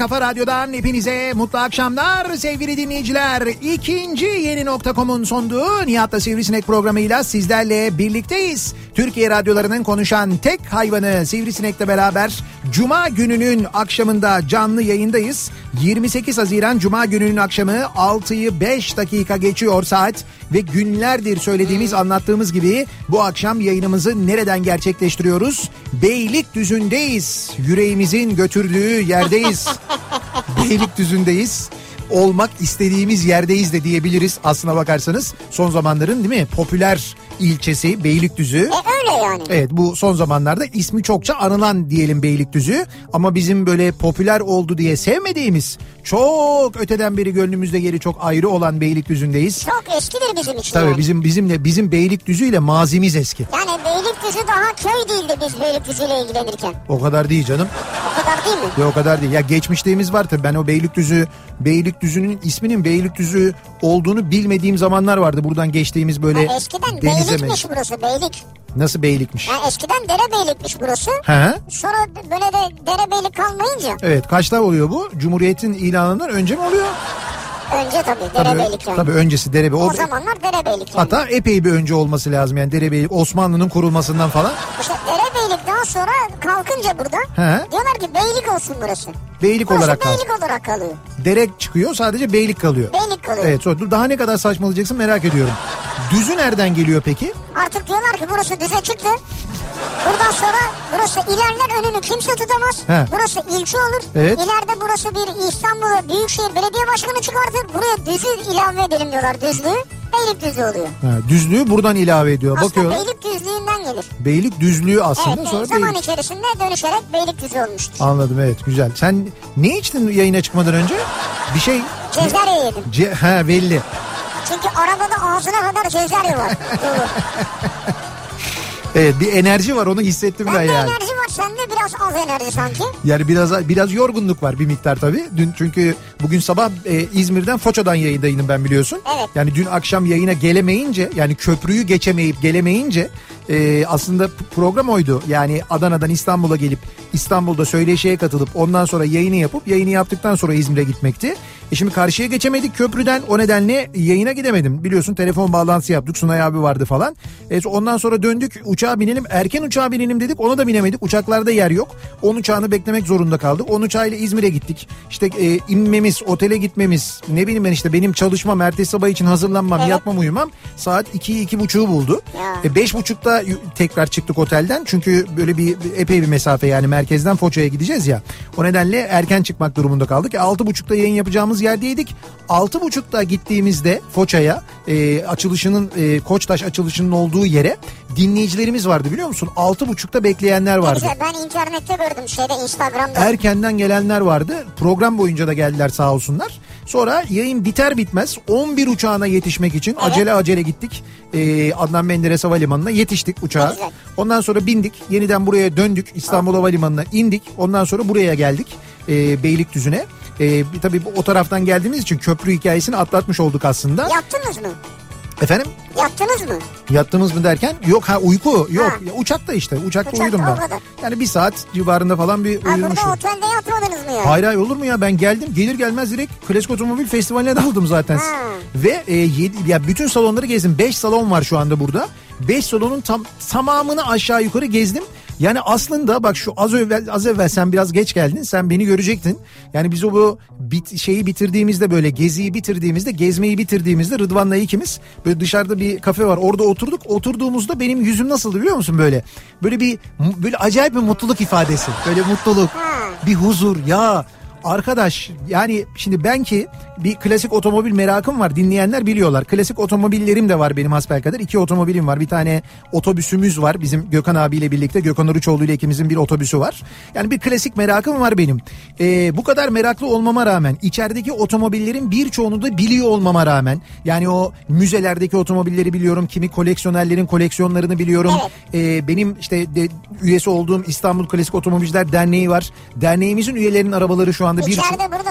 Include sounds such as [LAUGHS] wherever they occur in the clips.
kafa radyodan hepinize mutlu akşamlar sevgili dinleyiciler. İkinci yeni nokta.com'un sunduğu Nihat'la Sivrisinek programıyla sizlerle birlikteyiz. Türkiye radyolarının konuşan tek hayvanı Sivrisinek'le beraber Cuma gününün akşamında canlı yayındayız. 28 Haziran Cuma gününün akşamı 6'yı 5 dakika geçiyor saat ve günlerdir söylediğimiz anlattığımız gibi bu akşam yayınımızı nereden gerçekleştiriyoruz? Beylikdüzü'ndeyiz. Yüreğimizin götürdüğü yerdeyiz. [LAUGHS] Beylikdüzü'ndeyiz. Olmak istediğimiz yerdeyiz de diyebiliriz aslına bakarsanız. Son zamanların değil mi popüler ilçesi Beylikdüzü. E öyle yani. Evet bu son zamanlarda ismi çokça anılan diyelim Beylikdüzü ama bizim böyle popüler oldu diye sevmediğimiz çok öteden beri gönlümüzde yeri çok ayrı olan Beylikdüzü'ndeyiz. Çok eskidir bizim için Tabii yani. bizim bizimle bizim Beylikdüzü ile mazimiz eski. Yani Beylikdüzü daha köy değildi biz Beylikdüzü ile ilgilenirken. O kadar değil canım. Kadar değil mi? Ya o kadar değil. Ya geçmişliğimiz var tabii. Ben o Beylikdüzü, Beylikdüzü'nün isminin Beylikdüzü olduğunu bilmediğim zamanlar vardı. Buradan geçtiğimiz böyle Ha, eskiden denize beylikmiş mi? burası beylik. Nasıl beylikmiş? Ha, eskiden derebeylikmiş burası. He? Sonra böyle de derebeylik kalmayınca Evet kaçta oluyor bu? Cumhuriyet'in ilanından önce mi oluyor? önce tabii Tabii, derebeylik yani. tabii öncesi derebe. O O, zamanlar derebeylik yani. hatta epey bir önce olması lazım yani derebeylik Osmanlı'nın kurulmasından falan. İşte derebeylik daha sonra kalkınca burada He. diyorlar ki beylik olsun burası. Beylik Burası olarak beylik olarak kalıyor. Derek çıkıyor sadece beylik kalıyor. Beylik kalıyor. Evet sonra dur daha ne kadar saçmalayacaksın merak ediyorum. Düzü nereden geliyor peki? Artık diyorlar ki burası düze çıktı. Buradan sonra burası ilerler önünü kimse tutamaz. He. Burası ilçe olur. Evet. İleride burası bir İstanbul Büyükşehir Belediye Başkanı çıkartır. Buraya düzü ilave edelim diyorlar düzlüğü. Beylik düzlüğü oluyor. Ha, düzlüğü buradan ilave ediyor. Aslında Bakıyor. beylik düzlüğünden gelir. Beylik düzlüğü aslında Evet sonra zaman beylik. içerisinde dönüşerek beylik düzü olmuştur. Anladım evet güzel. Sen ne içtin yayına çıkmadan önce? Bir şey... Cezerye yedim. Ce- ha belli. Çünkü arabada ağzına kadar cezerye var. [LAUGHS] Evet bir enerji var onu hissettim ben Bende yani. enerji var sende biraz az enerji sanki. Yani biraz biraz yorgunluk var bir miktar tabii. Dün çünkü bugün sabah e, İzmir'den Foça'dan yayındaydım ben biliyorsun. Evet. Yani dün akşam yayına gelemeyince yani köprüyü geçemeyip gelemeyince e, aslında program oydu. Yani Adana'dan İstanbul'a gelip İstanbul'da söyleşiye katılıp ondan sonra yayını yapıp yayını yaptıktan sonra İzmir'e gitmekti. E şimdi karşıya geçemedik köprüden o nedenle yayına gidemedim. Biliyorsun telefon bağlantısı yaptık Sunay abi vardı falan. E, ondan sonra döndük uçağa binelim erken uçağa binelim dedik ona da binemedik. Uçaklarda yer yok. 10 uçağını beklemek zorunda kaldık. 10 uçağıyla İzmir'e gittik. İşte e, inmemiz, otele gitmemiz ne bileyim ben işte benim çalışmam ertesi sabah için hazırlanmam, evet. yatmam uyumam saat 2'yi 2.30'u buldu. Ya. E, 5.30'da tekrar çıktık otelden. Çünkü böyle bir epey bir mesafe yani merkezden Foça'ya gideceğiz ya. O nedenle erken çıkmak durumunda kaldık. E, altı buçukta yayın yapacağımız yerdeydik. Altı buçukta gittiğimizde Foça'ya e, açılışının e, Koçtaş açılışının olduğu yere dinleyicilerimiz vardı biliyor musun? Altı buçukta bekleyenler vardı. Güzel, ben internette gördüm şeyde Instagram'da. Erkenden gelenler vardı. Program boyunca da geldiler sağ olsunlar. Sonra yayın biter bitmez 11 uçağına yetişmek için acele acele gittik. Ee, Adnan Menderes Havalimanı'na yetiştik uçağa. Güzel. Ondan sonra bindik. Yeniden buraya döndük. İstanbul Havalimanı'na indik. Ondan sonra buraya geldik. E, Beylikdüzü'ne. E, tabii bu- o taraftan geldiğimiz için köprü hikayesini atlatmış olduk aslında. Yattınız mı? Efendim Yattınız mı? yattınız mı derken yok ha uyku yok. Ha. Ya, uçakta işte uçakta, Uçakta, uyudum ben. kadar. Yani bir saat civarında falan bir Ha burada otelde yatmadınız mı yani? Hayır hayır olur mu ya ben geldim gelir gelmez direkt Klasik Otomobil Festivali'ne daldım zaten. Ha. Ve e, yedi, ya bütün salonları gezdim. 5 salon var şu anda burada. 5 salonun tam tamamını aşağı yukarı gezdim. Yani aslında bak şu az evvel az evvel sen biraz geç geldin. Sen beni görecektin. Yani biz o bu bit, şeyi bitirdiğimizde böyle geziyi bitirdiğimizde gezmeyi bitirdiğimizde Rıdvan'la ikimiz böyle dışarıda bir kafe var. Orada oturduk. Oturduğumuzda benim yüzüm nasıldı biliyor musun böyle? Böyle bir böyle acayip bir mutluluk ifadesi. Böyle mutluluk, bir huzur ya Arkadaş yani şimdi ben ki bir klasik otomobil merakım var dinleyenler biliyorlar. Klasik otomobillerim de var benim hasbelkader. İki otomobilim var. Bir tane otobüsümüz var bizim Gökhan abiyle birlikte. Gökhan Uruçoğlu ile ikimizin bir otobüsü var. Yani bir klasik merakım var benim. Ee, bu kadar meraklı olmama rağmen içerideki otomobillerin birçoğunu da biliyor olmama rağmen. Yani o müzelerdeki otomobilleri biliyorum. Kimi koleksiyonerlerin koleksiyonlarını biliyorum. Ee, benim işte de, üyesi olduğum İstanbul Klasik Otomobilciler Derneği var. Derneğimizin üyelerinin arabaları şu anda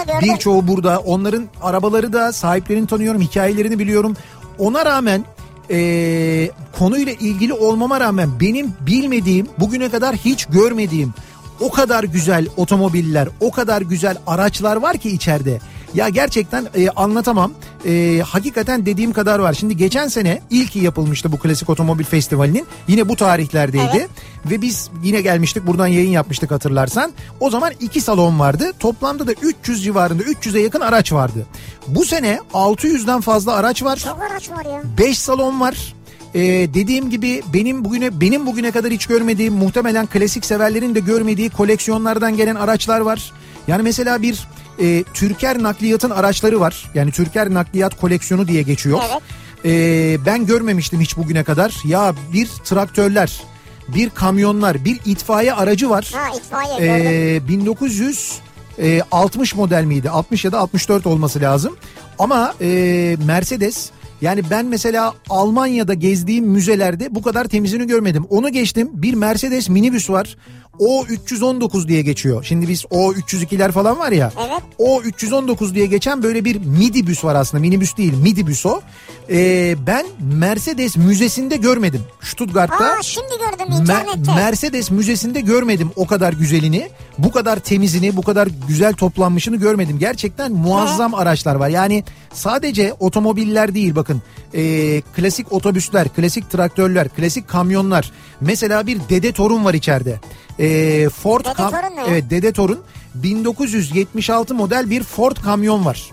gördüm. birçoğu burada. Onların arabaları da sahiplerini tanıyorum, hikayelerini biliyorum. Ona rağmen eee, konuyla ilgili olmama rağmen benim bilmediğim, bugüne kadar hiç görmediğim o kadar güzel otomobiller, o kadar güzel araçlar var ki içeride. Ya gerçekten e, anlatamam. E, hakikaten dediğim kadar var. Şimdi geçen sene ilki yapılmıştı bu Klasik Otomobil Festivali'nin. Yine bu tarihlerdeydi. Evet. Ve biz yine gelmiştik buradan yayın yapmıştık hatırlarsan. O zaman iki salon vardı. Toplamda da 300 civarında 300'e yakın araç vardı. Bu sene 600'den fazla araç var. Çok araç var ya. 5 salon var. Ee, dediğim gibi benim bugüne benim bugüne kadar hiç görmediğim muhtemelen klasik severlerin de görmediği koleksiyonlardan gelen araçlar var. Yani mesela bir e, Türker nakliyatın araçları var. Yani Türker nakliyat koleksiyonu diye geçiyor. Evet. Ee, ben görmemiştim hiç bugüne kadar. Ya bir traktörler, bir kamyonlar, bir itfaiye aracı var. Ha itfaiye gördüm. Ee, 1960 model miydi? 60 ya da 64 olması lazım. Ama e, Mercedes yani ben mesela Almanya'da gezdiğim müzelerde bu kadar temizini görmedim. Onu geçtim bir Mercedes minibüs var. O 319 diye geçiyor. Şimdi biz o 302'ler falan var ya. Evet. O 319 diye geçen böyle bir midibüs var aslında. Minibüs değil midibüs o. Ee, ben Mercedes müzesinde görmedim. Stuttgart'ta. Aa şimdi gördüm internette. Mercedes müzesinde görmedim o kadar güzelini. Bu kadar temizini, bu kadar güzel toplanmışını görmedim. Gerçekten muazzam araçlar var. Yani sadece otomobiller değil bakın. Ee, klasik otobüsler, klasik traktörler, klasik kamyonlar. Mesela bir Dede Torun var içeride. Ee, Ford Dede kam- Torun ne? Evet Dede Torun 1976 model bir Ford kamyon var.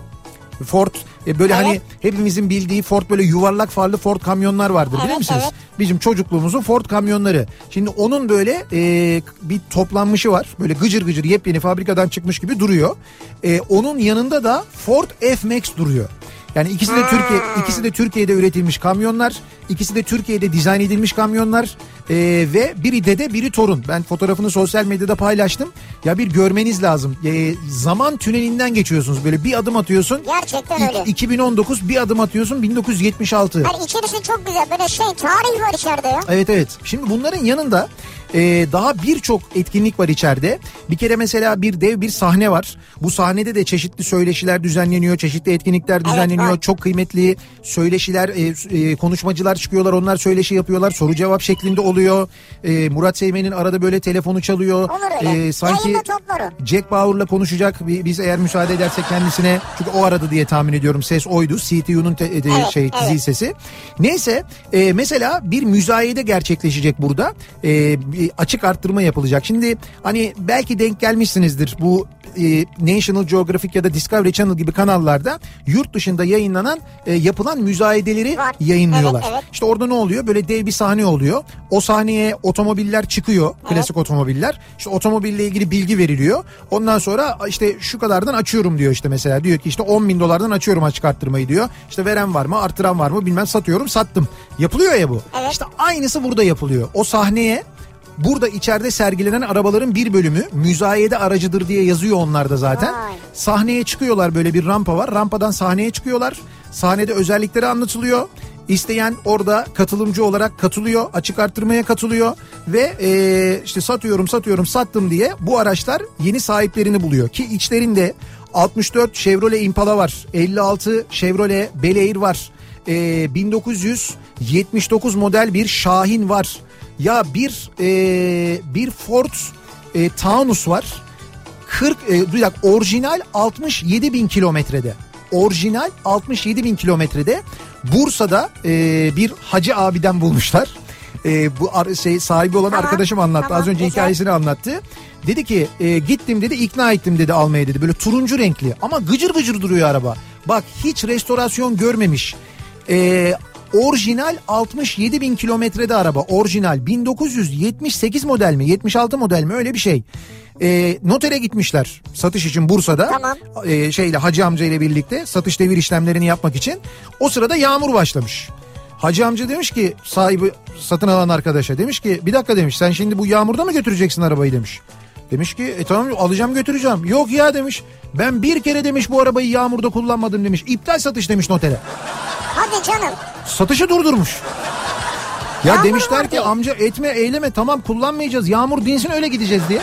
Ford e, böyle Evet. hani hepimizin bildiği Ford böyle yuvarlak farlı Ford kamyonlar vardır Evet, misiniz? evet. Bizim çocukluğumuzun Ford kamyonları. Şimdi onun böyle e, bir toplanmışı var. Böyle gıcır gıcır yepyeni fabrikadan çıkmış gibi duruyor. E, onun yanında da Ford F-Max duruyor. Yani ikisi de Türkiye ikisi de Türkiye'de üretilmiş kamyonlar. İkisi de Türkiye'de dizayn edilmiş kamyonlar. E, ve biri dede biri torun. Ben fotoğrafını sosyal medyada paylaştım. Ya bir görmeniz lazım. E, zaman tünelinden geçiyorsunuz. Böyle bir adım atıyorsun. Gerçekten öyle. 2019 bir adım atıyorsun 1976. Hani içerisi çok güzel böyle şey tarih var içeride ya. Evet evet. Şimdi bunların yanında e, daha birçok etkinlik var içeride. Bir kere mesela bir dev bir sahne var. Bu sahnede de çeşitli söyleşiler düzenleniyor, çeşitli etkinlikler düzenleniyor. var. Çok kıymetli söyleşiler, e, e, konuşmacılar çıkıyorlar. Onlar söyleşi yapıyorlar. Soru cevap şeklinde oluyor. E, Murat Seymen'in arada böyle telefonu çalıyor. E, sanki. Jack Bauer'la konuşacak. Bi- Biz eğer müsaade edersek kendisine çünkü o aradı diye tahmin ediyorum. Ses oydu. CTU'nun e, Evet, şey evet. zil sesi. Neyse e, mesela bir müzayede gerçekleşecek burada. E, açık arttırma yapılacak. Şimdi hani belki denk gelmişsinizdir bu e, National Geographic ya da Discovery Channel gibi kanallarda yurt dışında yayınlanan e, yapılan müzayedeleri Var. yayınlıyorlar. Evet, evet. İşte orada ne oluyor? Böyle dev bir sahne oluyor. O sahneye otomobiller çıkıyor. Klasik otomobiller. İşte otomobille ilgili bilgi veriliyor. Ondan sonra işte şu kadardan açıyorum diyor işte mesela. Diyor ki işte 10 bin dolardan açıyorum açık arttırmayı diyor. İşte veren var mı artıran var mı bilmem satıyorum sattım. Yapılıyor ya bu. Evet. İşte aynısı burada yapılıyor. O sahneye Burada içeride sergilenen arabaların bir bölümü müzayede aracıdır diye yazıyor onlarda zaten. Vay. Sahneye çıkıyorlar böyle bir rampa var. Rampadan sahneye çıkıyorlar. Sahnede özellikleri anlatılıyor. İsteyen orada katılımcı olarak katılıyor, açık arttırmaya katılıyor ve e, işte satıyorum satıyorum sattım diye bu araçlar yeni sahiplerini buluyor ki içlerinde 64 Chevrolet Impala var, 56 Chevrolet Bel Air var, e, 1979 model bir Şahin var. Ya bir e, bir Ford e, Taunus var. 40 e, bir dakika orijinal 67 bin kilometrede. Orijinal 67 bin kilometrede Bursa'da e, bir hacı abiden bulmuşlar. E, bu ar- şey sahibi olan Tamam, arkadaşım anlattı. tamam, Az önce güzel. hikayesini anlattı. Dedi ki e, gittim dedi ikna ettim dedi almaya dedi. Böyle turuncu renkli ama gıcır gıcır duruyor araba. Bak hiç restorasyon görmemiş. E, orijinal 67 bin kilometrede araba. Orijinal 1978 model mi 76 model mi öyle bir şey. E, notere gitmişler satış için Bursa'da. Tamam. E, şeyle Hacı amca ile birlikte satış devir işlemlerini yapmak için. O sırada yağmur başlamış. Hacı amca demiş ki sahibi satın alan arkadaşa demiş ki bir dakika demiş sen şimdi bu yağmurda mı götüreceksin arabayı demiş. Demiş ki e tamam alacağım götüreceğim. Yok ya demiş ben bir kere demiş bu arabayı yağmurda kullanmadım demiş. İptal satış demiş notere. Hadi canım. Satışı durdurmuş. Ya Yağmur demişler ki diye. amca etme eyleme tamam kullanmayacağız yağmur dinsin öyle gideceğiz diye.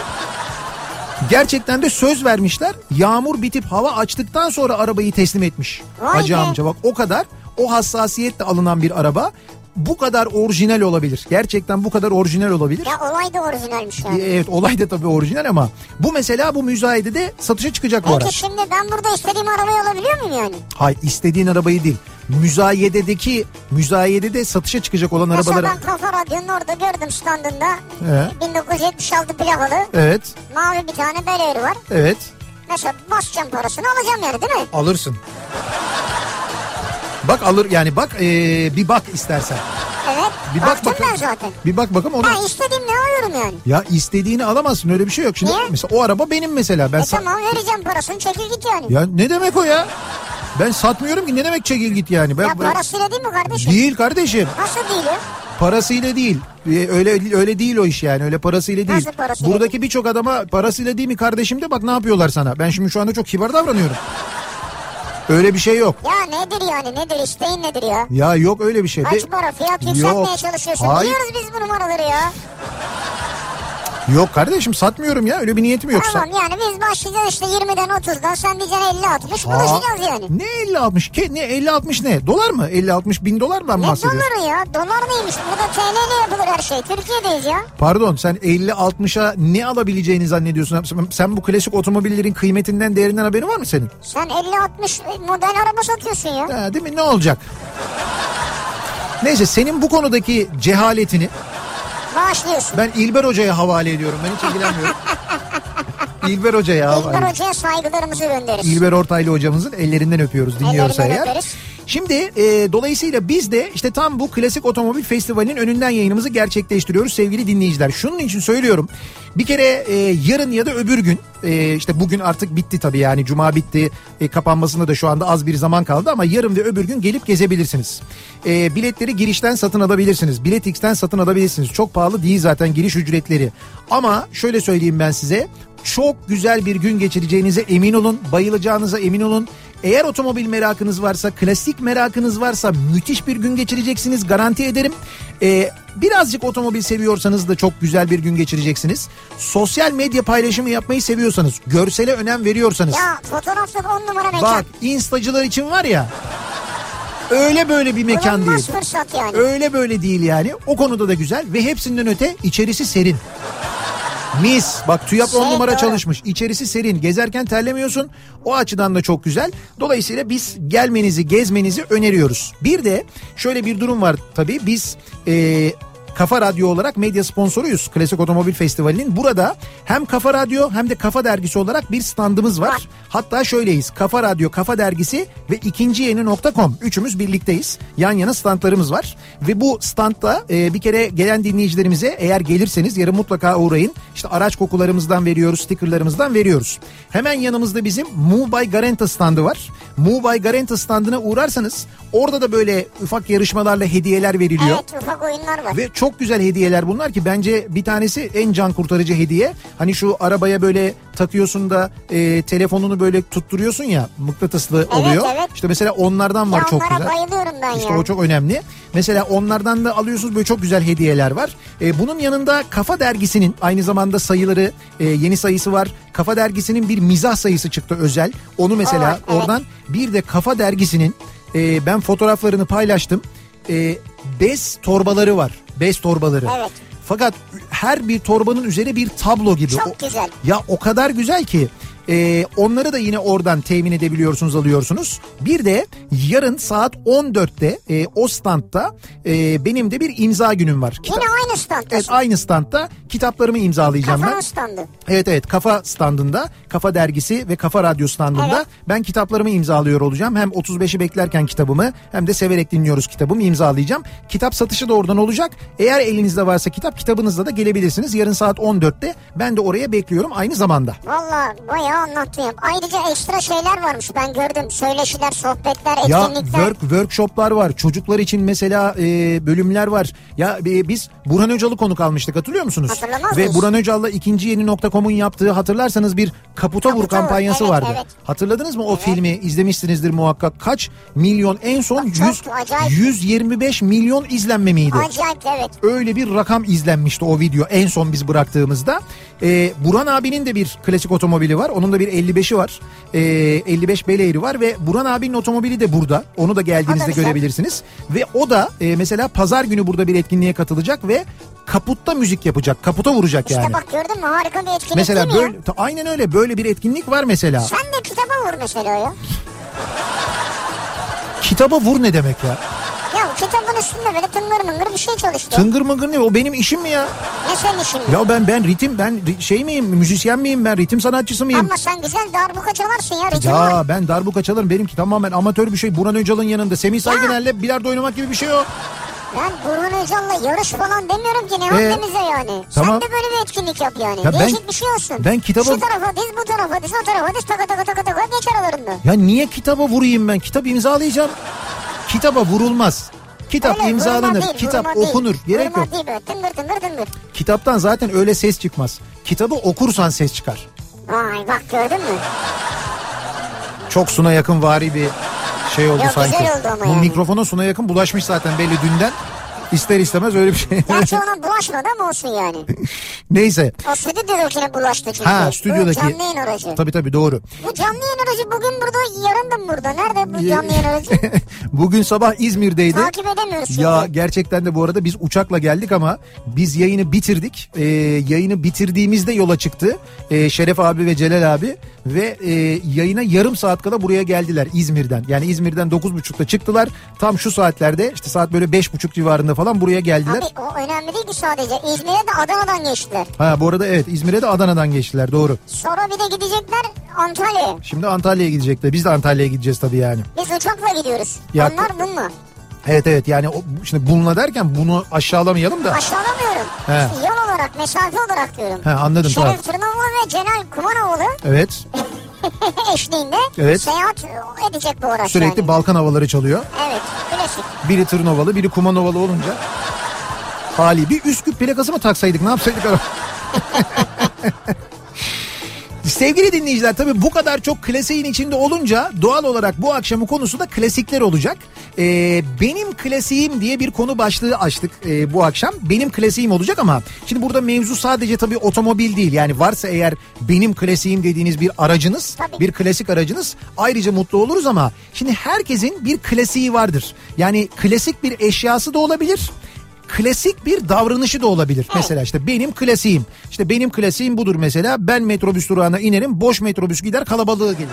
Gerçekten de söz vermişler. Yağmur bitip hava açtıktan sonra arabayı teslim etmiş. Vay Hacı be. amca bak o kadar o hassasiyetle alınan bir araba bu kadar orijinal olabilir. Gerçekten bu kadar orijinal olabilir. Ya olay da orijinalmiş yani. E, Evet olay da tabii orijinal ama bu mesela bu müzayedede satışa çıkacak bu Peki araç. şimdi ben burada istediğim arabayı alabiliyor muyum yani? Hay istediğin arabayı değil. Müzayededeki müzayedede satışa çıkacak olan Mesela arabaları. ben Kafa Radyo'nun orada gördüm standında. He. 1976 plakalı Evet. mavi bir tane Bel var. Evet. Mesela basacağım parasını alacağım yani değil mi? Alırsın. Bak alır yani bak ee, bir bak istersen. Evet. Bir bak bakalım. ben zaten. Bir bak bakalım onu. Ha istediğim ne alıyorum yani. Ya istediğini alamazsın öyle bir şey yok. Şimdi Niye? mesela o araba benim mesela. Ben E sa- tamam vereceğim parasını çekil git yani. Ya ne demek o ya? Ben satmıyorum ki ne demek çekil git yani. Ben, Ya parasıyla değil mi kardeşim? Değil kardeşim. Nasıl değil ya? Parasıyla değil. Ee, Öyle öyle değil o iş yani. Öyle parasıyla değil. Nasıl parasıyla Buradaki birçok adama parasıyla değil mi kardeşim de bak ne yapıyorlar sana. Ben şimdi şu anda çok kibar davranıyorum. Öyle bir şey yok. Ya nedir yani nedir isteğin nedir ya? Ya yok öyle bir şey. Kaç para fiyat yükseltmeye Yok. çalışıyorsun. Hayır. Biliyoruz biz bu numaraları ya. Yok kardeşim satmıyorum ya. Öyle bir niyetim yok. Tamam yani biz başlayacağız işte 20'den 30'dan sen diyeceksin 50 60 Aa, buluşacağız yani. Ne 50 60 ke ne 50 60 ne? Dolar mı? 50 60 bin dolar mı Ne bahsediyorsun? doları ya? Dolar neymiş? Burada TL ile yapılır her şey. Türkiye'deyiz ya. Pardon sen 50 60'a ne alabileceğini zannediyorsun? Sen- bu klasik otomobillerin kıymetinden değerinden haberin var mı senin? Sen 50-60 model araba satıyorsun ya. Ha, değil mi? Ne olacak? Neyse senin bu konudaki cehaletini Bağışlıyorsun. ben İlber Hoca'ya havale ediyorum. Ben hiç ilgilenmiyorum. [LAUGHS] İlber Hoca'ya havale İlber Hoca'ya saygılarımızı göndeririz. İlber Ortaylı hocamızın ellerinden öpüyoruz dinliyorsa Ellerinden eğer. öperiz. Şimdi e, dolayısıyla biz de işte tam bu klasik otomobil festivalinin önünden yayınımızı gerçekleştiriyoruz sevgili dinleyiciler. Şunun için söylüyorum bir kere e, yarın ya da öbür gün e, işte bugün artık bitti tabii yani cuma bitti e, kapanmasında da şu anda az bir zaman kaldı ama yarın ve öbür gün gelip gezebilirsiniz. E, biletleri girişten satın alabilirsiniz. Bilet X'ten satın alabilirsiniz. Çok pahalı değil zaten giriş ücretleri. Ama şöyle söyleyeyim ben size çok güzel bir gün geçireceğinize emin olun. Bayılacağınıza emin olun. Eğer otomobil merakınız varsa, klasik merakınız varsa müthiş bir gün geçireceksiniz. Garanti ederim. Ee, birazcık otomobil seviyorsanız da çok güzel bir gün geçireceksiniz. Sosyal medya paylaşımı yapmayı seviyorsanız, görsele önem veriyorsanız. Ya fotoğraflık 10 numara mekan. Bak instacılar için var ya öyle böyle bir mekan değil. Bulunmaz fırsat yani. Öyle böyle değil yani. O konuda da güzel ve hepsinden öte içerisi serin. Mis. Bak TÜYAP 10 Şey, numara doğru. çalışmış. İçerisi serin. Gezerken terlemiyorsun. O açıdan da çok güzel. Dolayısıyla biz gelmenizi, gezmenizi öneriyoruz. Bir de şöyle bir durum var tabii. Biz e, Kafa Radyo olarak medya sponsoruyuz Klasik Otomobil Festivali'nin. Burada hem Kafa Radyo hem de Kafa Dergisi olarak bir standımız var. Var. Hatta şöyleyiz. Kafa Radyo, Kafa Dergisi ve ikinciyeni.com. Üçümüz birlikteyiz. Yan yana standlarımız var. Ve bu standta e, bir kere gelen dinleyicilerimize eğer gelirseniz yarın mutlaka uğrayın. İşte araç kokularımızdan veriyoruz, stickerlarımızdan veriyoruz. Hemen yanımızda bizim Move by Garanta standı var. Move by Garanta standına uğrarsanız orada da böyle ufak yarışmalarla hediyeler veriliyor. Evet ufak oyunlar var. Ve çok çok güzel hediyeler bunlar ki bence bir tanesi en can kurtarıcı hediye. Hani şu arabaya böyle takıyorsun da e, telefonunu böyle tutturuyorsun ya mıknatıslı oluyor. evet. İşte mesela onlardan var Ya çok güzel. bayılıyorum ben İşte ya. o çok önemli. Mesela onlardan da alıyorsunuz böyle çok güzel hediyeler var. E, bunun yanında Kafa Dergisi'nin aynı zamanda sayıları e, yeni sayısı var. Kafa Dergisi'nin bir mizah sayısı çıktı özel. Onu mesela Evet, evet. oradan bir de Kafa Dergisi'nin e, ben fotoğraflarını paylaştım. E, bez torbaları var. Bez torbaları. Evet. Fakat her bir torbanın üzeri bir tablo gibi. Çok O- güzel. ya o kadar güzel ki e, onları da yine oradan temin edebiliyorsunuz alıyorsunuz. Bir de yarın saat 14'te e, o standta e, benim de bir imza günüm var. Kita- Yine aynı standtasın. Evet aynı standta kitaplarımı imzalayacağım Kafanın ben. standı. Evet evet Kafa standında, Kafa dergisi ve Kafa radyo standında Evet. ben kitaplarımı imzalıyor olacağım. Hem 35'i beklerken kitabımı hem de severek dinliyoruz kitabımı imzalayacağım. Kitap satışı da oradan olacak. Eğer elinizde varsa kitap kitabınızla da gelebilirsiniz. Yarın saat 14'te ben de oraya bekliyorum aynı zamanda. Valla bayağı anlattın ya. Ayrıca ekstra şeyler varmış ben gördüm. Söyleşiler, sohbetler, Ya etkinlikler. work, workshoplar var. Çocuklar için mesela e, bölümler var. Ya e, biz Burhan Öcal'ı konuk almıştık hatırlıyor musunuz? Hatırlamaz Ve mıyız? Burhan Öcal'la ikinci yeni nokta.com'un yaptığı hatırlarsanız bir kaputa Kaputa vur, kampanyası evet, vardı. evet. Hatırladınız mı o filmi? İzlemişsinizdir muhakkak. Kaç milyon en son Çok 100, acayip. 125 milyon izlenme miydi? Acayip evet. Öyle bir rakam izlenmişti o video en son biz bıraktığımızda. Ee, Burhan abinin de bir klasik otomobili var. Onun da bir 55'i var. Ee, 55 Bel var ve Burhan abinin otomobili de burada. Onu da geldiğinizde güzel. görebilirsiniz. Ve o da e, mesela pazar günü burada bir etkinliğe katılacak ve kaputta müzik yapacak. Kaputa vuracak İşte yani. bak gördün mü harika bir etkinlik Mesela değil mi ya? böyle ta- aynen öyle böyle bir etkinlik var mesela. Sen de kitaba vur mesela ya. Kitaba vur ne demek ya? Kitabın üstünde böyle tıngır mıngır bir şey çalıştı. Tıngır mıngır ne o benim işim mi ya? ne senin işin mi? Ya ben ben ritim ben şey miyim müzisyen miyim ben ritim sanatçısı mıyım? Ama sen güzel darbuka çalarsın ya. ritim var. Ya ben darbuka çalarım benimki tamamen amatör bir şey. Burhan Öcal'ın yanında Semih Saygıner'le bilardo oynamak gibi bir şey o. Ben Burhan Özal'la yarış falan demiyorum ki ne Ee, haddimize yani. tamam. Sen de böyle bir etkinlik yap yani. Ya ben- Değişik bir şey olsun. ben kitaba- Şu tarafa diz bu tarafa diz o tarafa diz taka taka taka taka geç aralarında. Ya niye kitaba vurayım ben? Kitap imzalayacağım. Kitaba vurulmaz. Kitap Öyle imzalanır, değil, kitap değil. okunur. Gerek yok. değil böyle tıngır tıngır tıngır. Kitaptan zaten öyle ses çıkmaz. Kitabı okursan ses çıkar. Vay bak gördün mü? Çok Suna yakın vari bir şey oldu Yok, sanki. güzel oldu ama Bu yani. mikrofona Suna yakın bulaşmış zaten belli dünden. İster istemez öyle bir şey. Gerçi [LAUGHS] ona bulaşmadı ama olsun yani. Neyse. O stüdyodakine bulaştı çünkü. Ha Bu stüdyodaki. canlı yayın aracı. Tabii tabii doğru. Bu canlı aracı bugün burada yarın da burada? Nerede bu canlı yayın aracı? [LAUGHS] Bugün sabah İzmir'deydi. Takip edemiyoruz şimdi. Ya gerçekten de bu arada biz uçakla geldik ama biz yayını bitirdik. Ee, yayını bitirdiğimizde yola çıktı ee, Şeref abi ve Celal abi ve e, yayına yarım saat kala buraya geldiler İzmir'den. Yani İzmir'den 9.30'da çıktılar. Tam şu saatlerde işte saat böyle 5.30 civarında falan buraya geldiler. Abi o önemli değil ki sadece. İzmir'e de Adana'dan geçtiler. Ha bu arada evet İzmir'e de Adana'dan geçtiler doğru. Sonra bir de gidecekler Antalya'ya. Şimdi Antalya'ya gidecekler. Biz de Antalya'ya gideceğiz tabii yani. Biz uçakla gidiyoruz. Ya- Onlar bununla. Evet evet yani o, şimdi bununla derken bunu aşağılamayalım da. Aşağılamıyorum. He. İşte yol olarak, mesafe olarak diyorum. He, anladım, tamam. Şeref Tırnavoğlu ve Celal Kumanoğlu Evet [LAUGHS] eşliğinde Evet. seyahat edecek bu araç sürekli yani. Balkan havaları çalıyor. Evet, klasik. Biri Tırnovalı biri Kumanovalı olunca hali bir Üsküp plakası mı taksaydık ne yapsaydık? [LAUGHS] Sevgili dinleyiciler tabii bu kadar çok klasiğin içinde olunca doğal olarak bu akşamın konusu da klasikler olacak. Ee, benim klasiğim diye bir konu başlığı açtık e, bu akşam. Benim klasiğim olacak ama şimdi burada mevzu sadece tabii otomobil değil. Yani varsa eğer benim klasiğim dediğiniz bir aracınız, Tabii. bir klasik aracınız ayrıca mutlu oluruz ama şimdi herkesin bir klasiği vardır. Yani klasik bir eşyası da olabilir. Klasik bir davranışı da olabilir. Mesela işte benim klasiğim. İşte benim klasiğim budur mesela. Ben metrobüs durağına inerim. Boş metrobüs gider kalabalığı gelir.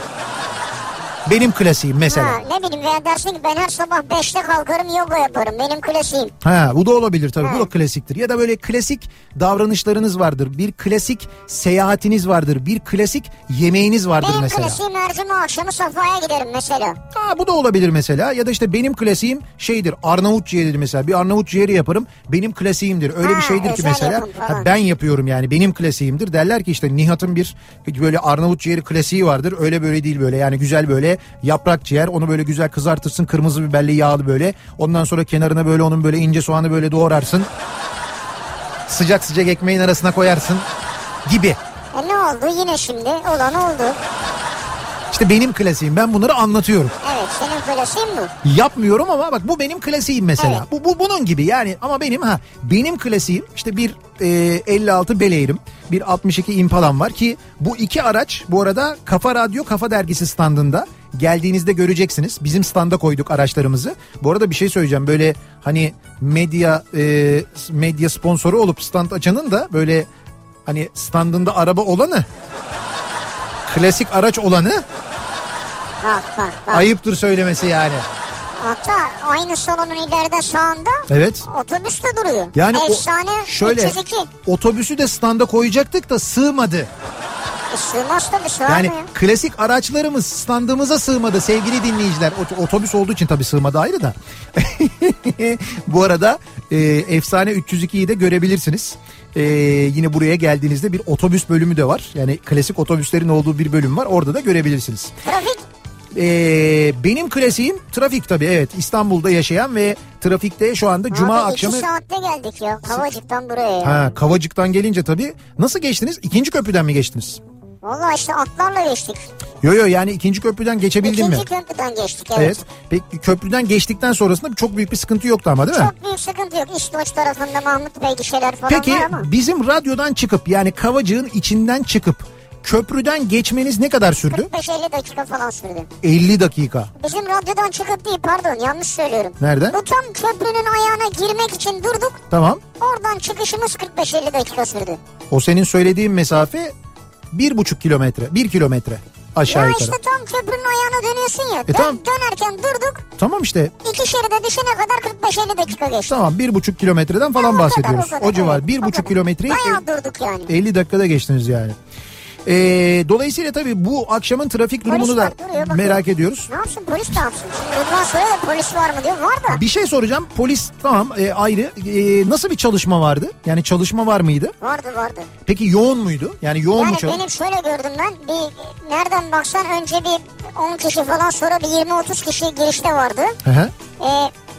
Benim klasiğim mesela. Ha, ne bileyim veya dersin ki ben her sabah 5'te kalkarım yoga yaparım. Benim klasiğim. Ha bu da olabilir tabii. Ha. Bu da klasiktir. Ya da böyle klasik davranışlarınız vardır. Bir klasik seyahatiniz vardır. Bir klasik yemeğiniz vardır Benim mesela. klasiğim her cuma akşamı safhaya giderim mesela. Ha, bu da olabilir mesela. Ya da işte benim klasiğim şeydir. Arnavut ciğeridir mesela. Bir Arnavut ciğeri yaparım. Benim klasiğimdir. Öyle Ha, bir şeydir ki mesela. ha, ben yapıyorum yani. Benim klasiğimdir. Derler ki işte Nihat'ın bir böyle Arnavut ciğeri klasiği vardır. Öyle böyle değil böyle. Yani güzel böyle yaprak ciğer. Onu böyle güzel kızartırsın. Kırmızı biberli yağlı böyle. Ondan sonra kenarına böyle onun böyle ince soğanı böyle doğrarsın. sıcak sıcak ekmeğin arasına koyarsın gibi. E ne oldu yine şimdi olan oldu. İşte benim klasiğim ben bunları anlatıyorum. Evet senin klasiğin bu. Yapmıyorum ama bak bu benim klasiğim mesela. Evet. Bu, bu bunun gibi yani ama benim ha benim klasiğim işte bir e, 56 Beleyrim, bir 62 Impala'm var ki bu iki araç bu arada Kafa Radyo Kafa Dergisi standında geldiğinizde göreceksiniz. Bizim standa koyduk araçlarımızı. Bu arada bir şey söyleyeceğim böyle hani medya e, medya sponsoru olup stand açanın da böyle hani standında araba olanı klasik araç olanı Bak bak bak. ayıptır söylemesi yani. Hatta aynı salonun ileride sağında Evet. otobüs de duruyor. Yani o- Efsane şöyle 302. otobüsü de standa koyacaktık da sığmadı. Sığmaz tabii sığar Yani klasik araçlarımız standımıza sığmadı sevgili dinleyiciler. Ot- otobüs olduğu için tabii sığmadı ayrı da. [LAUGHS] Bu arada e, efsane 302'yi de görebilirsiniz. E, yine buraya geldiğinizde bir otobüs bölümü de var. Yani klasik otobüslerin olduğu bir bölüm var. Orada da görebilirsiniz. Trafik E, benim klasiğim trafik tabii evet. İstanbul'da yaşayan ve trafikte şu anda cuma Abi akşamı... iki saatte geldik ya. Kavacık'tan buraya ya. Ha, Kavacık'tan gelince tabii. Nasıl geçtiniz? İkinci köprüden mi geçtiniz? Valla işte atlarla geçtik. Yo yo yani ikinci köprüden geçebildin mi? İkinci köprüden geçtik evet. Evet. Peki köprüden geçtikten sonrasında çok büyük bir sıkıntı yoktu ama değil mi? Çok büyük sıkıntı yok. İstoç tarafında Mahmut Bey gişeler falan Peki var ama. bizim radyodan çıkıp yani Kavacık'ın içinden çıkıp köprüden geçmeniz ne kadar sürdü? 45-50 dakika falan sürdü. 50 dakika. Bizim radyodan çıkıp değil pardon yanlış söylüyorum. Nereden? Bu tam köprünün ayağına girmek için durduk. Tamam. Oradan çıkışımız 45-50 dakika sürdü. O senin söylediğin mesafe bir buçuk kilometre. Bir kilometre aşağı ya yukarı. işte tam köprünün ayağına dönüyorsun ya. Dön- tamam. Dönerken durduk. Tamam işte İki şeride düşene kadar 45-50 dakika geçti. tamam bir buçuk kilometreden falan O kadar, bahsediyoruz. o kadar, O civar evet, bir buçuk kilometreyi Bayağı durduk yani. 50 dakikada geçtiniz yani. Ee, dolayısıyla tabii bu akşamın trafik durumunu Polis da var, duruyor, bakıyor. merak ediyoruz. Ne yapsın polis ne yapsın? Rıdvan soruyor da polis var mı diyor. Var da. Bir şey soracağım. Polis tamam e, ayrı. E, nasıl bir çalışma vardı? Yani çalışma var mıydı? Vardı vardı. Peki yoğun muydu? Yani yoğun mu Yani çalış? benim şöyle gördüm ben. Bir nereden baksan önce bir 10 kişi falan sonra bir 20-30 kişi girişte vardı. Hı hı.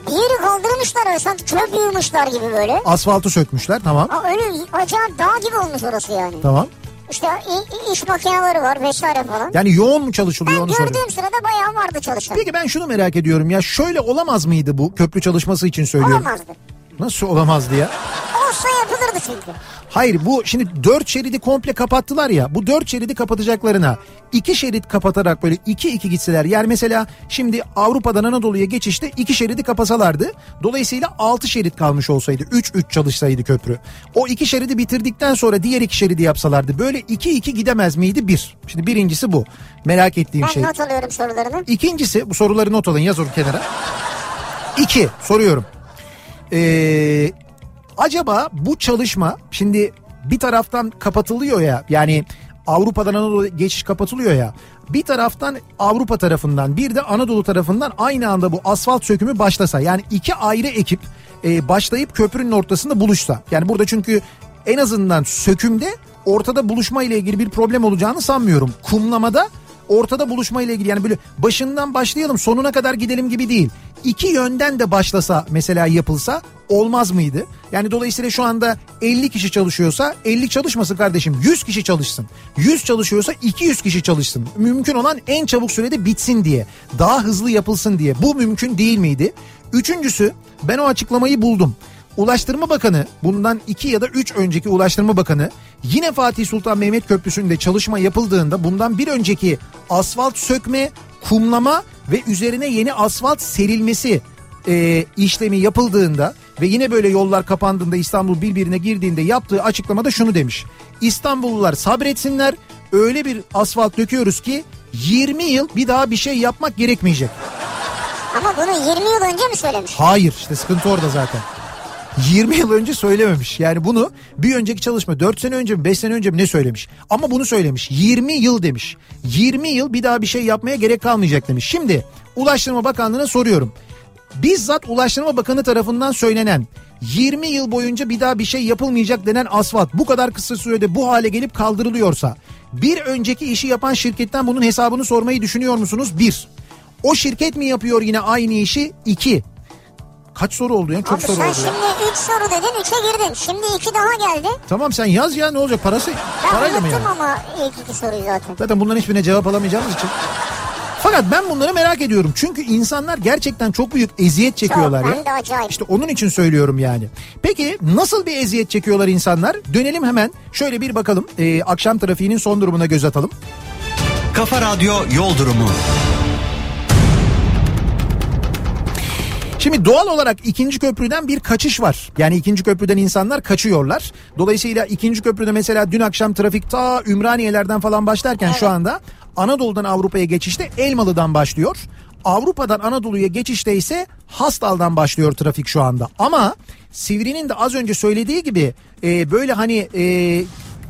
Bir yeri kaldırmışlar öyle sanki çöp yığmışlar gibi böyle. Asfaltı sökmüşler tamam. Ha, öyle acayip dağ gibi olmuş orası yani. Tamam. İşte iş makineleri var vesaire falan. Yani yoğun mu çalışılıyor ben onu soruyorum. gördüğüm sırada bayağı vardı çalışan. Peki ben şunu merak ediyorum ya şöyle olamaz mıydı bu köprü çalışması için söylüyorum. Olamazdı. Nasıl olamazdı ya? Olsa Hayır bu şimdi dört şeridi komple kapattılar ya. Bu dört şeridi kapatacaklarına iki şerit kapatarak böyle iki iki gitseler. Yani mesela şimdi Avrupa'dan Anadolu'ya geçişte iki şeridi kapasalardı. Dolayısıyla altı şerit kalmış olsaydı. Üç üç çalışsaydı köprü. O iki şeridi bitirdikten sonra diğer iki şeridi yapsalardı. Böyle iki iki gidemez miydi? Bir. Şimdi birincisi bu. Merak ettiğim Ben şey. not alıyorum sorularını. İkincisi bu soruları not alın yaz onu kenara. İki soruyorum. Ee, acaba bu çalışma şimdi bir taraftan kapatılıyor ya yani Avrupa'dan Anadolu geçiş kapatılıyor ya bir taraftan Avrupa tarafından bir de Anadolu tarafından aynı anda bu asfalt sökümü başlasa yani iki ayrı ekip e, başlayıp köprünün ortasında buluşsa yani burada çünkü en azından sökümde ortada buluşma ile ilgili bir problem olacağını sanmıyorum. Kumlamada ortada buluşma ile ilgili yani böyle başından başlayalım sonuna kadar gidelim gibi değil. İki yönden de başlasa mesela yapılsa olmaz mıydı? Yani dolayısıyla şu anda 50 kişi çalışıyorsa 50 çalışmasın kardeşim 100 kişi çalışsın. 100 çalışıyorsa 200 kişi çalışsın. Mümkün olan en çabuk sürede bitsin diye. Daha hızlı yapılsın diye. Bu mümkün değil miydi? Üçüncüsü ben o açıklamayı buldum. Ulaştırma Bakanı bundan iki ya da üç önceki Ulaştırma Bakanı yine Fatih Sultan Mehmet Köprüsü'nde çalışma yapıldığında bundan bir önceki asfalt sökme, kumlama ve üzerine yeni asfalt serilmesi e, işlemi yapıldığında ve yine böyle yollar kapandığında İstanbul birbirine girdiğinde yaptığı açıklamada şunu demiş. İstanbullular sabretsinler öyle bir asfalt döküyoruz ki 20 yıl bir daha bir şey yapmak gerekmeyecek. Ama bunu 20 yıl önce mi söylemiş? Hayır işte sıkıntı orada zaten. 20 yıl önce söylememiş. Yani bunu bir önceki çalışma 4 sene önce mi 5 sene önce mi ne söylemiş. Ama bunu söylemiş 20 yıl demiş. 20 yıl bir daha bir şey yapmaya gerek kalmayacak demiş. Şimdi Ulaştırma Bakanlığı'na soruyorum. Bizzat Ulaştırma Bakanı tarafından söylenen 20 yıl boyunca bir daha bir şey yapılmayacak denen asfalt bu kadar kısa sürede bu hale gelip kaldırılıyorsa bir önceki işi yapan şirketten bunun hesabını sormayı düşünüyor musunuz? Bir. O şirket mi yapıyor yine aynı işi? İki kaç soru oldu ya? Çok Abi soru sen oldu ya. şimdi 3 soru dedin 3'e girdin. Şimdi 2 daha geldi. Tamam sen yaz ya ne olacak parası Ben parayla mı yani? ama ilk iki soruyu zaten. Zaten bunların hiçbirine cevap alamayacağımız için. Fakat ben bunları merak ediyorum. Çünkü insanlar gerçekten çok büyük eziyet çekiyorlar Çok, ya. hem de acayip. İşte onun için söylüyorum yani. Peki nasıl bir eziyet çekiyorlar insanlar? Dönelim hemen şöyle bir bakalım. Ee, akşam trafiğinin son durumuna göz atalım. Kafa Radyo Yol Durumu. Şimdi doğal olarak ikinci köprüden bir kaçış var. Yani ikinci köprüden insanlar kaçıyorlar. Dolayısıyla ikinci köprüde mesela dün akşam trafik ta Ümraniyelerden falan başlarken şu anda Anadolu'dan Avrupa'ya geçişte Elmalı'dan başlıyor. Avrupa'dan Anadolu'ya geçişte ise Hastal'dan başlıyor trafik şu anda. Ama Sivri'nin de az önce söylediği gibi e, böyle hani e,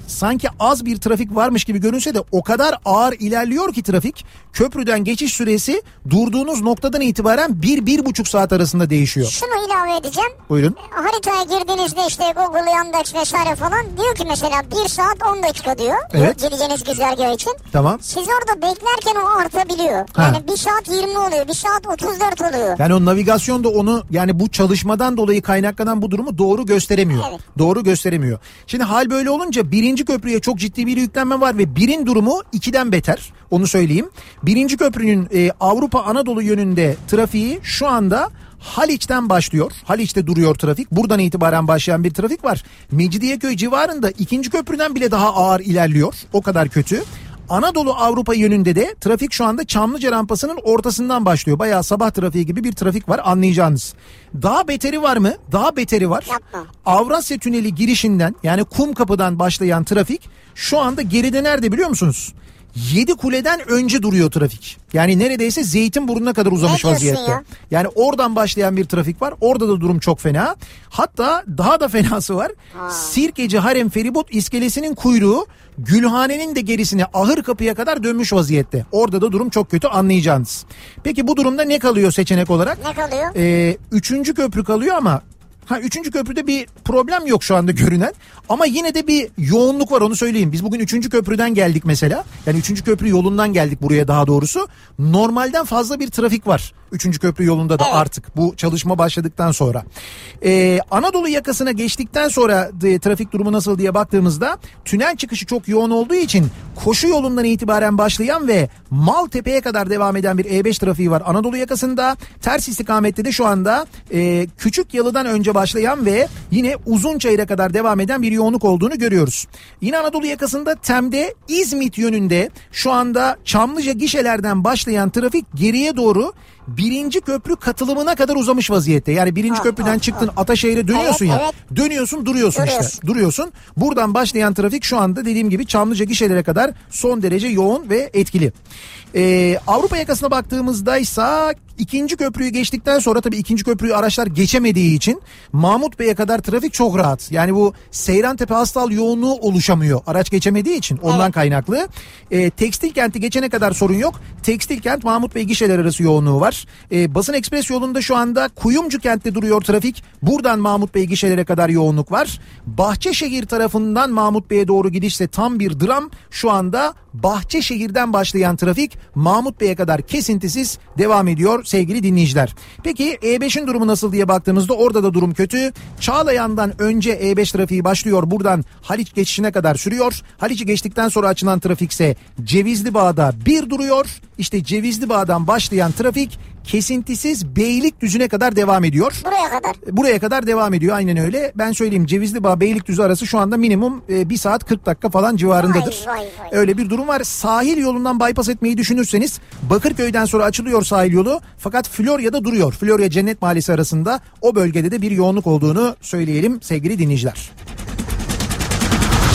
sanki az bir trafik varmış gibi görünse de o kadar ağır ilerliyor ki trafik köprüden geçiş süresi durduğunuz noktadan itibaren bir bir buçuk saat arasında değişiyor. Şunu ilave edeceğim. Buyurun. Haritaya girdiğinizde işte Google, Yandex vesaire falan diyor ki mesela 1 saat 10 dakika diyor. Evet. Gideceğiniz güzergah için. Tamam. Siz orada beklerken o artabiliyor. Ha. Yani 1 saat 20 oluyor, 1 saat 34 oluyor. Yani o navigasyon da onu yani bu çalışmadan dolayı kaynaklanan bu durumu doğru gösteremiyor. Evet. Doğru gösteremiyor. Şimdi hal böyle olunca birinci köprüye çok ciddi bir yüklenme var ve birin durumu ikiden beter. Onu söyleyeyim. Birinci köprünün e, Avrupa Anadolu yönünde trafiği şu anda Haliç'ten başlıyor. Haliç'te duruyor trafik. Buradan itibaren başlayan bir trafik var. Mecidiyeköy civarında ikinci köprüden bile daha ağır ilerliyor. O kadar kötü. Anadolu Avrupa yönünde de trafik şu anda Çamlıca rampasının ortasından başlıyor. Bayağı sabah trafiği gibi bir trafik var anlayacağınız. Daha beteri var mı? Daha beteri var. Yapma. Avrasya Tüneli girişinden yani kum kapıdan başlayan trafik şu anda geride nerede biliyor musunuz? Yedi kuleden önce duruyor trafik. Yani neredeyse Zeytinburnu'na kadar uzamış Ne vaziyette. ya? Yani oradan başlayan bir trafik var. Orada da durum çok fena. Hatta daha da fenası var. Sirkeci Harem Feribot iskelesinin kuyruğu Gülhane'nin de gerisine ahır kapıya kadar dönmüş vaziyette. Orada da durum çok kötü anlayacağınız. Peki bu durumda ne kalıyor seçenek olarak? Ne kalıyor? Ee, üçüncü köprü kalıyor ama ha üçüncü köprüde bir problem yok şu anda görünen. Ama yine de bir yoğunluk var onu söyleyeyim. Biz bugün üçüncü köprüden geldik mesela. Yani üçüncü köprü yolundan geldik buraya daha doğrusu. Normalden fazla bir trafik var. Üçüncü köprü yolunda da Evet. artık bu çalışma başladıktan sonra. Ee, Anadolu yakasına geçtikten sonra de, trafik durumu nasıl diye baktığımızda tünel çıkışı çok yoğun olduğu için koşu yolundan itibaren başlayan ve Maltepe'ye kadar devam eden bir E5 trafiği var Anadolu yakasında. Ters istikamette de şu anda e, Küçük Yalı'dan önce başlayan ve yine Uzunçayır'a kadar devam eden bir yoğunluk olduğunu görüyoruz. Yine Anadolu yakasında Tem'de İzmit yönünde şu anda Çamlıca gişelerden başlayan trafik geriye doğru birinci köprü katılımına kadar uzamış vaziyette. Yani birinci Ha, köprüden ha, çıktın Ataşehir'e dönüyorsun Evet, ya. evet. Dönüyorsun duruyorsun, işte. Duruyorsun. Buradan başlayan trafik şu anda dediğim gibi Çamlıca gişelere kadar son derece yoğun ve etkili. Ee, Avrupa yakasına baktığımızda ise ikinci köprüyü geçtikten sonra tabii ikinci köprüyü araçlar geçemediği için Mahmut Bey'e kadar trafik çok rahat. Yani bu Seyrantepe Hastal yoğunluğu oluşamıyor. Araç geçemediği için ondan kaynaklı. Ee, tekstil kenti geçene kadar sorun yok. Tekstil kent Mahmut Bey gişeler arası yoğunluğu var. Ee, Basın Ekspres yolunda şu anda Kuyumcu kentte duruyor trafik. Buradan Mahmut Bey gişelere kadar yoğunluk var. Bahçeşehir tarafından Mahmut Bey'e doğru gidişse tam bir dram. Şu anda Bahçeşehir'den başlayan trafik Mahmut Bey'e kadar kesintisiz devam ediyor sevgili dinleyiciler. Peki E5'in durumu nasıl diye baktığımızda orada da durum kötü. Çağlayan'dan önce E5 trafiği başlıyor. Buradan Haliç geçişine kadar sürüyor. Haliç'i geçtikten sonra açılan trafikse Cevizli Bağ'da bir duruyor. İşte Cevizli Bağ'dan başlayan trafik kesintisiz Beylikdüzü'ne kadar devam ediyor. Buraya kadar. Buraya kadar devam ediyor aynen öyle. Ben söyleyeyim Cevizli Bağ Beylikdüzü arası şu anda minimum 1 saat 40 dakika falan civarındadır. Vay, vay, vay. Öyle bir durum var. Sahil yolundan bypass etmeyi düşünürseniz Bakırköy'den sonra açılıyor sahil yolu. Fakat Florya'da duruyor. Florya Cennet Mahallesi arasında o bölgede de bir yoğunluk olduğunu söyleyelim sevgili dinleyiciler.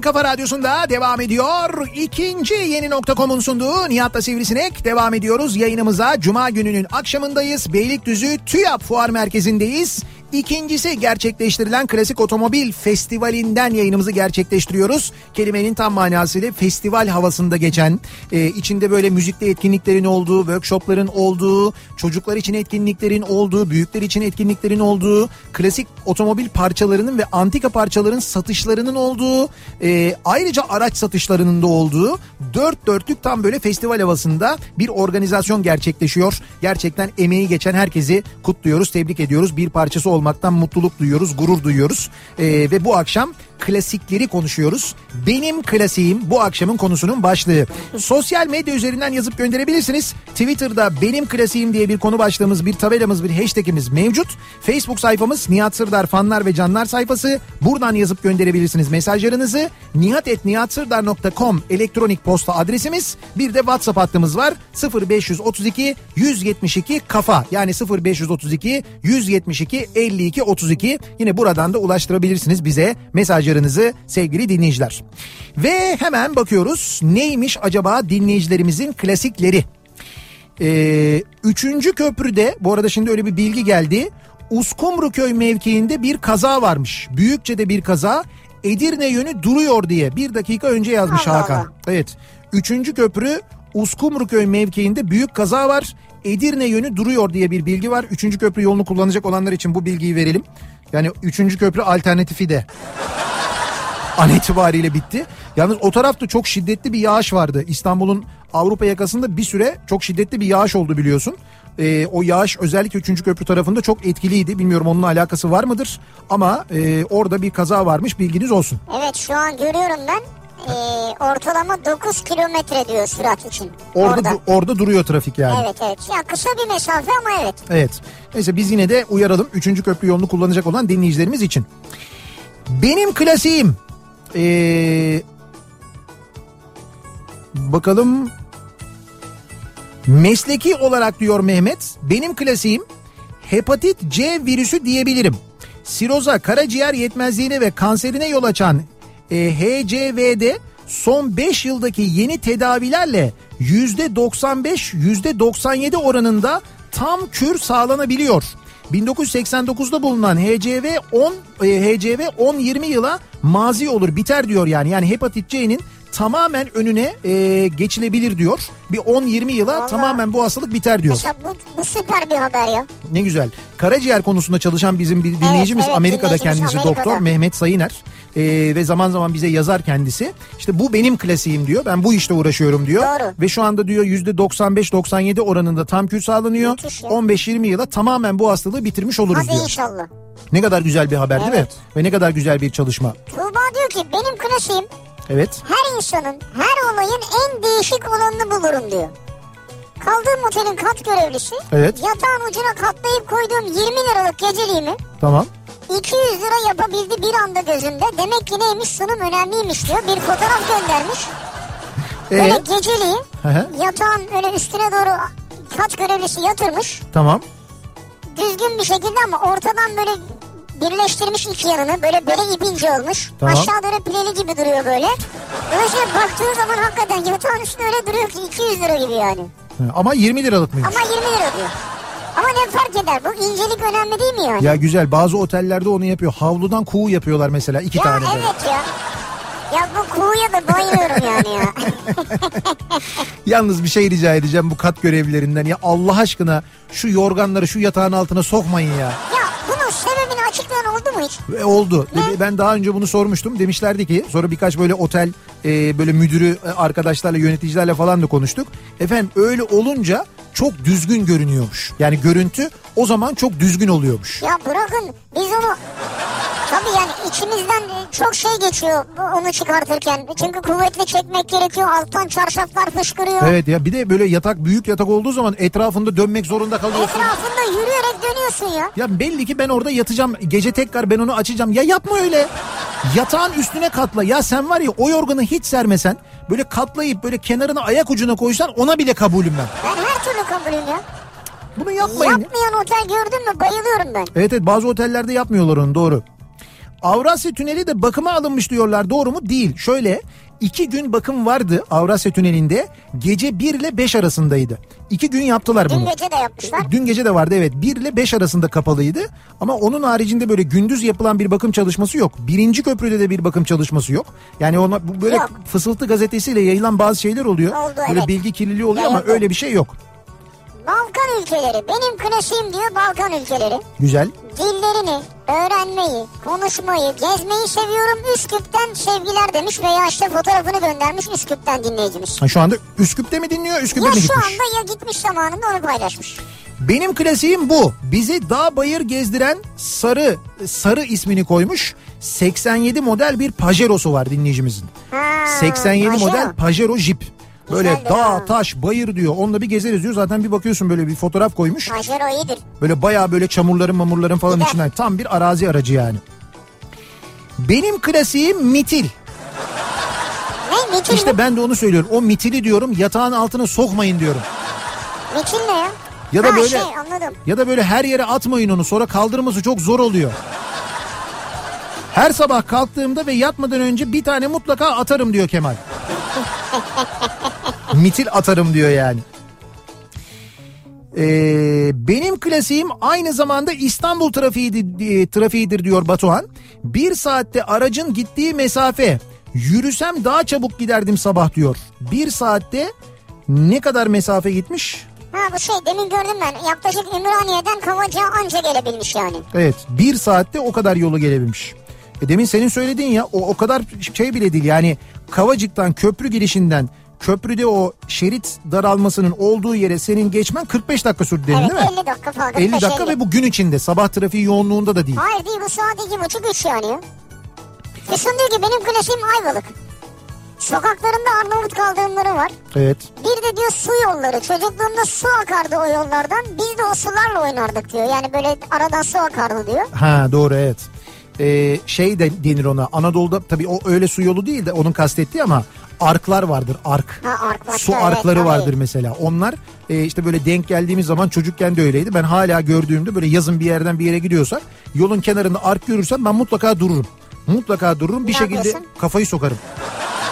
Kafa radyosunda devam ediyor. İkinci yeni nokta.com'un sunduğu Nihat'la Sivrisinek devam ediyoruz. Yayınımıza Cuma gününün akşamındayız. Beylikdüzü TÜYAP Fuar Merkezi'ndeyiz. İkincisi gerçekleştirilen Klasik Otomobil Festivali'nden yayınımızı gerçekleştiriyoruz. Kelimenin tam manasıyla festival havasında geçen, e, içinde böyle müzikte etkinliklerin olduğu, workshopların olduğu, çocuklar için etkinliklerin olduğu, büyükler için etkinliklerin olduğu, klasik otomobil parçalarının ve antika parçaların satışlarının olduğu, e, ayrıca araç satışlarının da olduğu dört dörtlük tam böyle festival havasında bir organizasyon gerçekleşiyor. Gerçekten emeği geçen herkesi kutluyoruz, tebrik ediyoruz. Bir parçası olmaktan mutluluk duyuyoruz, gurur duyuyoruz. E, ve bu akşam klasikleri konuşuyoruz. Benim klasiğim bu akşamın konusunun başlığı. Sosyal medya üzerinden yazıp gönderebilirsiniz. Twitter'da benim klasiğim diye bir konu başlığımız, bir tabelamız, bir hashtagimiz mevcut. Facebook sayfamız Nihat Sırdar fanlar ve canlar sayfası. Buradan yazıp gönderebilirsiniz mesajlarınızı. nihat.nihatsırdar.com elektronik posta adresimiz. Bir de WhatsApp hattımız var. 0532 172 kafa yani 0532 172 52 32 yine buradan da ulaştırabilirsiniz bize mesajlarınızı sevgili dinleyiciler. Ve hemen bakıyoruz neymiş acaba dinleyicilerimizin klasikleri. Ee, üçüncü köprüde bu arada şimdi öyle bir bilgi geldi. Uskumruköy mevkiinde bir kaza varmış. Büyükçe de bir kaza. Edirne yönü duruyor diye bir dakika önce yazmış Allah Hakan. Allah. Evet. Üçüncü köprü Uskumruköy mevkiinde büyük kaza var. Edirne yönü duruyor diye bir bilgi var. Üçüncü köprü yolunu kullanacak olanlar için bu bilgiyi verelim. Yani üçüncü köprü alternatifi de an itibariyle bitti. Yalnız o tarafta çok şiddetli bir yağış vardı. İstanbul'un Avrupa yakasında bir süre çok şiddetli bir yağış oldu biliyorsun. Ee, o yağış özellikle 3. köprü tarafında çok etkiliydi. Bilmiyorum onunla alakası var mıdır? Ama e, orada bir kaza varmış bilginiz olsun. Evet şu an görüyorum ben. Ee, ortalama 9 kilometre diyor sürat için. Orada Orada. du- orada duruyor trafik yani. Evet evet. Ya kısa bir mesafe ama evet. Evet. Neyse biz yine de uyaralım 3. köprü yolunu kullanacak olan dinleyicilerimiz için. Benim klasiğim. Ee, bakalım. Mesleki olarak diyor Mehmet. Benim klasiğim hepatit C virüsü diyebilirim. Siroza, karaciğer yetmezliğine ve kanserine yol açan e, HCV'de son 5 yıldaki yeni tedavilerle %95 %97 oranında tam kür sağlanabiliyor. 1989'da bulunan HCV 10 e, HCV 10-20 yıla mazi olur biter diyor yani. Yani hepatit C'nin tamamen önüne e, geçilebilir diyor. Bir 10-20 yıla Vallahi- tamamen bu hastalık biter diyor. Mesela bu, bu süper bir haber ya. Ne güzel. Karaciğer konusunda çalışan bizim bir dinleyicimiz evet, Amerika'da dinleyicimiz kendisi Amerika'da. doktor Mehmet Sayıner. Ee, ve zaman zaman bize yazar kendisi. İşte bu benim klasiğim diyor. Ben bu işte uğraşıyorum diyor. Doğru. Ve şu anda diyor %95-97 oranında tam kür sağlanıyor. Müthiş ya. 15-20 yıla tamamen bu hastalığı bitirmiş oluruz Hadi diyor. inşallah. Ne kadar güzel bir haber değil mi? Evet. Ve ne kadar güzel bir çalışma. Tuğba diyor ki benim klasiğim Evet. her insanın her olayın en değişik olanını bulurum diyor. Kaldığım otelin kat görevlisi Evet. yatağın ucuna katlayıp koyduğum 20 liralık geceliğimi Tamam. 200 lira yapabildi bir anda gözümde. Demek ki neymiş sunum önemliymiş diyor. Bir fotoğraf göndermiş. Böyle Ee, geceliği Hı hı. yatağın öyle üstüne doğru kat görevlisi yatırmış. tamam. Düzgün bir şekilde ama ortadan böyle birleştirmiş iki yanını. Böyle böyle ipince olmuş. Tamam. Aşağı doğru pileli gibi duruyor böyle. Dolayısıyla baktığın zaman hakikaten yatağın üstüne öyle duruyor ki 200 lira gibi yani. Ama 20 liralık mıymış? Ama 20 lira diyor. Ama ne fark eder? Bu incelik önemli değil mi yani? Ya güzel bazı otellerde onu yapıyor. Havludan kuğu yapıyorlar mesela iki Ya tane de. evet ya. Ya bu kuğuya da bayılıyorum yani ya. [LAUGHS] Yalnız bir şey rica edeceğim bu kat görevlilerinden ya Allah aşkına şu yorganları şu yatağın altına sokmayın ya. ya Ve oldu. Ne? Ben daha önce bunu sormuştum. Demişlerdi ki sonra birkaç böyle otel e, böyle müdürü e, arkadaşlarla yöneticilerle falan da konuştuk. Efendim öyle olunca çok düzgün görünüyormuş. Yani görüntü o zaman çok düzgün oluyormuş. Ya bırakın biz onu tabii yani içimizden çok şey geçiyor onu çıkartırken. Çünkü kuvvetli çekmek gerekiyor. Alttan çarşaflar fışkırıyor. Evet ya bir de böyle yatak büyük yatak olduğu zaman etrafında dönmek zorunda kalıyorsun. Etrafında yürüyerek dönüyorsun ya. Ya belli ki ben orada yatacağım. Gece tekrar ben onu açacağım. Ya yapma öyle. Yatağın üstüne katla. Ya sen var ya o yorganı hiç sermesen böyle katlayıp böyle kenarına ayak ucuna koysan ona bile kabulüm ben. Ben her türlü kabulüm ya. Bunu yapmayın. ya. Yapmayan otel gördün mü bayılıyorum ben. Evet evet bazı otellerde yapmıyorlar onu doğru. Avrasya Tüneli de bakıma alınmış diyorlar doğru mu? Değil. Şöyle iki gün bakım vardı Avrasya Tüneli'nde. Gece 1 ile 5 arasındaydı. İki gün yaptılar Dün bunu. gece de yapmışlar. Dün gece de vardı evet. 1 ile 5 arasında kapalıydı. Ama onun haricinde böyle gündüz yapılan bir bakım çalışması yok. Birinci köprüde de bir bakım çalışması yok. Yani ona böyle Yok. fısıltı gazetesiyle yayılan bazı şeyler oluyor. Oldu, böyle evet. bilgi kirliliği oluyor ama Yayıldı. öyle bir şey yok. Balkan ülkeleri benim klasiğim diyor Balkan ülkeleri. Güzel. Dillerini, öğrenmeyi, konuşmayı, gezmeyi seviyorum. Üsküp'ten sevgiler demiş veya işte fotoğrafını göndermiş Üsküp'ten dinleyicimiz. Ha, şu anda Üsküp'te mi dinliyor Üsküp'e Ya mi şu gitmiş? anda ya gitmiş zamanında onu paylaşmış. Benim klasiğim bu. Bizi dağ bayır gezdiren Sarı, Sarı ismini koymuş. 87 model bir Pajero'su var dinleyicimizin. Ha, 87 Pajero. model Pajero Jeep. Böyle Güzeldir dağ, ha. taş, bayır diyor. Onunla bir gezeriz diyor. Zaten bir bakıyorsun böyle bir fotoğraf koymuş. Pajero iyidir. Böyle bayağı böyle çamurların mamurların falan Gider. içinden. Tam bir arazi aracı yani. Benim klasiğim mitil. Ne mitil İşte mi? ben de onu söylüyorum. O mitili diyorum yatağın altına sokmayın diyorum. Mitil ne ya? Ya da ha, böyle şey anladım. ya da böyle her yere atmayın onu. Sonra kaldırması çok zor oluyor. Her sabah kalktığımda ve yatmadan önce bir tane mutlaka atarım diyor Kemal. [LAUGHS] Mitil atarım diyor yani. Ee, benim klasiğim aynı zamanda İstanbul trafiğidir, e, trafiğidir diyor Batuhan. Bir saatte aracın gittiği mesafe yürüsem daha çabuk giderdim sabah diyor. Bir saatte ne kadar mesafe gitmiş? Ha bu şey demin gördüm ben. Yaklaşık Ümraniye'den Kavacık'a anca gelebilmiş yani. Evet bir saatte o kadar yolu gelebilmiş. E demin senin söylediğin ya o, o kadar şey bile değil yani Kavacık'tan köprü girişinden köprüde o şerit daralmasının olduğu yere senin geçmen 45 dakika sürdü dedin Evet değil mi? 50 dakika falan. 50 dakika 45, ve bu gün içinde sabah trafiği yoğunluğunda da değil. Hayır değil bu saat iki buçuk üç yani ya. Füsun diyor ki benim klasiğim Ayvalık. Sokaklarında Arnavut kaldırımları var. Evet. Bir de diyor su yolları. Çocukluğumda su akardı o yollardan. Biz de o sularla oynardık diyor. Yani böyle aradan su akardı diyor. Ha doğru evet. Ee, şey de denir ona Anadolu'da tabii o öyle su yolu değil de onun kastettiği ama arklar vardır ark. Ha ark başka, Su evet, arkları tabii. vardır mesela. Onlar e, işte böyle denk geldiğimiz zaman çocukken de öyleydi. Ben hala gördüğümde böyle yazın bir yerden bir yere gidiyorsak yolun kenarında ark görürsem ben mutlaka dururum. Mutlaka dururum bir Ne şekilde yapıyorsun? kafayı sokarım.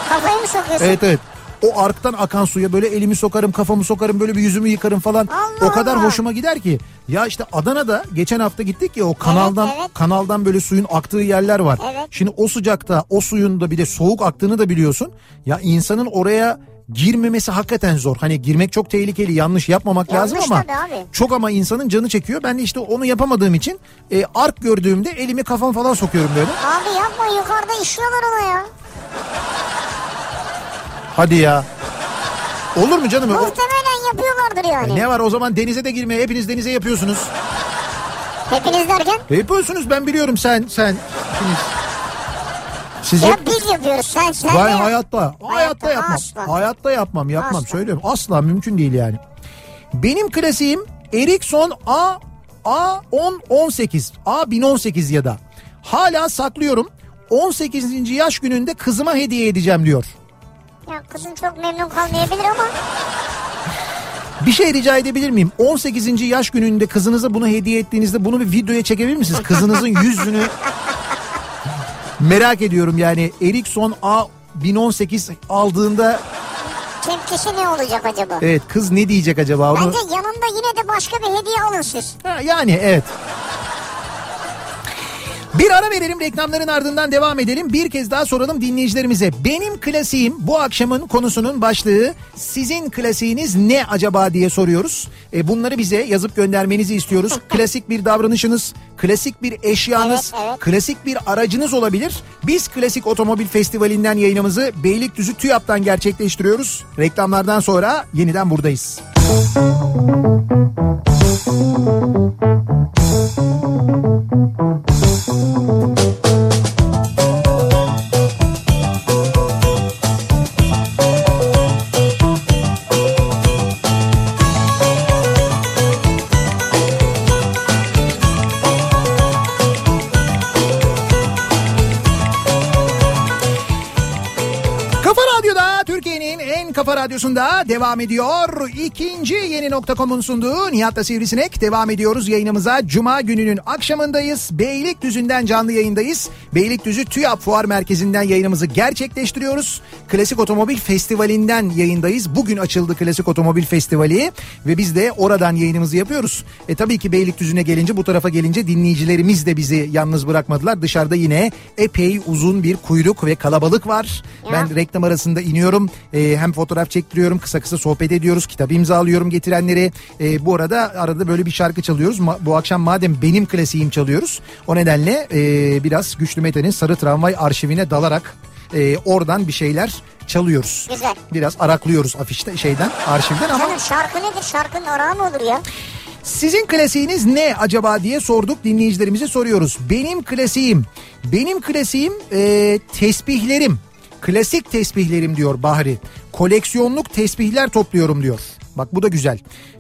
Kafayı mı sokuyorsun? Evet evet. O arktan akan suya böyle elimi sokarım, kafamı sokarım, böyle bir yüzümü yıkarım falan. Allah o kadar Allah. hoşuma gider ki. Ya işte Adana'da geçen hafta gittik ya o kanaldan evet. kanaldan böyle suyun aktığı yerler var. Evet. Şimdi o sıcakta o suyun da bir de soğuk aktığını da biliyorsun. Ya insanın oraya girmemesi hakikaten zor. Hani girmek çok tehlikeli, yanlış yapmamak Yanlış lazım ama abi. çok ama insanın canı çekiyor. Ben de işte onu yapamadığım için e, ark gördüğümde elimi kafam falan sokuyorum böyle. Abi yapma yukarıda işiyorlar ona ya. Hadi ya. Olur mu canım? Muhtemelen yapıyorlardır yani. Ne var o zaman denize de girmeye hepiniz denize yapıyorsunuz. Hepiniz derken? Yapıyorsunuz ben biliyorum sen sen ikiniz. Siz Ya yap- biz yapıyoruz sen sen de yap. hayatta, hayatta yapmam. asla. Hayatta yapmam, yapmam Asla. söylüyorum. Asla mümkün değil yani. Benim klasiğim Ericsson A A10 18, A 1018 ya da. Hala saklıyorum. 18. yaş gününde kızıma hediye edeceğim diyor. Ya kızın çok memnun kalmayabilir ama Bir şey rica edebilir miyim? 18. yaş gününde kızınıza bunu hediye ettiğinizde bunu bir videoya çekebilir misiniz? Kızınızın yüzünü merak ediyorum yani. Ericsson A 1018 aldığında tepkisi ne olacak acaba? evet kız ne diyecek acaba onu? Bence yanında yine de başka bir hediye alın siz. Ha, yani evet. Bir ara verelim reklamların ardından devam edelim. Bir kez daha soralım dinleyicilerimize. Benim klasiğim bu akşamın konusunun başlığı sizin klasiğiniz ne acaba diye soruyoruz. E, bunları bize yazıp göndermenizi istiyoruz. [LAUGHS] Klasik bir davranışınız, klasik bir eşyanız, Evet, evet. klasik bir aracınız olabilir. Biz Klasik Otomobil Festivali'nden yayınımızı Beylikdüzü TÜYAP'tan gerçekleştiriyoruz. Reklamlardan sonra yeniden buradayız. Kafa kafa radyosunda devam ediyor. İkinci yeni nokta.com'un sunduğu Nihat'la Sivrisinek devam ediyoruz yayınımıza. Cuma gününün akşamındayız. Beylikdüzü'nden canlı yayındayız. Beylikdüzü TÜYAP Fuar Merkezi'nden yayınımızı gerçekleştiriyoruz. Klasik Otomobil Festivali'nden yayındayız. Bugün açıldı Klasik Otomobil Festivali ve biz de oradan yayınımızı yapıyoruz. E tabii ki Beylikdüzü'ne gelince bu tarafa gelince dinleyicilerimiz de bizi yalnız bırakmadılar. Dışarıda yine epey uzun bir kuyruk ve kalabalık var. Ben reklam arasında iniyorum. Ee, hem fotoğraf çektiriyorum. Kısa kısa sohbet ediyoruz. Kitap imzalıyorum getirenleri. Ee, bu arada arada böyle bir şarkı çalıyoruz. Ma- bu akşam madem benim klasiğim çalıyoruz. O nedenle e, biraz Güçlü Mete'nin Sarı Tramvay arşivine dalarak e, oradan bir şeyler çalıyoruz. Güzel. Biraz araklıyoruz afişte şeyden arşivden ama Canım şarkı nedir? Şarkının arağı mı olur ya? sizin klasiğiniz ne acaba diye sorduk dinleyicilerimize soruyoruz. Benim klasiğim, benim klasiğim e, tesbihlerim. Klasik tesbihlerim diyor Bahri. Koleksiyonluk tesbihler topluyorum diyor. Bak bu da güzel.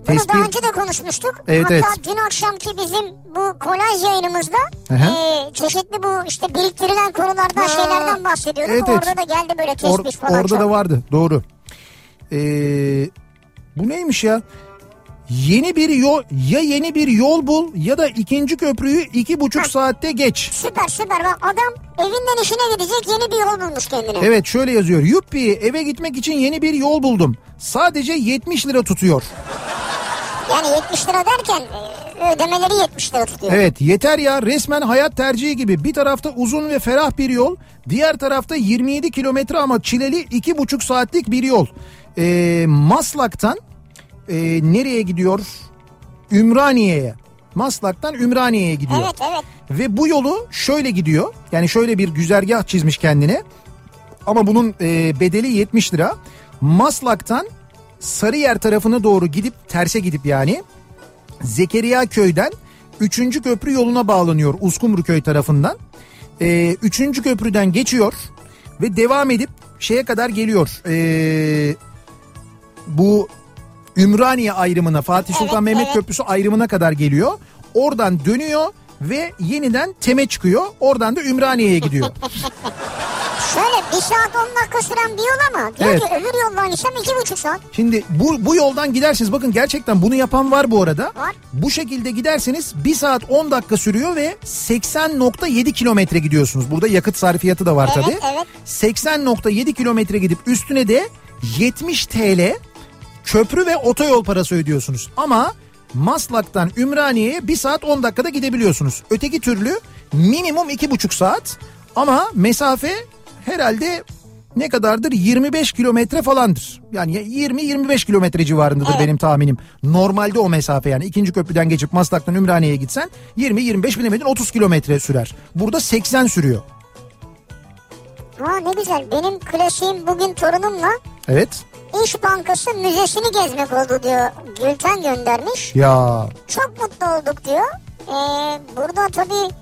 Bunu daha önce de konuşmuştuk. Evet, Hatta evet. dün akşamki bizim bu kolaj yayınımızda e, çeşitli bu işte biriktirilen konulardan Ha. şeylerden bahsediyorduk. Evet, evet. Orada da geldi böyle Or- tespih falan. orada çok. da vardı doğru. Ee, bu neymiş ya? Yeni bir yol ya yeni bir yol bul ya da ikinci köprüyü iki buçuk saatte geç. Süper süper bak adam evinden işine gidecek yeni bir yol bulmuş kendine. Evet şöyle yazıyor. Yuppi eve gitmek için yeni bir yol buldum. Sadece 70 lira tutuyor. Yani 70 lira derken e, ödemeleri 70 lira tutuyor. Evet yeter ya resmen hayat tercihi gibi. Bir tarafta uzun ve ferah bir yol. Diğer tarafta 27 kilometre ama çileli iki buçuk saatlik bir yol. Ee, Maslak'tan e, nereye gidiyor? Ümraniye'ye. Maslak'tan Ümraniye'ye gidiyor. Evet evet. Ve bu yolu şöyle gidiyor. Yani şöyle bir güzergah çizmiş kendine. Ama bunun e, bedeli 70 lira. Maslak'tan Sarıyer tarafına doğru gidip terse gidip yani Zekeriya köyden 3. köprü yoluna bağlanıyor Uskumru köy tarafından. E, 3. köprüden geçiyor ve devam edip şeye kadar geliyor. E, bu Ümraniye ayrımına Fatih Sultan Evet, Mehmet evet. Köprüsü ayrımına kadar geliyor. Oradan dönüyor ve yeniden Tem'e çıkıyor. Oradan da Ümraniye'ye gidiyor. [LAUGHS] Şöyle bir saat 10 dakika süren bir yol ama diyor Evet. ki öbür yoldan gitsem iki buçuk saat. Şimdi bu, bu yoldan gidersiniz bakın gerçekten bunu yapan var bu arada. Var. Bu şekilde giderseniz 1 saat 10 dakika sürüyor ve 80.7 kilometre gidiyorsunuz. Burada yakıt sarfiyatı da var Evet, tabii. evet. 80.7 kilometre gidip üstüne de 70 TL köprü ve otoyol parası ödüyorsunuz. Ama Maslak'tan Ümraniye'ye 1 saat 10 dakikada gidebiliyorsunuz. Öteki türlü minimum 2,5 saat ama mesafe herhalde ne kadardır? 25 kilometre falandır. Yani 20-25 kilometre civarındadır Evet. benim tahminim. Normalde o mesafe yani ikinci köprüden geçip Maslak'tan Ümraniye'ye gitsen 20-25 bilemedin 30 kilometre sürer. Burada 80 sürüyor. Ha ne güzel benim klasiğim bugün torunumla Evet. İş Bankası Müzesi'ni gezmek oldu diyor. Gülten göndermiş. Ya Çok mutlu olduk diyor. Ee, burada tabii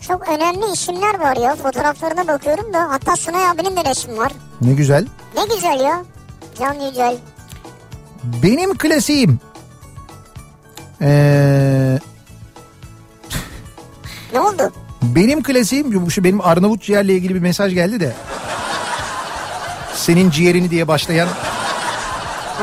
çok önemli isimler var ya. Fotoğraflarına bakıyorum da hatta Sunay abinin de resmi var. ne güzel. Ne güzel ya. Can Yücel. Benim klasiğim. Ee, Ne oldu? benim klasiğim şu benim Arnavut ciğerle ilgili bir mesaj geldi de. Senin ciğerini diye başlayan.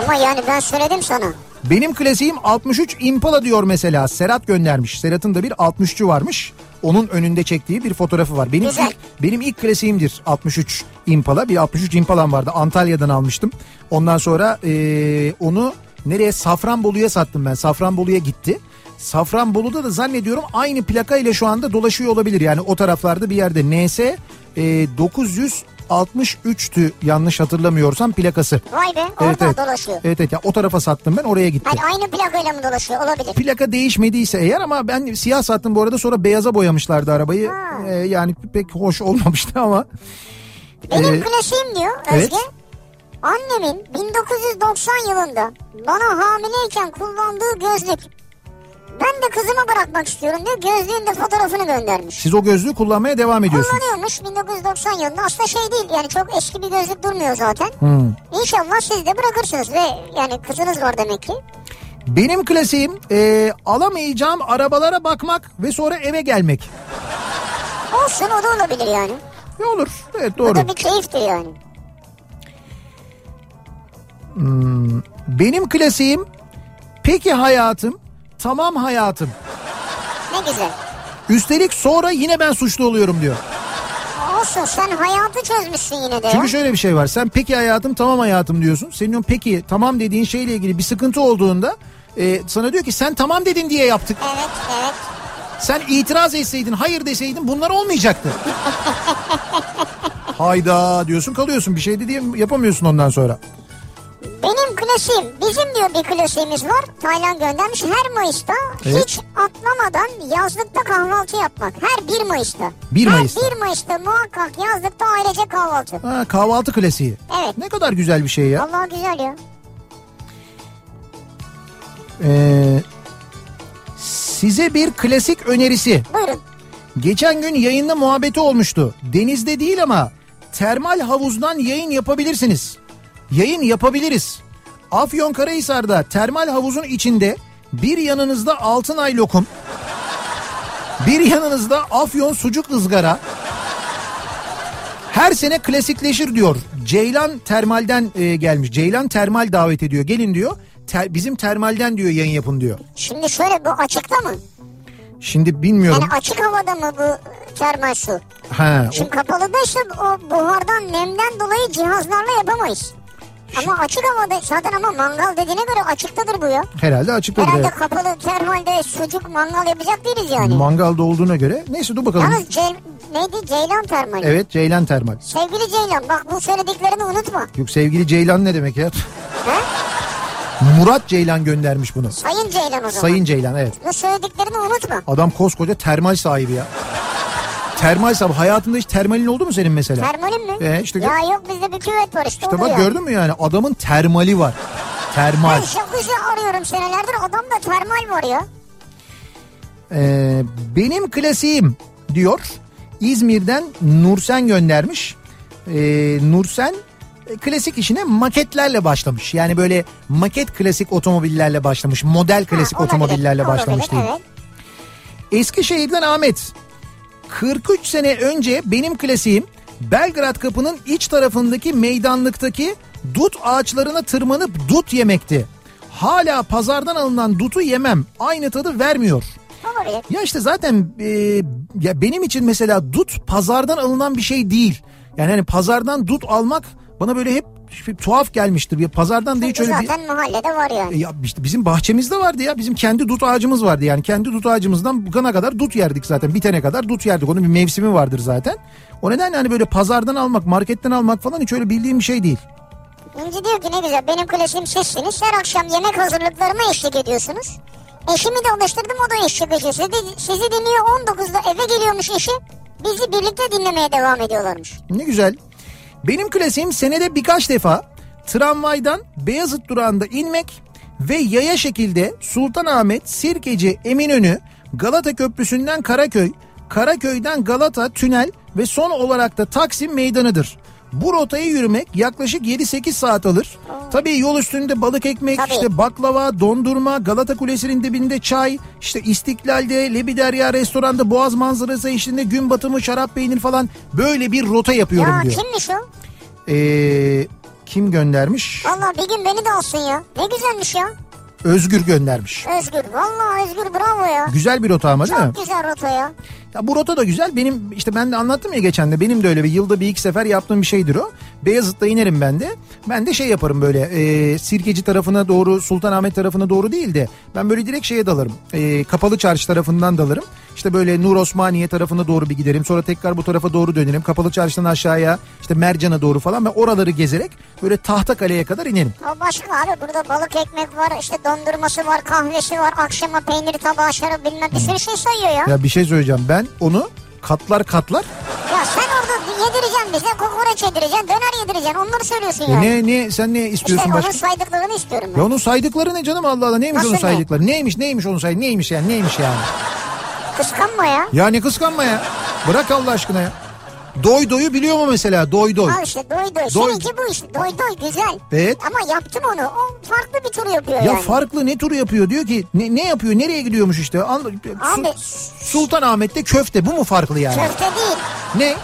Ama yani ben söyledim sana. Benim klasiğim 63 Impala diyor mesela. Serhat göndermiş. Serhat'ın da bir 63'ü varmış. Onun önünde çektiği bir fotoğrafı var. Benim Güzel. ilk, benim ilk klasiğimdir 63 Impala. Bir 63 Impala'm vardı. Antalya'dan almıştım. Ondan sonra eee, onu nereye? Safranbolu'ya sattım ben. Safranbolu'ya gitti. Safranbolu'da da zannediyorum aynı plaka ile şu anda dolaşıyor olabilir. Yani o taraflarda bir yerde NS e, 963'tü yanlış hatırlamıyorsam plakası. Vay be orada dolaşıyor. Evet evet ya o tarafa sattım ben oraya gitti. Hani aynı plakayla mı dolaşıyor olabilir. Plaka değişmediyse eğer ama ben siyah sattım bu arada sonra beyaza boyamışlardı arabayı. Ha. Ee, yani pek hoş olmamıştı ama. Benim Ee, klasiğim diyor evet. Özge. Annemin 1990 yılında bana hamileyken kullandığı gözlük. Ben de kızıma bırakmak istiyorum diyor. Gözlüğün de fotoğrafını göndermiş. Siz o gözlüğü kullanmaya devam ediyorsunuz. Kullanıyormuş 1990 yılında. Aslında şey değil yani çok eski bir gözlük durmuyor zaten. Hmm. İnşallah siz de bırakırsınız ve yani kızınız var demek ki. Benim klasiğim e, alamayacağım arabalara bakmak ve sonra eve gelmek. Olsun o da olabilir yani. Ne olur? Evet doğru. da bir keyiftir yani. Benim klasiğim peki hayatım tamam hayatım. Ne güzel. Üstelik sonra yine ben suçlu oluyorum diyor. Olsun sen hayatı çözmüşsün yine de. Çünkü şöyle bir şey var. Sen peki hayatım tamam hayatım diyorsun. Senin o peki tamam dediğin şeyle ilgili bir sıkıntı olduğunda e, sana diyor ki sen tamam dedin diye yaptık. Evet evet. Sen itiraz etseydin hayır deseydin bunlar olmayacaktı. [LAUGHS] Hayda diyorsun kalıyorsun bir şey de diye yapamıyorsun ondan sonra. Benim klasiğim, bizim diyor bir klasiğimiz var. Taylan göndermiş her Mayıs'ta Evet. hiç atlamadan yazlıkta kahvaltı yapmak. Her 1 Mayıs'ta. 1 Mayıs'ta. Her 1 Mayıs'ta muhakkak yazlıkta ailece kahvaltı. Ha, kahvaltı klasiği. Evet. Ne kadar güzel bir şey ya. Allah güzel ya. Ee, size bir klasik önerisi. Buyurun. Geçen gün yayında muhabbeti olmuştu. Denizde değil ama termal havuzdan yayın yapabilirsiniz. Yayın yapabiliriz. Afyonkarahisar'da termal havuzun içinde bir yanınızda altın ay lokum, bir yanınızda afyon sucuk ızgara. Her sene klasikleşir diyor. Ceylan Termal'den e, gelmiş. Ceylan Termal davet ediyor. Gelin diyor. Ter- bizim termalden diyor yayın yapın diyor. Şimdi şöyle bu açıkta mı? Şimdi bilmiyorum. Yani açık havada mı bu termal su? Ha, o- Şimdi kapalıda işte o buhardan nemden dolayı cihazlarla yapamayız. Ama açık havada zaten ama mangal dediğine göre açıktadır bu ya. herhalde açıkladı. Herhalde evet. kapalı termalde sucuk mangal yapacak değiliz yani. Mangalda olduğuna göre. Neyse dur bakalım. Yalnız Cey- neydi Ceylan termali. Evet Ceylan Termal. Sevgili Ceylan bak bu söylediklerini unutma. Yok sevgili Ceylan ne demek ya? He? Murat Ceylan göndermiş bunu. Sayın Ceylan o zaman. Sayın Ceylan evet. Bu söylediklerini unutma. Adam koskoca termal sahibi ya. Termal sahibi. Hayatında hiç termalin oldu mu senin mesela? Termalin mi? Ee, işte- ya yok bizde bir küvet var işte. İşte bak oluyor. gördün mü yani adamın termali var. Termal. Ben jacuzzi arıyorum senelerdir adamda termal var ya. Ee, benim klasiğim diyor. İzmir'den Nursen göndermiş. Ee, Nursen e, klasik işine maketlerle başlamış. Yani böyle maket klasik otomobillerle başlamış. Model klasik Ha, olabilir, otomobillerle olabilir, başlamış diyeyim. Evet. Eskişehir'den Ahmet. 43 sene önce benim klasiğim Belgrad Kapı'nın iç tarafındaki meydanlıktaki dut ağaçlarına tırmanıp dut yemekti. Hala pazardan alınan dutu yemem. Aynı tadı vermiyor. Olabilir. Ya işte zaten e, ya benim için mesela dut pazardan alınan bir şey değil. Yani hani pazardan dut almak bana böyle hep bir tuhaf gelmiştir. Ya pazardan da hiç öyle bir... zaten mahallede var yani. Ya işte bizim bahçemizde vardı ya. Bizim kendi dut ağacımız vardı. Yani kendi dut ağacımızdan bugana kadar dut yerdik zaten. Bitene kadar dut yerdik. Onun bir mevsimi vardır zaten. O nedenle hani böyle pazardan almak, marketten almak falan hiç öyle bildiğim bir şey değil. İnci diyor ki ne güzel benim klasiğim sizsiniz. Her akşam yemek hazırlıklarıma eşlik ediyorsunuz. Eşimi de alıştırdım o da eşlik ediyor. Sizi, sizi dinliyor 19'da eve geliyormuş eşi. Bizi birlikte dinlemeye devam ediyorlarmış. Ne güzel. Benim klasiğim senede birkaç defa tramvaydan Beyazıt durağında inmek ve yaya şekilde Sultanahmet, Sirkeci, Eminönü, Galata Köprüsü'nden Karaköy, Karaköy'den Galata, Tünel ve son olarak da Taksim Meydanı'dır. Bu rotayı yürümek yaklaşık 7-8 saat alır. Tabii yol üstünde balık ekmek, Tabii. işte baklava, dondurma, Galata Kulesi'nin dibinde çay, işte İstiklal'de, Lebiderya restoranda boğaz manzarası eşliğinde gün batımı, şarap peynir falan böyle bir rota yapıyorum Ya diyor. kimmiş o? Ee, kim göndermiş? Valla bir gün beni de alsın ya. Ne güzelmiş ya. Özgür göndermiş. Özgür. Valla Özgür bravo ya. Güzel bir rota ama değil mi? Çok güzel rota ya. Ya bu rota da güzel. Benim işte ben de anlattım ya geçen de. Benim de öyle bir yılda bir iki sefer yaptığım bir şeydir o. Beyazıt'ta inerim ben de. Ben de şey yaparım böyle e, Sirkeci tarafına doğru Sultanahmet tarafına doğru değil de ben böyle direkt şeye dalarım. E, Kapalı Çarşı tarafından dalarım. İşte böyle Nur Osmaniye tarafına doğru bir giderim. Sonra tekrar bu tarafa doğru dönerim. Kapalı Çarşı'dan aşağıya işte Mercan'a doğru falan ve oraları gezerek böyle Tahtakale'ye kadar inerim. O başka abi burada balık ekmek var işte dondurması var kahvesi var akşama peynir tabağı şarap bilmem bir sürü şey sayıyor ya. Ya bir şey söyleyeceğim. Ben onu katlar katlar Ya sen orada yedireceksin bize kokoreç yedireceksin döner yedireceksin onları söylüyorsun E yani. ne ne sen ne işte istiyorsun onun başka? saydıklarını istiyorum ben. Ya onun saydıkları ne canım Allah Allah neymiş Nasıl onun ne? saydıkları? Neymiş neymiş onun saydıkları? Neymiş yani neymiş yani? Kıskanma ya. Ya ne kıskanma ya. Bırak Allah aşkına ya. Doy doyu biliyor mu mesela? Doy doy. Al işte doy doy. Doy. Seninki bu işte doy doy güzel. Evet. Ama yaptım onu. O farklı bir tur yapıyor Ya yani. farklı ne turu yapıyor diyor ki ne, ne yapıyor nereye gidiyormuş işte. Abi Su- Sultanahmet'te köfte bu mu farklı yani? köfte değil. Ne?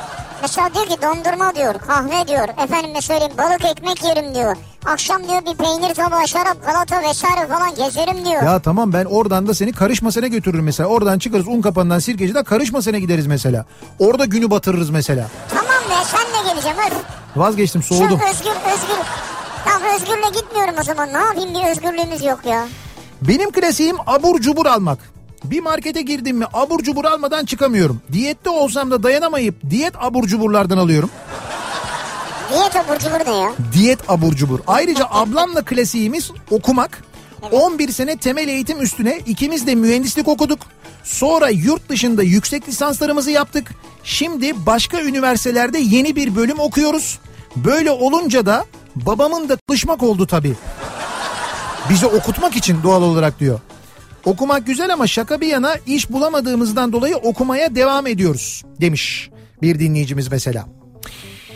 Mesela diyor ki dondurma diyor, kahve diyor, efendime söyleyeyim balık ekmek yerim diyor. Akşam diyor bir peynir tabağı, şarap, galata vesaire falan gezerim diyor. Ya tamam ben oradan da seni karışmasına götürürüm mesela. Oradan çıkarız un kapanından sirkeciden karışmasına gideriz mesela. Orada günü batırırız mesela. Tamam be sen de geleceğim öf. Vazgeçtim soğudum. Şu Özgür, Özgür. Tamam Özgür'le gitmiyorum o zaman. Ne yapayım bir özgürlüğümüz yok ya. Benim klasiğim abur cubur almak. Bir markete girdim mi abur cubur almadan çıkamıyorum. Diyette olsam da dayanamayıp diyet abur cuburlardan alıyorum. Diyet abur cubur ne ya? Diyet abur cubur. Ayrıca [LAUGHS] ablamla klasiğimiz okumak. 11 sene temel eğitim üstüne ikimiz de mühendislik okuduk. Sonra yurt dışında yüksek lisanslarımızı yaptık. Şimdi başka üniversitelerde yeni bir bölüm okuyoruz. Böyle olunca da babamın da çalışmak oldu tabii. Bizi okutmak için doğal olarak diyor. Okumak güzel ama şaka bir yana iş bulamadığımızdan dolayı okumaya devam ediyoruz demiş bir dinleyicimiz mesela.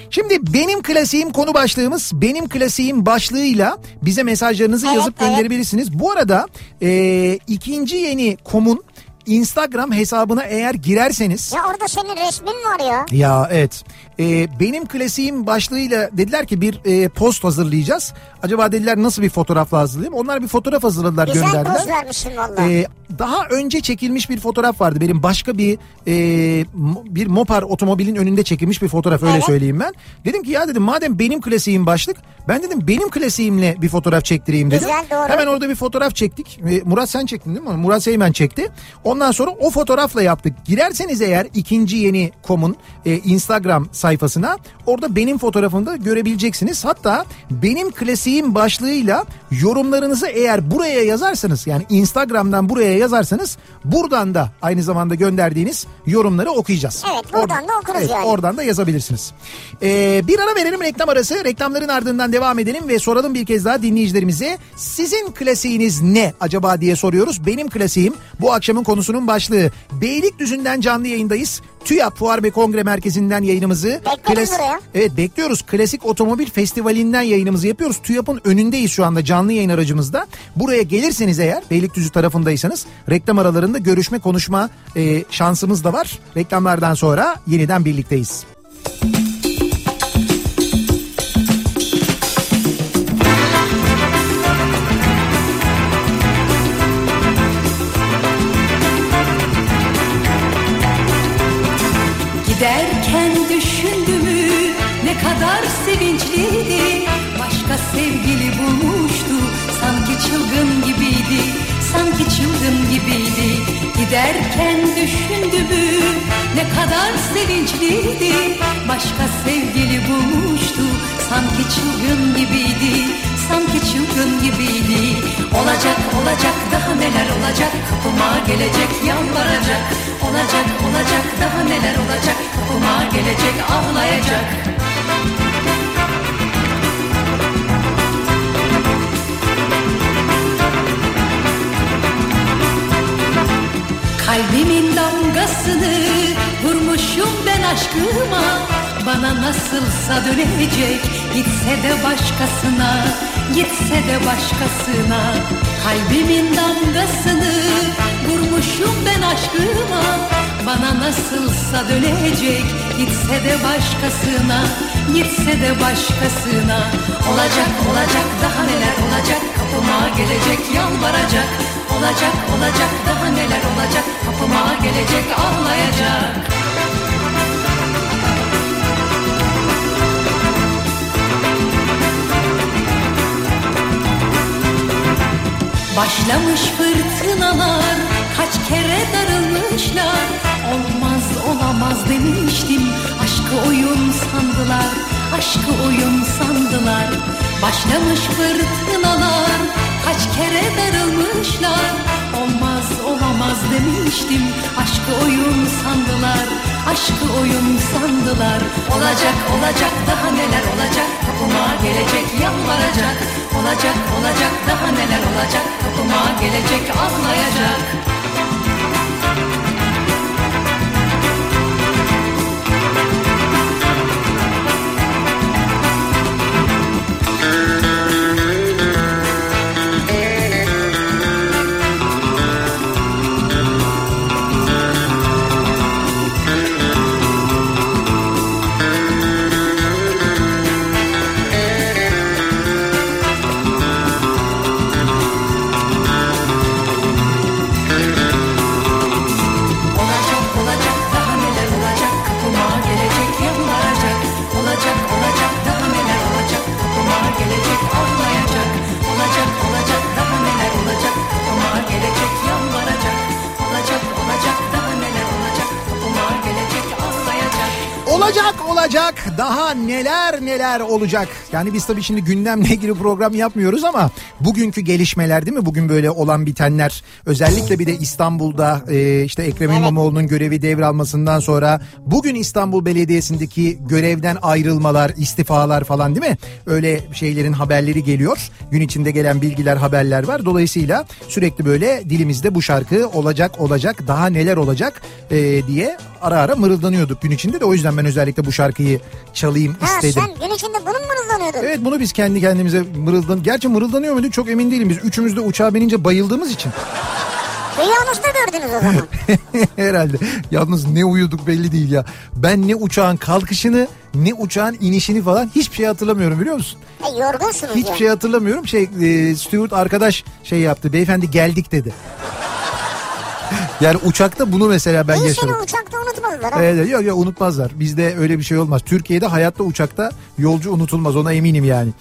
Şimdi benim klasiğim konu başlığımız benim klasiğim başlığıyla bize mesajlarınızı Evet, yazıp evet. gönderebilirsiniz. Bu arada e, ikinci yeni komun Instagram hesabına eğer girerseniz Ya orada senin resmin var ya. ya evet. Ee, benim klasiğim başlığıyla dediler ki bir e, post hazırlayacağız. Acaba dediler nasıl bir fotoğrafla hazırlayayım? Onlar bir fotoğraf hazırladılar Güzel gönderdiler. poz vermişsin valla. Ee, daha önce çekilmiş bir fotoğraf vardı. Benim başka bir e, bir Mopar otomobilin önünde çekilmiş bir fotoğraf öyle Evet. söyleyeyim ben. Dedim ki ya dedim madem benim klasiğim başlık ben dedim benim klasiğimle bir fotoğraf çektireyim dedim. Güzel, doğru. Hemen orada bir fotoğraf çektik. Ee, Murat sen çektin değil mi? Murat Seymen çekti. Ondan sonra o fotoğrafla yaptık. Girerseniz eğer ikinci yeni komun e, Instagram sayfasına orada benim fotoğrafımı da görebileceksiniz. Hatta benim klasiğim başlığıyla yorumlarınızı eğer buraya yazarsanız yani Instagram'dan buraya yazarsanız buradan da aynı zamanda gönderdiğiniz yorumları okuyacağız. Evet, buradan da okuruz evet, yani. Oradan da yazabilirsiniz. Ee, bir ara verelim reklam arası. Reklamların ardından devam edelim ve soralım bir kez daha dinleyicilerimize. Sizin klasiğiniz ne acaba diye soruyoruz. Benim klasiğim bu akşamın konusunun başlığı. Beylikdüzü'nden canlı yayındayız. TÜYAP Fuar ve Kongre Merkezi'nden yayınımızı. Bekleriz buraya. Evet bekliyoruz. Klasik Otomobil Festivali'nden yayınımızı yapıyoruz. TÜYAP'ın önündeyiz şu anda canlı yayın aracımızda. Buraya gelirseniz eğer Beylikdüzü tarafındaysanız reklam aralarında görüşme konuşma e, şansımız da var. Reklamlardan sonra yeniden birlikteyiz. Giderken Giderken düşündümü ne kadar sevinçliydi. Başka sevgili bulmuştu sanki çılgın gibiydi Sanki çılgın gibiydi. Olacak olacak daha neler olacak? Kapıma gelecek yalvaracak. Olacak olacak daha neler olacak? Kapıma gelecek ağlayacak Kalbimin damgasını vurmuşum ben aşkıma. Bana nasılsa dönecek gitse de başkasına Gitse de başkasına. Kalbimin damgasını vurmuşum ben aşkıma. Bana nasılsa dönecek gitse de başkasına Gitse de başkasına. Olacak olacak daha neler olacak? Kapıma gelecek yalvaracak. Olacak olacak daha olacak Kapıma gelecek ağlayacak Başlamış fırtınalar kaç kere darılmışlar. Olmaz olamaz demiştim aşkı oyun sandılar Aşkı oyun sandılar. Başlamış fırtınalar kaç kere darılmışlar Olmaz olamaz demiştim. Aşkı oyun sandılar Aşkı oyun sandılar. Olacak olacak daha neler olacak? Kapıma gelecek yalvaracak. Olacak olacak daha neler olacak? Kapıma gelecek ağlayacak olacak, daha neler neler olacak. Yani biz tabii şimdi gündemle ilgili program yapmıyoruz ama bugünkü gelişmeler değil mi? Bugün böyle olan bitenler özellikle bir de İstanbul'da e, işte Ekrem İmamoğlu'nun görevi devralmasından sonra bugün İstanbul Belediyesi'ndeki görevden ayrılmalar, istifalar falan değil mi? Öyle şeylerin haberleri geliyor. Gün içinde gelen bilgiler, haberler var. Dolayısıyla sürekli böyle dilimizde bu şarkı olacak, olacak, daha neler olacak e, diye ara ara mırıldanıyorduk gün içinde de o yüzden ben özellikle bu şarkıyı çalayım Ha istedim. sen gün içinde bunu mu mırıldanıyordun? Evet bunu biz kendi kendimize mırıldan. Gerçi mırıldanıyor muyduk çok emin değilim biz. Üçümüz de uçağa binince bayıldığımız için. Rüyanızda gördünüz o zaman. [LAUGHS] Herhalde. Yalnız ne uyuduk belli değil ya. Ben ne uçağın kalkışını ne uçağın inişini falan hiçbir şey hatırlamıyorum biliyor musun? e, yorgunsunuz Hiçbir ya. şey hatırlamıyorum. Şey e, Stuart arkadaş şey yaptı. Beyefendi geldik dedi. Yani uçakta bunu mesela ben İyi yaşadım. seni uçakta unutmadılar ha. Evet yok yok unutmazlar. Bizde öyle bir şey olmaz. Türkiye'de hayatta uçakta yolcu unutulmaz ona eminim yani.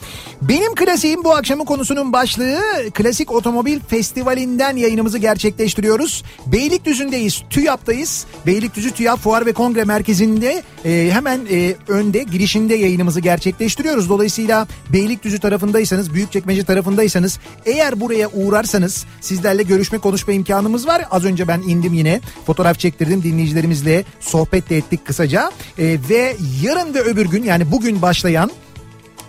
Benim klasiğim bu akşamın konusunun başlığı Klasik Otomobil Festivali'nden yayınımızı gerçekleştiriyoruz. Beylikdüzü'ndeyiz, TÜYAP'tayız. Beylikdüzü TÜYAP Fuar ve Kongre Merkezi'nde e, hemen e, önde girişinde yayınımızı gerçekleştiriyoruz. Dolayısıyla Beylikdüzü tarafındaysanız, Büyükçekmece tarafındaysanız eğer buraya uğrarsanız sizlerle görüşme konuşma imkanımız var. Az önce ben indim yine fotoğraf çektirdim dinleyicilerimizle sohbet de ettik kısaca. E, ve yarın ve öbür gün yani bugün başlayan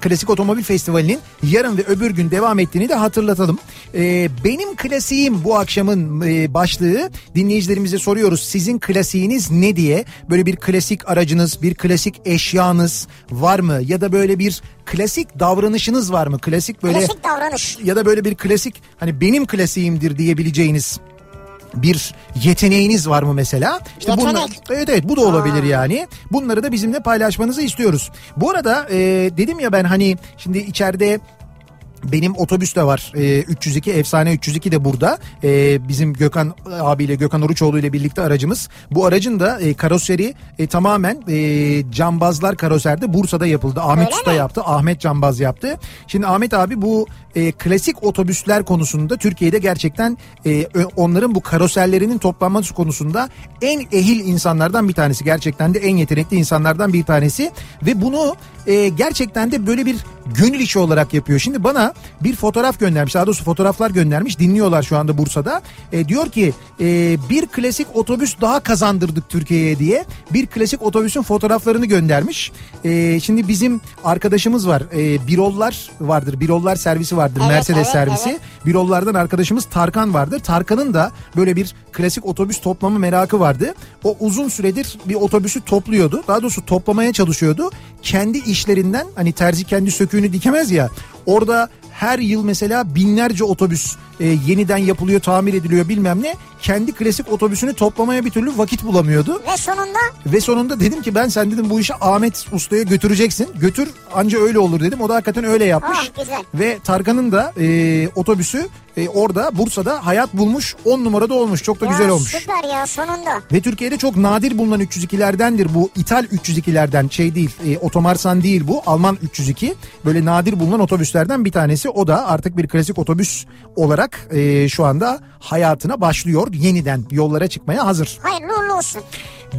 Klasik Otomobil Festivali'nin yarın ve öbür gün devam ettiğini de hatırlatalım. Ee, benim klasiğim bu akşamın e, başlığı dinleyicilerimize soruyoruz. Sizin klasiğiniz ne diye böyle bir klasik aracınız, bir klasik eşyanız var mı? Ya da böyle bir klasik davranışınız var mı? Klasik böyle Klasik davranış. ya da böyle bir klasik hani benim klasiğimdir diyebileceğiniz bir yeteneğiniz var mı mesela? İşte Yetenek. bunlar, evet evet bu da olabilir yani. Bunları da bizimle paylaşmanızı istiyoruz. Bu arada e, dedim ya ben hani şimdi içeride benim otobüs de var. Ee, 302 efsane 302 de burada. Ee, bizim Gökhan abiyle Gökhan Oruçoğlu ile birlikte aracımız. Bu aracın da e, karoseri e, tamamen e, cambazlar karoserde Bursa'da yapıldı. Ahmet Öyle Usta mi? yaptı. Ahmet Cambaz yaptı. Şimdi Ahmet abi bu e, klasik otobüsler konusunda Türkiye'de gerçekten e, onların bu karoserlerinin toplanması konusunda en ehil insanlardan bir tanesi. Gerçekten de en yetenekli insanlardan bir tanesi. Ve bunu e, gerçekten de böyle bir gönül işi olarak yapıyor. Şimdi bana bir fotoğraf göndermiş. Daha doğrusu fotoğraflar göndermiş. Dinliyorlar şu anda Bursa'da. E, diyor ki e, bir klasik otobüs daha kazandırdık Türkiye'ye diye. Bir klasik otobüsün fotoğraflarını göndermiş. E, şimdi bizim arkadaşımız var. E, Birollar vardır. Birollar servisi vardır. Evet, Mercedes evet, servisi. evet. Birollardan arkadaşımız Tarkan vardır. Tarkan'ın da böyle bir klasik otobüs toplama merakı vardı. O uzun süredir bir otobüsü topluyordu. Daha doğrusu toplamaya çalışıyordu. Kendi işlerinden hani terzi kendi söküğünü dikemez ya. Orada her yıl mesela binlerce otobüs e, yeniden yapılıyor, tamir ediliyor bilmem ne. Kendi klasik otobüsünü toplamaya bir türlü vakit bulamıyordu. Ve sonunda Ve sonunda dedim ki ben sen dedim bu işi Ahmet Usta'ya götüreceksin. Götür anca öyle olur dedim. O da hakikaten öyle yapmış. Ah, güzel. Ve Tarkan'ın da e, otobüsü e, orada Bursa'da hayat bulmuş 10 numarada olmuş. Çok da ya güzel olmuş. süper ya sonunda. Ve Türkiye'de çok nadir bulunan 302'lerdendir bu. İthal 302'lerden şey değil, e, otomarsan değil bu. Alman 302. Böyle nadir bulunan otobüslerden bir tanesi. O da artık bir klasik otobüs olarak e, şu anda hayatına başlıyor. Yeniden yollara çıkmaya hazır. Hayırlı uğurlu olsun.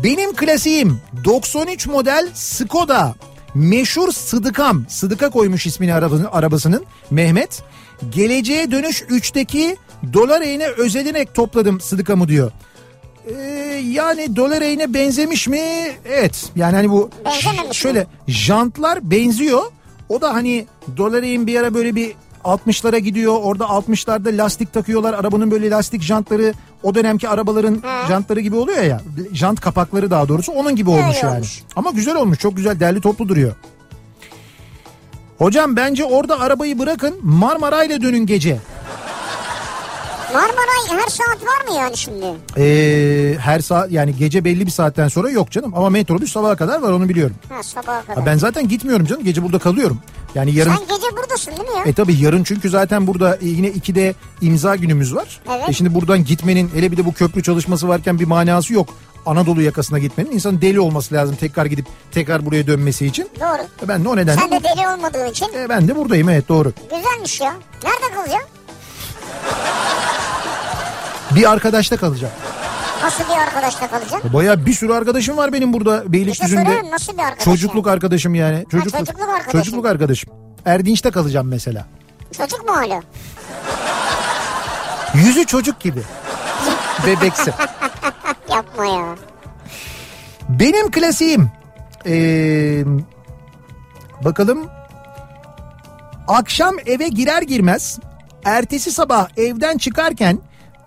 Benim klasiğim 93 model Skoda. Meşhur Sıdıkam. Sıdıka koymuş ismini arabasının, arabasının Mehmet. Geleceğe dönüş 3'teki dolar eğine özeninerek topladım Sıdıkam'ı diyor. Ee, yani dolar eğine benzemiş mi? Evet. Yani hani bu mi? şöyle jantlar benziyor. O da hani dolar eğin bir ara böyle bir 60'lara gidiyor. Orada 60'larda lastik takıyorlar. Arabanın böyle lastik jantları o dönemki arabaların jantları gibi oluyor ya. Jant kapakları daha doğrusu onun gibi olmuş yani. olmuş. Ama güzel olmuş. Çok güzel derli toplu duruyor. Hocam bence orada arabayı bırakın Marmara ile dönün gece. Marmaray her saat var mı yani şimdi? Ee, her saat yani gece belli bir saatten sonra yok canım ama metrobüs sabaha kadar var onu biliyorum. Ha sabaha kadar. Ha, ben zaten gitmiyorum canım gece burada kalıyorum. Yani yarın Sen gece buradasın değil mi ya? E tabi yarın çünkü zaten burada e, yine 2'de imza günümüz var. Evet. E şimdi buradan gitmenin hele bir de bu köprü çalışması varken bir manası yok. Anadolu yakasına gitmenin insanın deli olması lazım tekrar gidip tekrar buraya dönmesi için. Doğru. E ben de o nedenle Sen de deli olmadığın için e, ben de buradayım evet doğru. güzelmiş ya. Nerede kalacaksın? Bir arkadaşta kalacağım. Nasıl bir arkadaşla kalacaksın? Baya bir sürü arkadaşım var benim burada İşte Beylikdüzü'nde. soruyorum nasıl bir arkadaş? Çocukluk arkadaşım yani. Çocukluk, çocukluk arkadaşın. Çocukluk arkadaşım. Erdinç'te kalacağım mesela. Çocuk mu hala? Yüzü çocuk gibi. Bebeksi. [LAUGHS] Yapma ya. Benim klasiğim. Ee, bakalım. Akşam eve girer girmez ertesi sabah evden çıkarken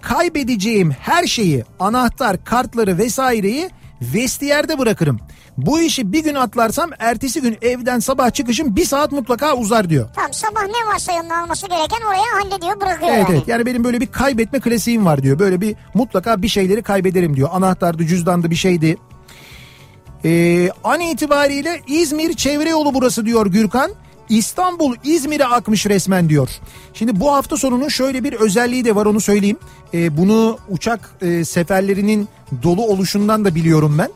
kaybedeceğim her şeyi anahtar kartları vesaireyi vestiyerde bırakırım. Bu işi bir gün atlarsam ertesi gün evden sabah çıkışım bir saat mutlaka uzar diyor. Tamam sabah ne varsa yanına alması gereken oraya hallediyor bırakıyor Evet yani. evet yani benim böyle bir kaybetme klasiğim var diyor. Böyle bir mutlaka bir şeyleri kaybederim diyor. Anahtardı cüzdandı bir şeydi. Ee, an itibariyle İzmir çevre yolu burası diyor Gürkan. İstanbul İzmir'e akmış resmen diyor. Şimdi bu hafta sonunun şöyle bir özelliği de var onu söyleyeyim. Ee, bunu uçak e, seferlerinin dolu oluşundan da biliyorum ben.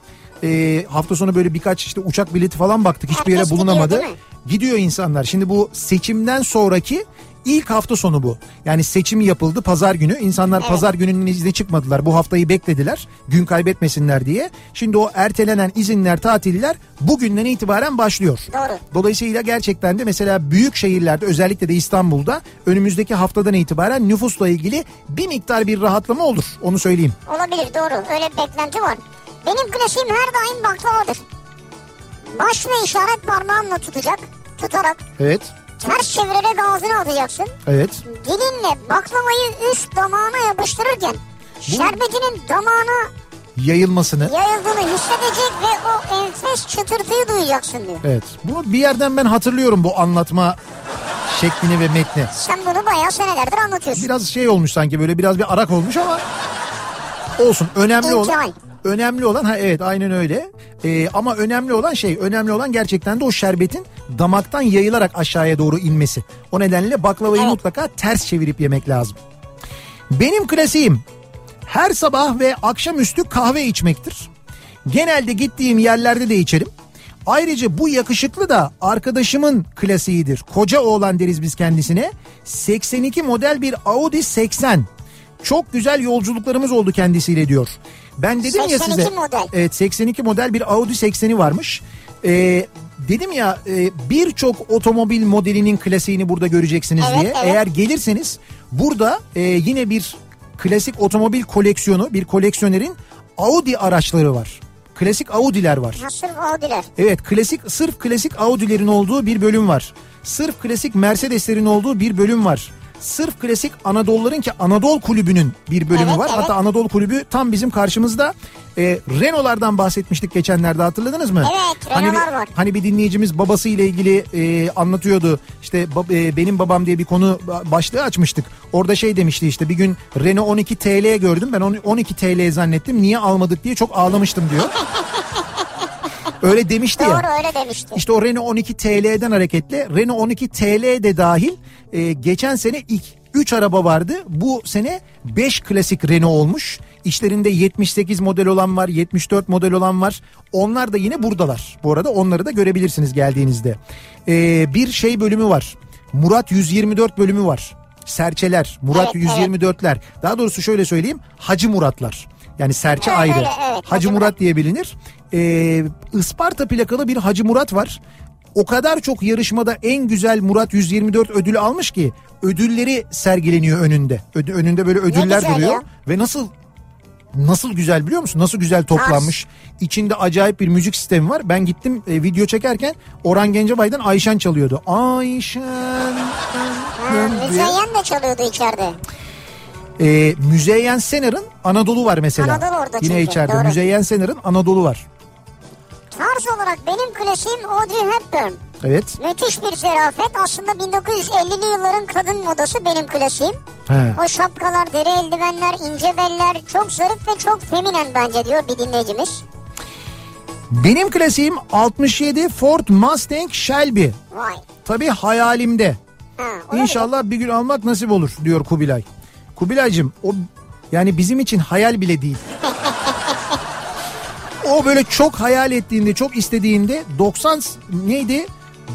Ee, hafta sonu böyle birkaç işte uçak bileti falan baktık hiçbir yere bulunamadı. Gidiyor insanlar. Şimdi bu seçimden sonraki ilk hafta sonu bu. Yani seçim yapıldı pazar günü. İnsanlar pazar gününün izne çıkmadılar. Bu haftayı beklediler. Gün kaybetmesinler diye. Şimdi o ertelenen izinler, tatiller bugünden itibaren başlıyor. Doğru. Dolayısıyla gerçekten de mesela büyük şehirlerde özellikle de İstanbul'da önümüzdeki haftadan itibaren nüfusla ilgili bir miktar bir rahatlama olur. Onu söyleyeyim. Olabilir doğru öyle bir beklenti var. Benim klasiğim her daim baklavadır. Baş ve işaret parmağınla tutacak. Tutarak Evet. Ters çevirerek ağzına atacaksın. Evet. Dilinle baklavayı üst damağına yapıştırırken şerbetinin damağına Yayılmasını. yayıldığını hissedecek ve o enfes çıtırtıyı duyacaksın diyor. Evet. Bunu bir yerden ben hatırlıyorum bu anlatma şeklini ve metni. Sen bunu bayağı senelerdir anlatıyorsun. Biraz şey olmuş sanki böyle biraz bir arak olmuş ama olsun. Önemli olan. Önemli olan ha evet aynen öyle. Ee, ama önemli olan şey önemli olan gerçekten de o şerbetin damaktan yayılarak aşağıya doğru inmesi. O nedenle baklavayı Evet. mutlaka ters çevirip yemek lazım. Benim klasiğim her sabah ve akşamüstü kahve içmektir. Genelde gittiğim yerlerde de içerim. Ayrıca bu yakışıklı da arkadaşımın klasiğidir. Koca oğlan deriz biz kendisine. 82 model bir Audi 80. Çok güzel yolculuklarımız oldu kendisiyle diyor. Ben dedim ya 82 size. model. Evet 82 model bir Audi 80'i varmış. Ee, dedim ya e, birçok otomobil modelinin klasiğini burada göreceksiniz Evet, diye. evet. Eğer gelirseniz burada e, yine bir klasik otomobil koleksiyonu bir koleksiyonerin Audi araçları var. Klasik Audi'ler var. Ha sırf Audi'ler. Evet klasik sırf klasik Audi'lerin olduğu bir bölüm var. Sırf klasik Mercedes'lerin olduğu bir bölüm var. Sırf klasik Anadolu'ların ki Anadolu Kulübü'nün bir bölümü Evet, var. evet. Hatta Anadolu Kulübü tam bizim karşımızda. Ee, Renault'lardan bahsetmiştik geçenlerde hatırladınız mı? Evet, hani bir, var. Hani bir dinleyicimiz babası ile ilgili e, anlatıyordu. İşte bab- e, benim babam diye bir konu başlığı açmıştık. Orada şey demişti işte bir gün Renault 12 TL gördüm. Ben onu 12 TL zannettim. Niye almadık diye çok ağlamıştım diyor. [LAUGHS] Öyle demişti ya. Doğru öyle demişti. İşte o Renault 12 TL'den hareketle Renault 12 TL de dahil e, geçen sene ilk 3 araba vardı. Bu sene 5 klasik Renault olmuş. İçlerinde 78 model olan var, 74 model olan var. Onlar da yine buradalar. Bu arada onları da görebilirsiniz geldiğinizde. E, bir şey bölümü var. Murat 124 bölümü var. Serçeler, Murat Evet, 124'ler. Daha doğrusu şöyle söyleyeyim. Hacı Muratlar. Yani serçe Evet, ayrı. öyle, evet, Hacı Hacı Murat Murat. diye bilinir. Ee, Isparta plakalı bir Hacı Murat var. O kadar çok yarışmada en güzel Murat 124 ödülü almış ki ödülleri sergileniyor önünde. Ödü- önünde böyle ödüller duruyor ya. ve nasıl nasıl güzel biliyor musun? Nasıl güzel toplanmış. İçinde acayip bir müzik sistemi var. Ben gittim e, video çekerken Orhan Gencebay'dan Ayşen çalıyordu. Ayşen. Ha. Müzeyyen de çalıyordu içeride. E, Müzeyyen Senar'ın Anadolu var mesela. Anadolu orada Yine çünkü, içeride. doğru. Müzeyyen Senar'ın Anadolu var. Tarz olarak benim klasiğim Audrey Hepburn. Evet. Müthiş bir zerafet. Aslında 1950'li yılların kadın modası benim klasiğim. He. O şapkalar, deri eldivenler, ince beller çok zarif ve çok feminen bence diyor bir dinleyicimiz. Benim klasiğim 67 Ford Mustang Shelby. Vay. Tabii hayalimde. Ha, İnşallah bir gün almak nasip olur diyor Kubilay. Kubilaycığım o yani bizim için hayal bile değil. [LAUGHS] o böyle çok hayal ettiğinde, çok istediğinde 90 s- neydi?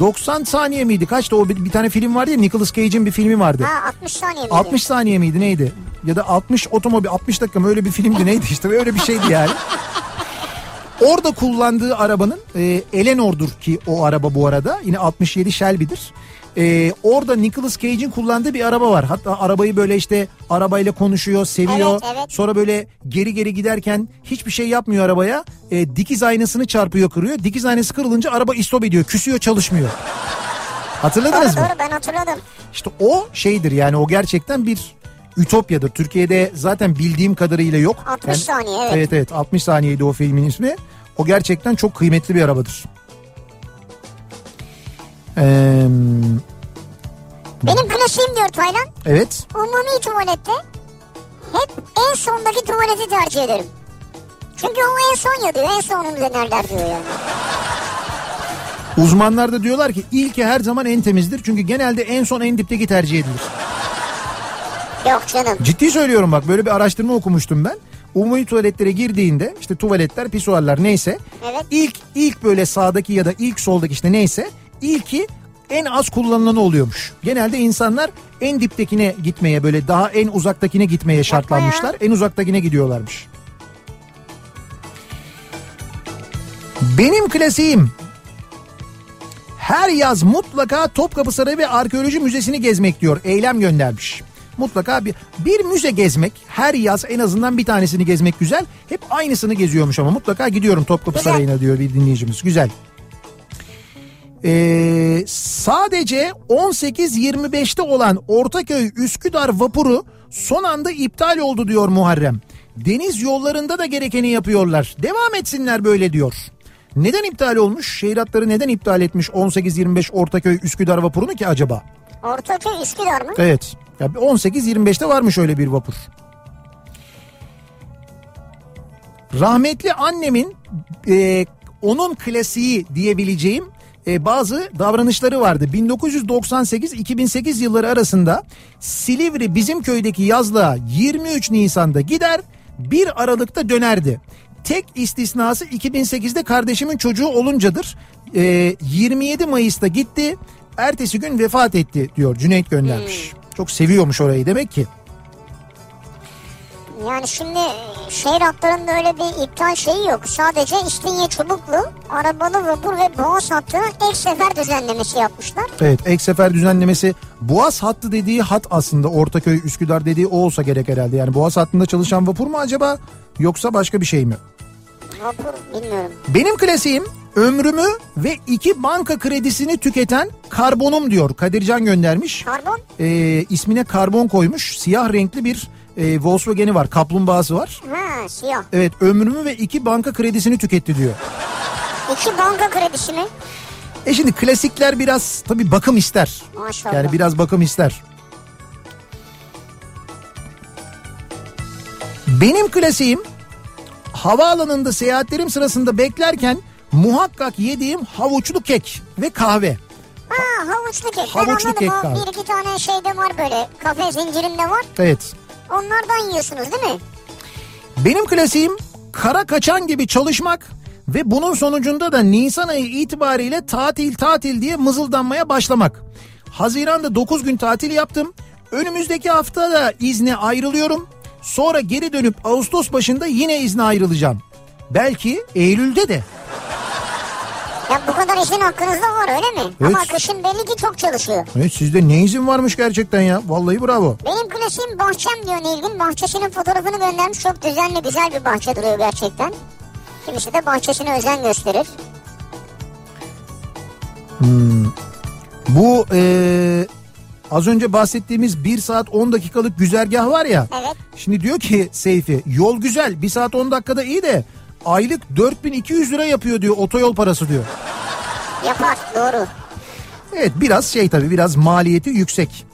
90 saniye miydi? Kaçtı o bir, bir tane film vardı ya Nicolas Cage'in bir filmi vardı. Ha 60 saniye miydi? 60 saniye miydi neydi? ya da 60 otomobil 60 dakika mı öyle bir filmdi neydi işte öyle bir şeydi yani. Orada kullandığı arabanın e, Eleanor'dur ki o araba bu arada yine 67 Shelby'dir. E, orada Nicolas Cage'in kullandığı bir araba var. Hatta arabayı böyle işte arabayla konuşuyor, seviyor. Evet, evet. Sonra böyle geri geri giderken hiçbir şey yapmıyor arabaya. E, dikiz aynasını çarpıyor kırıyor. Dikiz aynası kırılınca araba istop ediyor. Küsüyor çalışmıyor. [LAUGHS] Hatırladınız Doğru mı? doğru ben hatırladım. İşte o şeydir yani o gerçekten bir ütopyadır. Türkiye'de zaten bildiğim kadarıyla yok. 60 saniye, evet. Evet evet 60 saniyeydi o filmin ismi. O gerçekten çok kıymetli bir arabadır. Ee, Benim klasiğim diyor Taylan. evet Umumi tuvalette hep en sondaki tuvaleti tercih ederim. Çünkü o en son ya diyor. En sonunu denerler diyor yani. uzmanlar da diyorlar ki ilki her zaman en temizdir. Çünkü genelde en son en dipteki tercih edilir. Yok canım. Ciddi söylüyorum bak böyle bir araştırma okumuştum ben. Umumi tuvaletlere girdiğinde işte tuvaletler, pisuarlar neyse. Evet. ilk ilk böyle sağdaki ya da ilk soldaki işte neyse ilki en az kullanılanı oluyormuş. Genelde insanlar en diptekine gitmeye böyle daha en uzaktakine gitmeye şartlanmışlar. En uzaktakine gidiyorlarmış. Benim klasiğim her yaz mutlaka Topkapı Sarayı ve Arkeoloji Müzesi'ni gezmek diyor. Eylem göndermiş. Mutlaka bir, bir müze gezmek her yaz en azından bir tanesini gezmek güzel. Hep aynısını geziyormuş ama mutlaka gidiyorum Topkapı. Sarayı'na diyor bir dinleyicimiz. Güzel. Ee, sadece 18.25'te olan Ortaköy Üsküdar vapuru son anda iptal oldu diyor Muharrem. Deniz yollarında da gerekeni yapıyorlar. Devam etsinler böyle diyor. Neden iptal olmuş? Şehir hatları neden iptal etmiş 18.25 Ortaköy Üsküdar vapurunu ki acaba? Ortaköy Üsküdar mı? Evet. Ya 18.25'te varmış öyle bir vapur. Rahmetli annemin e, onun klasiği diyebileceğim e, bazı davranışları vardı. 1998-2008 yılları arasında Silivri bizim köydeki yazlığa 23 Nisan'da gider 1 Aralık'ta dönerdi. Tek istisnası 2008'de kardeşimin çocuğu oluncadır. E, 27 Mayıs'ta gitti. Ertesi gün vefat etti diyor Cüneyt göndermiş. Çok seviyormuş orayı demek ki. Yani şimdi şehir hatlarında öyle bir iptal şeyi yok. Sadece İstinye Çubuklu, Arabalı Vapur ve Boğaz hattının ek sefer düzenlemesi yapmışlar. Evet ek sefer düzenlemesi Boğaz hattı dediği hat aslında Ortaköy Üsküdar dediği o olsa gerek herhalde. Yani Boğaz hattında çalışan vapur mu acaba yoksa başka bir şey mi? Vapur bilmiyorum. Benim klasiğim ömrümü ve iki banka kredisini tüketen karbonum diyor. Kadircan göndermiş. Karbon? Ee, ismine karbon koymuş. Siyah renkli bir e, Volkswagen'i var. Kaplumbağası var. Ha siyah. Evet ömrümü ve iki banka kredisini tüketti diyor. İki banka kredisi mi? E şimdi klasikler biraz tabii bakım ister. Maşallah. Yani biraz bakım ister. Benim klasiğim havaalanında seyahatlerim sırasında beklerken muhakkak yediğim havuçlu kek ve kahve. Ha havuçlu kek. Havuçlu ben anladım kek o abi. bir iki tane şeyde var böyle. Kafe zincirinde var. Evet. Onlardan yiyorsunuz değil mi? Benim klasiğim kara kaçan gibi çalışmak ve bunun sonucunda da Nisan ayı itibariyle tatil tatil diye mızıldanmaya başlamak. Haziran'da 9 gün tatil yaptım. Önümüzdeki hafta da izne ayrılıyorum. Sonra geri dönüp Ağustos başında yine izne ayrılacağım. Belki Eylül'de de. Ya bu kadar izin hakkınızda var öyle mi? Evet. Ama kışın belli ki çok çalışıyor. Evet sizde ne izin varmış gerçekten ya. Vallahi bravo. Benim klasiğim bahçem diyor Nilgün. Bahçesinin fotoğrafını göndermiş. Çok düzenli güzel bir bahçe duruyor gerçekten. Kimisi de bahçesine özen gösterir. Bu eee, az önce bahsettiğimiz 1 saat 10 dakikalık güzergah var ya. Evet. Şimdi diyor ki Seyfi yol güzel 1 saat 10 dakikada iyi de aylık 4200 lira yapıyor diyor otoyol parası diyor. Yapar doğru. Evet biraz şey tabii biraz maliyeti yüksek.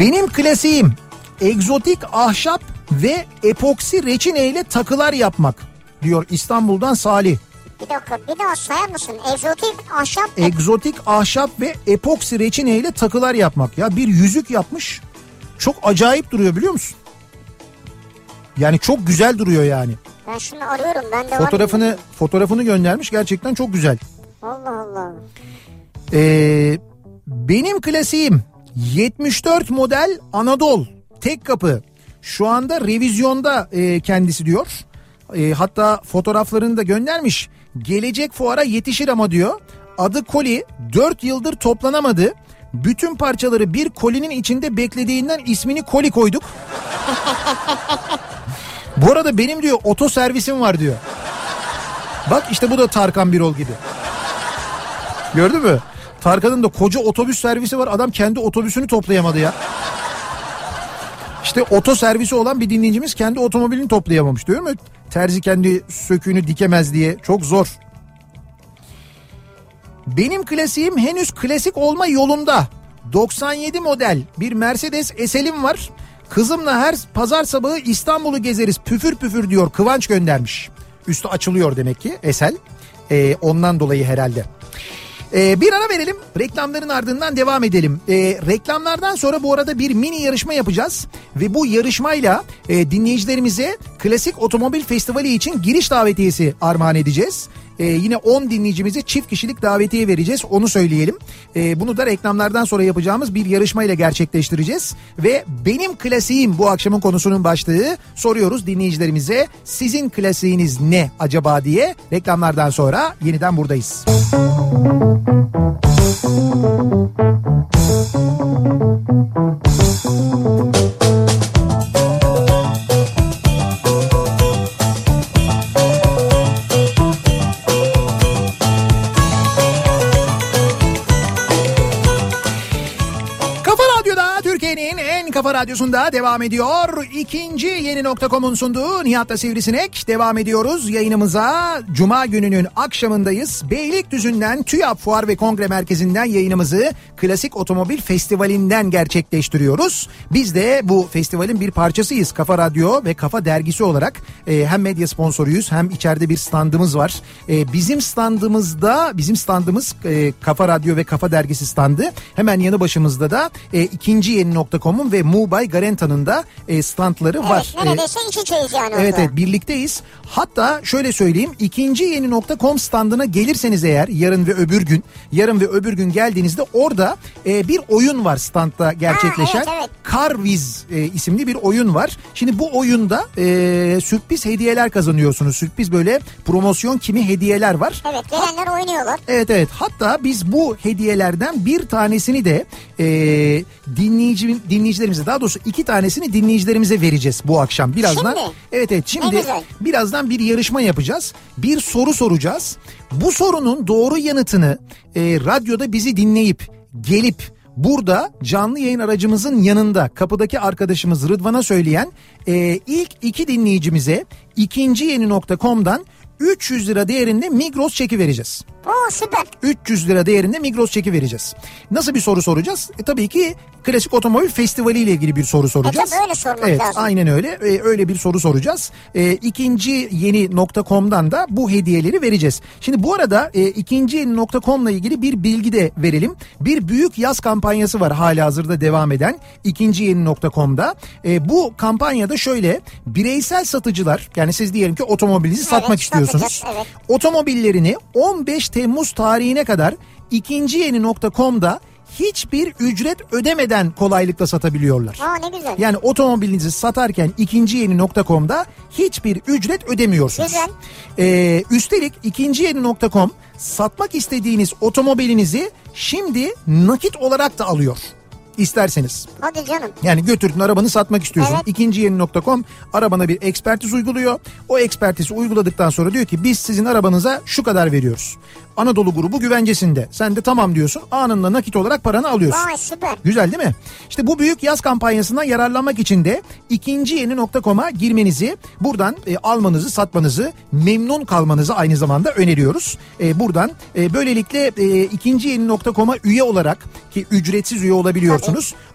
Benim klasiğim egzotik ahşap ve epoksi reçine ile takılar yapmak diyor İstanbul'dan Salih. Bir dakika bir daha sayar mısın? Egzotik ahşap Egzotik ahşap ve epoksi reçine ile takılar yapmak. Ya bir yüzük yapmış. Çok acayip duruyor biliyor musun? Yani çok güzel duruyor yani. Ben şimdi arıyorum ben de Fotoğrafını fotoğrafını göndermiş gerçekten çok güzel. var. Allah Allah. Ee, benim klasiğim 74 model Anadolu tek kapı şu anda revizyonda e, kendisi diyor. E, hatta fotoğraflarını da göndermiş. Gelecek fuara yetişir ama diyor. Adı koli 4 yıldır toplanamadı. Bütün parçaları bir kolinin içinde beklediğinden ismini koli koyduk. [LAUGHS] Bu arada benim diyor oto servisim var diyor. Bak işte bu da Tarkan Birol gibi. Gördün mü? Tarkan'ın da koca otobüs servisi var. Adam kendi otobüsünü toplayamadı ya. İşte oto servisi olan bir dinleyicimiz kendi otomobilini toplayamamış diyor mu? Terzi kendi söküğünü dikemez diye. Çok zor. Benim klasiğim henüz klasik olma yolunda. 97 model bir Mercedes SL'im var. Kızımla her pazar sabahı İstanbul'u gezeriz püfür püfür diyor Kıvanç göndermiş. Üstü açılıyor demek ki SL. Ee, ondan dolayı herhalde. Ee, bir ara verelim. Reklamların ardından devam edelim. Ee, reklamlardan sonra bu arada bir mini yarışma yapacağız. Ve bu yarışmayla e, dinleyicilerimize Klasik Otomobil Festivali için giriş davetiyesi armağan edeceğiz. Ee, yine 10 dinleyicimize çift kişilik davetiye vereceğiz onu söyleyelim. Ee, bunu da reklamlardan sonra yapacağımız bir yarışmayla gerçekleştireceğiz. Ve benim klasiğim bu akşamın konusunun başlığı soruyoruz dinleyicilerimize. Sizin klasiğiniz ne acaba diye reklamlardan sonra yeniden buradayız. Kafa kafa radyosunda devam ediyor. İkinci yeni nokta.com'un sunduğu Nihat'la Sivrisinek devam ediyoruz yayınımıza. Cuma gününün akşamındayız. Beylikdüzü'nden TÜYAP Fuar ve Kongre Merkezi'nden yayınımızı Klasik Otomobil Festivali'nden gerçekleştiriyoruz. Biz de bu festivalin bir parçasıyız. Kafa Radyo ve Kafa Dergisi olarak e, hem medya sponsoruyuz hem içeride bir standımız var. E, bizim standımızda bizim standımız e, Kafa Radyo ve Kafa Dergisi standı. Hemen yanı başımızda da e, ikinci yeni nokta.com'un ve Mubay Garanta'nın da e, standları var. Evet neredeyse iç içeyiz yani Evet orada. evet birlikteyiz. Hatta şöyle söyleyeyim ikinci yeni nokta.com standına gelirseniz eğer yarın ve öbür gün yarın ve öbür gün geldiğinizde orada e, bir oyun var standta gerçekleşen. evet, evet. Carviz e, isimli bir oyun var. Şimdi bu oyunda e, sürpriz hediyeler kazanıyorsunuz. Sürpriz böyle promosyon kimi hediyeler var. Evet gelenler oynuyorlar. Evet evet hatta biz bu hediyelerden bir tanesini de e, dinleyici dinleyicilerimize daha doğrusu iki tanesini dinleyicilerimize vereceğiz bu akşam. Birazdan Şimdi? evet evet şimdi birazdan bir yarışma yapacağız. Bir soru soracağız. Bu sorunun doğru yanıtını e, radyoda bizi dinleyip gelip burada canlı yayın aracımızın yanında kapıdaki arkadaşımız Rıdvan'a söyleyen e, ilk iki dinleyicimize ikinci yeni nokta.com'dan 300 lira değerinde Migros çeki vereceğiz. Oo süper. 300 lira değerinde Migros çeki vereceğiz. Nasıl bir soru soracağız? E, tabii ki Klasik Otomobil Festivali ile ilgili bir soru soracağız. E, tabii öyle sormak evet, lazım. Aynen öyle. E, öyle bir soru soracağız. E, ikinci yeni nokta.com'dan da bu hediyeleri vereceğiz. Şimdi bu arada e, ikinci yeni nokta.com'la ilgili bir bilgi de verelim. Bir büyük yaz kampanyası var hala hazırda devam eden ikinci yeni nokta.com'da. E, bu kampanyada şöyle bireysel satıcılar yani siz diyelim ki otomobilinizi satmak istiyorsunuz. evet. Otomobillerini 15 Temmuz tarihine kadar ikinci yeni nokta.com'da hiçbir ücret ödemeden kolaylıkla satabiliyorlar. Aa ne güzel. Yani otomobilinizi satarken ikinci yeni nokta.com'da hiçbir ücret ödemiyorsunuz. Güzel. Ee, üstelik ikinci yeni nokta.com satmak istediğiniz otomobilinizi şimdi nakit olarak da alıyor. İsterseniz. Hadi canım. Yani götürdün arabanı satmak istiyorsun. Evet. İkinci yeni nokta.com arabana bir ekspertiz uyguluyor. O ekspertizi uyguladıktan sonra diyor ki biz sizin arabanıza şu kadar veriyoruz. Anadolu grubu güvencesinde. Sen de tamam diyorsun. Anında nakit olarak paranı alıyorsun. Vay süper. Güzel değil mi? İşte bu büyük yaz kampanyasından yararlanmak için de ikinci yeni nokta.com'a girmenizi, buradan e, almanızı, satmanızı, memnun kalmanızı aynı zamanda öneriyoruz. E, buradan e, böylelikle e, ikinci yeni nokta.com'a üye olarak ki ücretsiz üye olabiliyorsunuz.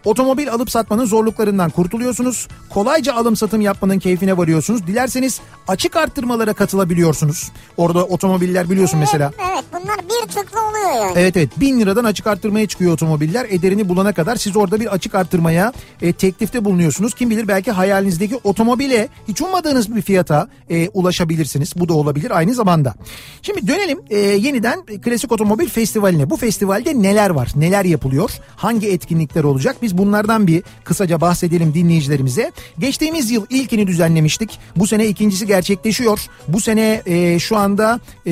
Otomobil alıp satmanın zorluklarından kurtuluyorsunuz. Kolayca alım satım yapmanın keyfine varıyorsunuz. Dilerseniz açık arttırmalara katılabiliyorsunuz. Orada otomobiller biliyorsun mesela. Evet Evet bunlar bir tıkla oluyor yani. Evet evet bin liradan açık arttırmaya çıkıyor otomobiller. Ederini bulana kadar siz orada bir açık arttırmaya e, teklifte bulunuyorsunuz. Kim bilir belki hayalinizdeki otomobile hiç ummadığınız bir fiyata e, ulaşabilirsiniz. Bu da olabilir aynı zamanda. Şimdi dönelim e, yeniden Klasik Otomobil Festivali'ne. Bu festivalde neler var? Neler yapılıyor? Hangi etkinlikler olacak? Biz bunlardan bir kısaca bahsedelim dinleyicilerimize. Geçtiğimiz yıl ilkini düzenlemiştik. Bu sene ikincisi gerçekleşiyor. Bu sene e, şu anda e,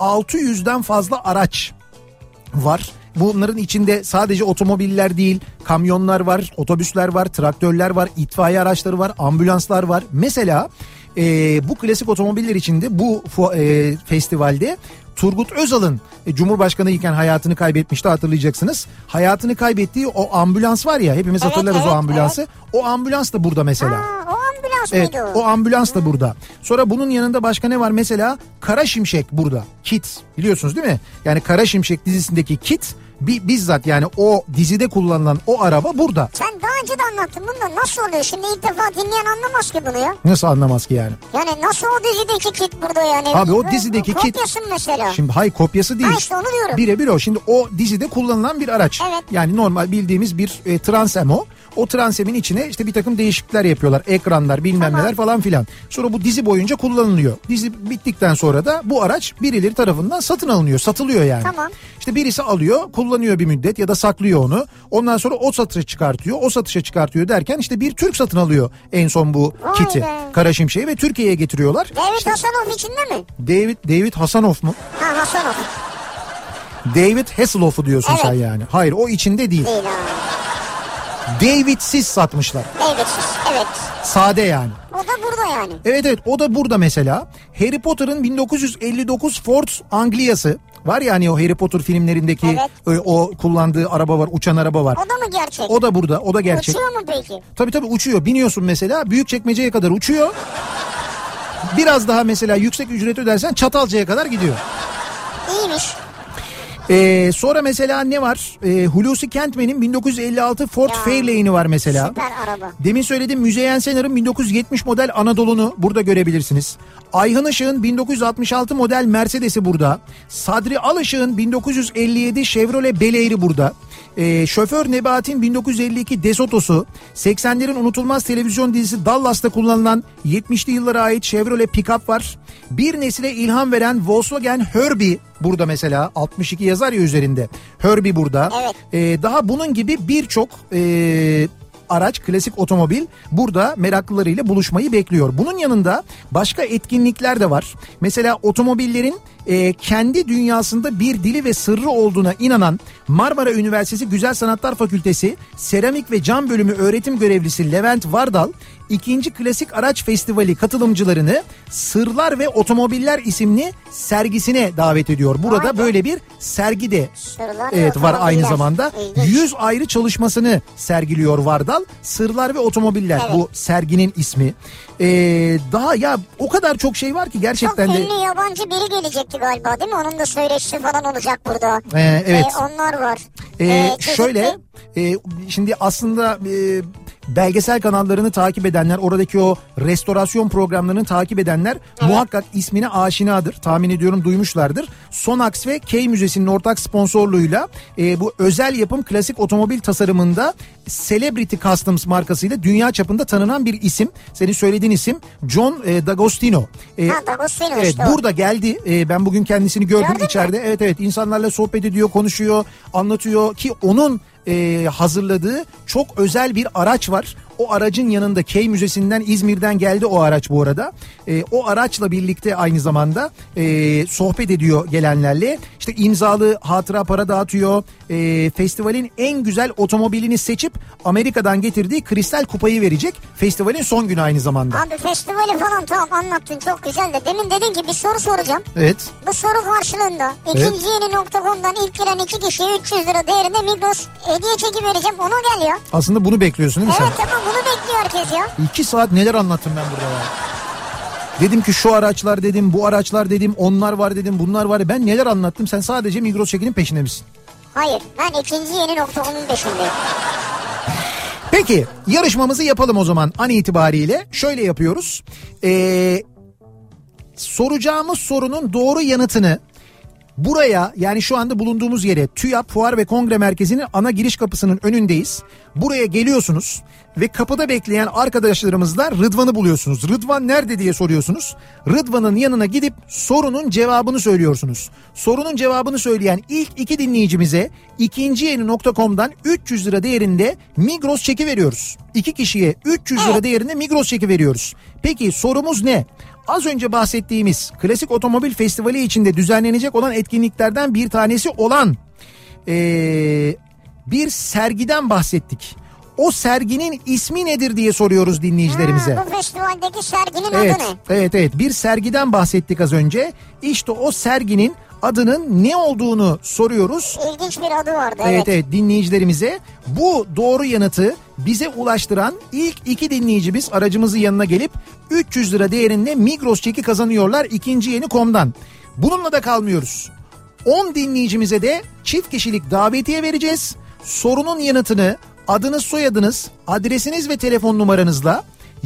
600'den fazla araç var. Bunların içinde sadece otomobiller değil, kamyonlar var, otobüsler var, traktörler var, itfaiye araçları var, ambulanslar var. Mesela e, bu klasik otomobiller içinde bu e, festivalde Turgut Özal'ın e, Cumhurbaşkanı iken hayatını kaybetmişti hatırlayacaksınız. Hayatını kaybettiği o ambulans var ya hepimiz Evet, hatırlarız o evet, ambulansı. O ambulans da burada mesela. Aa, o ambulans Evet mıydı o ambulans da burada. Sonra bunun yanında başka ne var mesela? Kara Şimşek burada. Kit biliyorsunuz değil mi? Yani Kara Şimşek dizisindeki Kit bi- bizzat yani o dizide kullanılan o araba burada. Sen daha önce de anlattın bunu nasıl oluyor? Şimdi ilk defa dinleyen anlamaz ki bunu ya. Nasıl anlamaz ki yani? Yani nasıl o dizideki kit burada yani? Abi o dizideki kit- Kopyası mesela? Şimdi hay kopyası değil. Ha işte onu diyorum. Birebir o. Şimdi o dizide kullanılan bir araç. Evet. Yani normal bildiğimiz bir e, transem o. O transemin içine işte bir takım değişiklikler yapıyorlar. Ekranlar bilmem Tamam. neler falan filan. Sonra bu dizi boyunca kullanılıyor. Dizi bittikten sonra da bu araç birileri tarafından satın alınıyor. Satılıyor yani. Tamam. İşte birisi alıyor, kullanıyor bir müddet ya da saklıyor onu. Ondan sonra o satışa çıkartıyor, o satışa çıkartıyor derken işte bir Türk satın alıyor en son bu Vay kiti. be. Kara Şimşek'i ve Türkiye'ye getiriyorlar. David Hasanov içinde mi? David David Hasanov mu? Ha Hasanov. David Hasselhoff'u diyorsun Evet. sen yani. Hayır o içinde değil. Değil ha. David'siz satmışlar. David'siz. Evet. Sade yani. O da burada yani. Evet evet o da burada mesela. Harry Potter'ın 1959 Ford Anglia'sı var ya hani o Harry Potter filmlerindeki Evet. e, o kullandığı araba var, uçan araba var. O da mı gerçek? O da burada, o da gerçek. Uçuyor mu peki? Tabii tabii uçuyor. Biniyorsun mesela büyük çekmeceye kadar uçuyor. Biraz daha mesela yüksek ücret ödersen Çatalca'ya kadar gidiyor. İyiymiş. Ee, sonra mesela ne var? Ee, Hulusi Kentmen'in 1956 Ford Ya. Fairlane'i var mesela. Süper araba. Demin söylediğim Müzeyyen Senar'ın 1970 model Anadolu'nu burada görebilirsiniz. Ayhan Işık'ın 1966 model Mercedes'i burada. Sadri Alışık'ın 1957 Chevrolet Bel Air'i burada. Ee, şoför Nebat'in 1952 Desoto'su, 80'lerin unutulmaz televizyon dizisi Dallas'ta kullanılan 70'li yıllara ait Chevrolet pickup var. Bir nesile ilham veren Volkswagen Herbie burada mesela 62 yazar ya üzerinde. Herbie burada. Evet. Ee, daha bunun gibi birçok e, araç, klasik otomobil burada meraklılarıyla buluşmayı bekliyor. Bunun yanında başka etkinlikler de var. Mesela otomobillerin e, kendi dünyasında bir dili ve sırrı olduğuna inanan Marmara Üniversitesi Güzel Sanatlar Fakültesi Seramik ve Cam Bölümü öğretim görevlisi Levent Vardal ikinci Klasik Araç Festivali katılımcılarını Sırlar ve Otomobiller isimli sergisine davet ediyor. Burada be. böyle bir sergi de Sırlar evet var aynı zamanda. İlginç. 100 ayrı çalışmasını sergiliyor Vardal. Sırlar ve Otomobiller Evet. bu serginin ismi. Ee, daha ya o kadar çok şey var ki Çok gerçekten de. ünlü yabancı biri gelecekti galiba değil mi? Onun da söyleşisi falan olacak burada. Ee, evet. Ee, onlar var. Ee, Ee, şöyle e, şimdi aslında e, belgesel kanallarını takip edenler oradaki o restorasyon programlarını takip edenler muhakkak ismine aşinadır. Tahmin ediyorum duymuşlardır. Sonax ve K Müzesi'nin ortak sponsorluğuyla e, bu özel yapım klasik otomobil tasarımında Celebrity Customs markasıyla dünya çapında tanınan bir isim. Senin söylediğin isim John e, D'Agostino. E, Ha D'Agostino Evet işte o. burada geldi. Ee, ben bugün kendisini gördüm Gördün içeride. Evet evet insanlarla sohbet ediyor, konuşuyor, anlatıyor ki onun e, hazırladığı çok özel bir araç var. O aracın yanında K Müzesi'nden İzmir'den geldi o araç bu arada. E, o araçla birlikte aynı zamanda e, sohbet ediyor gelenlerle. İşte imzalı hatıra para dağıtıyor. E, festivalin en güzel otomobilini seçip Amerika'dan getirdiği kristal kupayı verecek. Festivalin son günü aynı zamanda. Abi festivali falan tamam anlattın çok güzel de demin dedin ki bir soru soracağım. Evet. Bu soru karşılığında ikinci yeni nokta.com'dan ilk giren iki kişiye 300 lira değerinde Migros hediye çeki vereceğim. Ona gel ya. Aslında bunu bekliyorsun değil mi sen? Evet tamam bunu bekliyor herkes ya. İki saat neler anlattım ben burada ya. Dedim ki şu araçlar dedim, bu araçlar dedim, onlar var dedim, bunlar var. Ben neler anlattım? Sen sadece Migros çekinin peşinde misin? Hayır ben ikinci yeni nokta.com'un peşindeyim. Peki yarışmamızı yapalım o zaman an itibariyle. Şöyle yapıyoruz. Ee, soracağımız sorunun doğru yanıtını Buraya yani şu anda bulunduğumuz yere TÜYAP Fuar ve Kongre Merkezi'nin ana giriş kapısının önündeyiz. Buraya geliyorsunuz ve kapıda bekleyen arkadaşlarımızla Rıdvan'ı buluyorsunuz. Rıdvan nerede diye soruyorsunuz. Rıdvan'ın yanına gidip sorunun cevabını söylüyorsunuz. Sorunun cevabını söyleyen ilk iki dinleyicimize ikinci yeni.com'dan 300 lira değerinde Migros çeki veriyoruz. İki kişiye 300 lira değerinde Migros çeki veriyoruz. Peki sorumuz ne? Az önce bahsettiğimiz Klasik Otomobil Festivali içinde düzenlenecek olan etkinliklerden bir tanesi olan ee, bir sergiden bahsettik. O serginin ismi nedir diye soruyoruz dinleyicilerimize. Ha, bu festivaldeki serginin Evet, adı ne? evet, evet. Bir sergiden bahsettik az önce. İşte o serginin adının ne olduğunu soruyoruz. İlginç bir adı vardı. Evet Evet. evet dinleyicilerimize bu doğru yanıtı bize ulaştıran ilk iki dinleyicimiz aracımızın yanına gelip 300 lira değerinde Migros çeki kazanıyorlar ikinci yeni komdan. Bununla da kalmıyoruz. 10 dinleyicimize de çift kişilik davetiye vereceğiz. Sorunun yanıtını adınız soyadınız adresiniz ve telefon numaranızla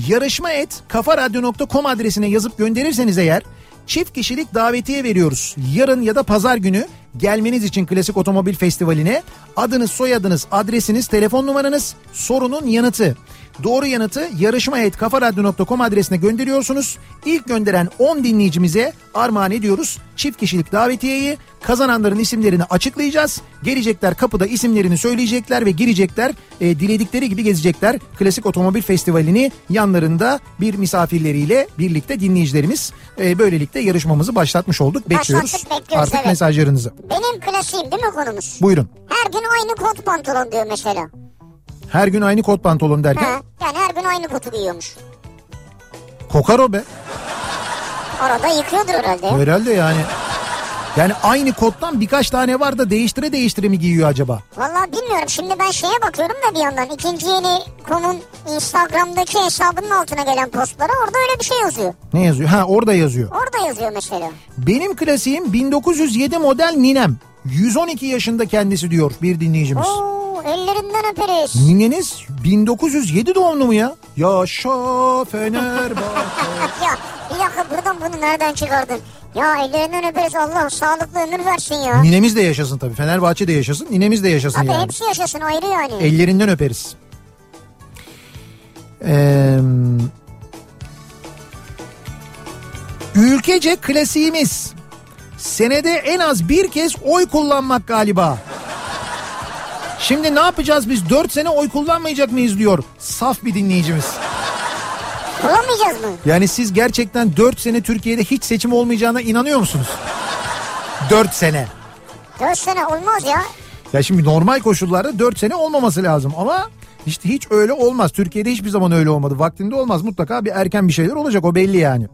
yarışma et kafaradyo.com adresine yazıp gönderirseniz eğer çift kişilik davetiye veriyoruz. Yarın ya da pazar günü gelmeniz için Klasik Otomobil Festivali'ne adınız, soyadınız, adresiniz, telefon numaranız, sorunun yanıtı. Doğru yanıtı yarışma et kafaradyo.com adresine gönderiyorsunuz. İlk gönderen 10 dinleyicimize armağan ediyoruz. Çift kişilik davetiyeyi kazananların isimlerini açıklayacağız. Gelecekler kapıda isimlerini söyleyecekler ve girecekler. E, diledikleri gibi gezecekler. Klasik Otomobil Festivali'ni yanlarında bir misafirleriyle birlikte dinleyicilerimiz. E, böylelikle yarışmamızı başlatmış olduk. Bekliyoruz. Başlattık, bekliyoruz, Artık evet. mesajlarınızı. Benim klasiğim değil mi konumuz? Buyurun. Her gün aynı kot pantolon diyor mesela. Her gün aynı kot pantolon derken Ha, yani her gün aynı kotu giyiyormuş. kokar o be. Arada yıkıyordur herhalde. Herhalde yani. Yani aynı kottan birkaç tane var da değiştire değiştire mi giyiyor acaba? Vallahi bilmiyorum. Şimdi ben şeye bakıyorum da bir yandan. ikinci yeni konun Instagram'daki hesabının altına gelen postlara orada öyle bir şey yazıyor. Ne yazıyor? Ha orada yazıyor. Orada yazıyor mesela. Benim klasiğim 1907 model ninem. 112 yaşında kendisi diyor bir dinleyicimiz. Oo ellerinden öperiz. Nineniz 1907 doğumlu mu ya? Yaşa Fenerbahçe. [LAUGHS] ya bir dakika buradan bunu nereden çıkardın? Ya ellerinden öperiz Allah sağlıklı ömür versin ya. Ninemiz de yaşasın tabii. Fenerbahçe de yaşasın. Ninemiz de yaşasın Tabii yani. hepsi yaşasın ayrı yani. Ellerinden öperiz. Ee, ülkece klasiğimiz. Senede en az bir kez oy kullanmak galiba. Şimdi ne yapacağız biz? Dört sene oy kullanmayacak mıyız diyor. Saf bir dinleyicimiz. Bulamayacağız mı? Yani siz gerçekten dört sene Türkiye'de hiç seçim olmayacağına inanıyor musunuz? Dört sene. 4 sene olmaz ya. Ya şimdi normal koşullarda 4 sene olmaması lazım ama işte hiç öyle olmaz. Türkiye'de hiçbir zaman öyle olmadı. Vaktinde olmaz. Mutlaka bir erken bir şeyler olacak o belli yani.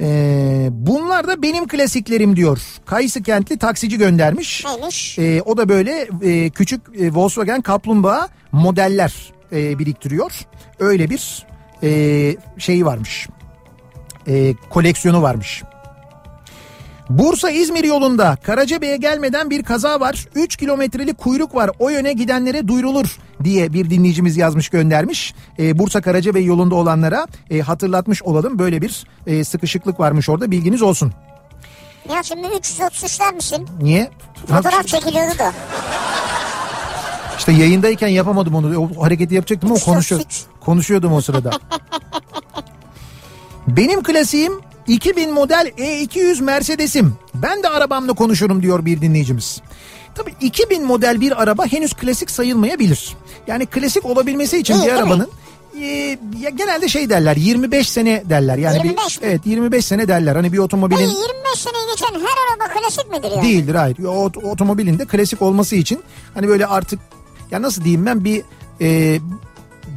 Ee, bunlar da benim klasiklerim diyor. Kayısı kentli taksici göndermiş. Neymiş? Ee, o da böyle e, küçük e, Volkswagen Kaplumbağa modeller e, biriktiriyor. Öyle bir e, şeyi varmış. E, koleksiyonu varmış. Bursa İzmir yolunda Karacabey'e gelmeden bir kaza var. 3 kilometrelik kuyruk var. O yöne gidenlere duyurulur diye bir dinleyicimiz yazmış göndermiş. Ee, Bursa Karacabey yolunda olanlara e, hatırlatmış olalım. Böyle bir e, sıkışıklık varmış orada bilginiz olsun. Ya şimdi 333'ler misin? Niye? Fotoğraf çekiliyordu da. İşte yayındayken yapamadım onu. O hareketi yapacaktım ama konuşuyor, konuşuyordum o sırada. [LAUGHS] Benim klasiğim 2000 model E200 Mercedes'im. Ben de arabamla konuşurum diyor bir dinleyicimiz. Tabii 2000 model bir araba henüz klasik sayılmayabilir. Yani klasik olabilmesi için Değil, bir mi? arabanın e, ya genelde şey derler 25 sene derler. Yani 25 bir, mi? evet 25 sene derler. Hani bir otomobilin Hayır 25 seneyi geçen her araba klasik midir yani? Değildir hayır. Ot- otomobilin de klasik olması için hani böyle artık ya nasıl diyeyim ben bir e,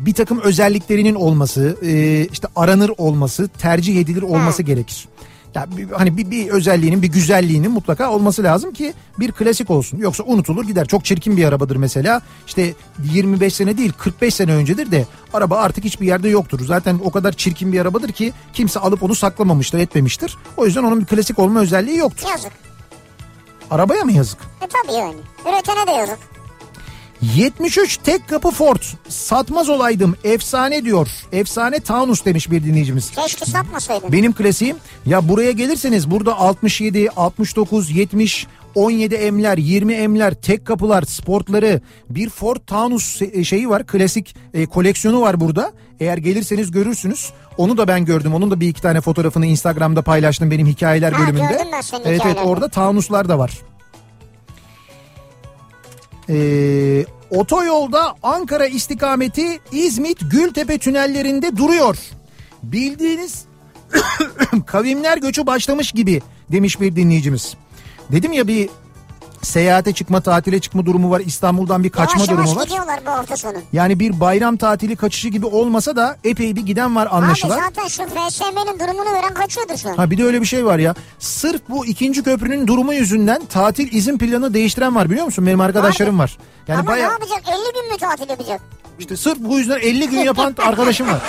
bir takım özelliklerinin olması, e, işte aranır olması, tercih edilir olması gerekir. Ya bir- hani bir, bir özelliğinin, bir güzelliğinin mutlaka olması lazım ki bir klasik olsun. Yoksa unutulur gider. Çok çirkin bir arabadır mesela. İşte 25 sene değil 45 sene öncedir de araba artık hiçbir yerde yoktur. Zaten o kadar çirkin bir arabadır ki kimse alıp onu saklamamıştır, etmemiştir. O yüzden onun bir klasik olma özelliği yoktur. Yazık. Arabaya mı yazık? E tabii yani. Üretene de yazık. 73 tek kapı Ford satmaz olaydım efsane diyor. Efsane Taunus demiş bir dinleyicimiz. Keşke satmasaydın. Benim klasiğim ya buraya gelirseniz burada 67, 69, 70, 17 emler, 20 emler, tek kapılar, sportları, bir Ford Taunus se- şeyi var. Klasik e, koleksiyonu var burada. Eğer gelirseniz görürsünüz. Onu da ben gördüm. Onun da bir iki tane fotoğrafını Instagram'da paylaştım benim hikayeler Ha, bölümünde. gördüm ben senin evet evet orada Taunus'lar da var. Ee, otoyolda Ankara istikameti İzmit Gültepe tünellerinde duruyor. Bildiğiniz [COUGHS] kavimler göçü başlamış gibi demiş bir dinleyicimiz. Dedim ya bir seyahate çıkma tatile çıkma durumu var İstanbul'dan bir kaçma yavaş durumu yavaş var. gidiyorlar bu hafta sonu. Yani bir bayram tatili kaçışı gibi olmasa da epey bir giden var anlaşılan. Abi zaten şu FSM'nin durumunu gören kaçıyordur şu an. Ha bir de öyle bir şey var ya. Sırf bu ikinci köprünün durumu yüzünden tatil izin planı değiştiren var biliyor musun? Benim arkadaşlarım var. Yani Ama baya ne yapacak 50 gün mü tatil yapacak? işte sırf bu yüzden 50 gün yapan [LAUGHS] arkadaşım var.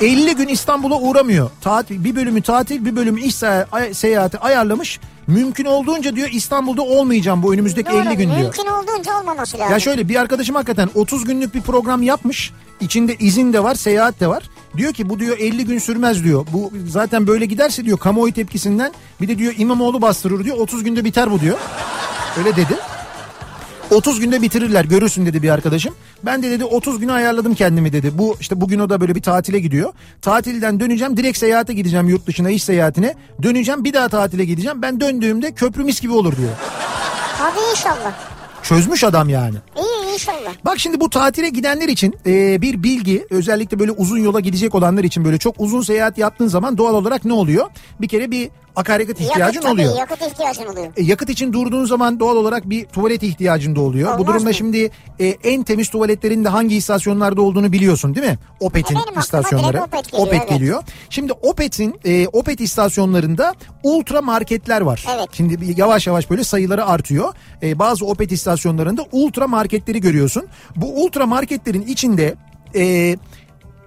50 gün İstanbul'a uğramıyor. Tatil bir bölümü tatil, bir bölümü iş seyahati ayarlamış. Mümkün olduğunca diyor İstanbul'da olmayacağım bu önümüzdeki Doğru, 50 gün diyor. Mümkün olduğunca olmaması lazım. Ya şöyle bir arkadaşım hakikaten 30 günlük bir program yapmış. İçinde izin de var, seyahat de var. Diyor ki bu diyor 50 gün sürmez diyor. Bu zaten böyle giderse diyor kamuoyu tepkisinden bir de diyor İmamoğlu bastırır diyor. 30 günde biter bu diyor. Öyle dedi. 30 günde bitirirler görürsün dedi bir arkadaşım. Ben de dedi 30 güne ayarladım kendimi dedi. Bu işte bugün o da böyle bir tatile gidiyor. Tatilden döneceğim direkt seyahate gideceğim yurt dışına iş seyahatine. Döneceğim bir daha tatile gideceğim. Ben döndüğümde köprü mis gibi olur diyor. Hadi inşallah. Çözmüş adam yani. İyi inşallah. Bak şimdi bu tatile gidenler için e, bir bilgi özellikle böyle uzun yola gidecek olanlar için böyle çok uzun seyahat yaptığın zaman doğal olarak ne oluyor? Bir kere bir akaryakıt ihtiyacın yakıt oluyor. tabii yakıt ihtiyacın oluyor. E, yakıt için durduğun zaman doğal olarak bir tuvalet ihtiyacın da oluyor. Olmaz Bu durumda mı? şimdi e, en temiz tuvaletlerin de hangi istasyonlarda olduğunu biliyorsun değil mi? Opet'in E, aklıma istasyonları. Opet geliyor, evet. geliyor. Şimdi Opet'in e, Opet istasyonlarında ultra marketler var. Evet. Şimdi yavaş yavaş böyle sayıları artıyor. E, bazı Opet istasyonlarında ultra marketleri görüyorsun. Bu ultra marketlerin içinde e,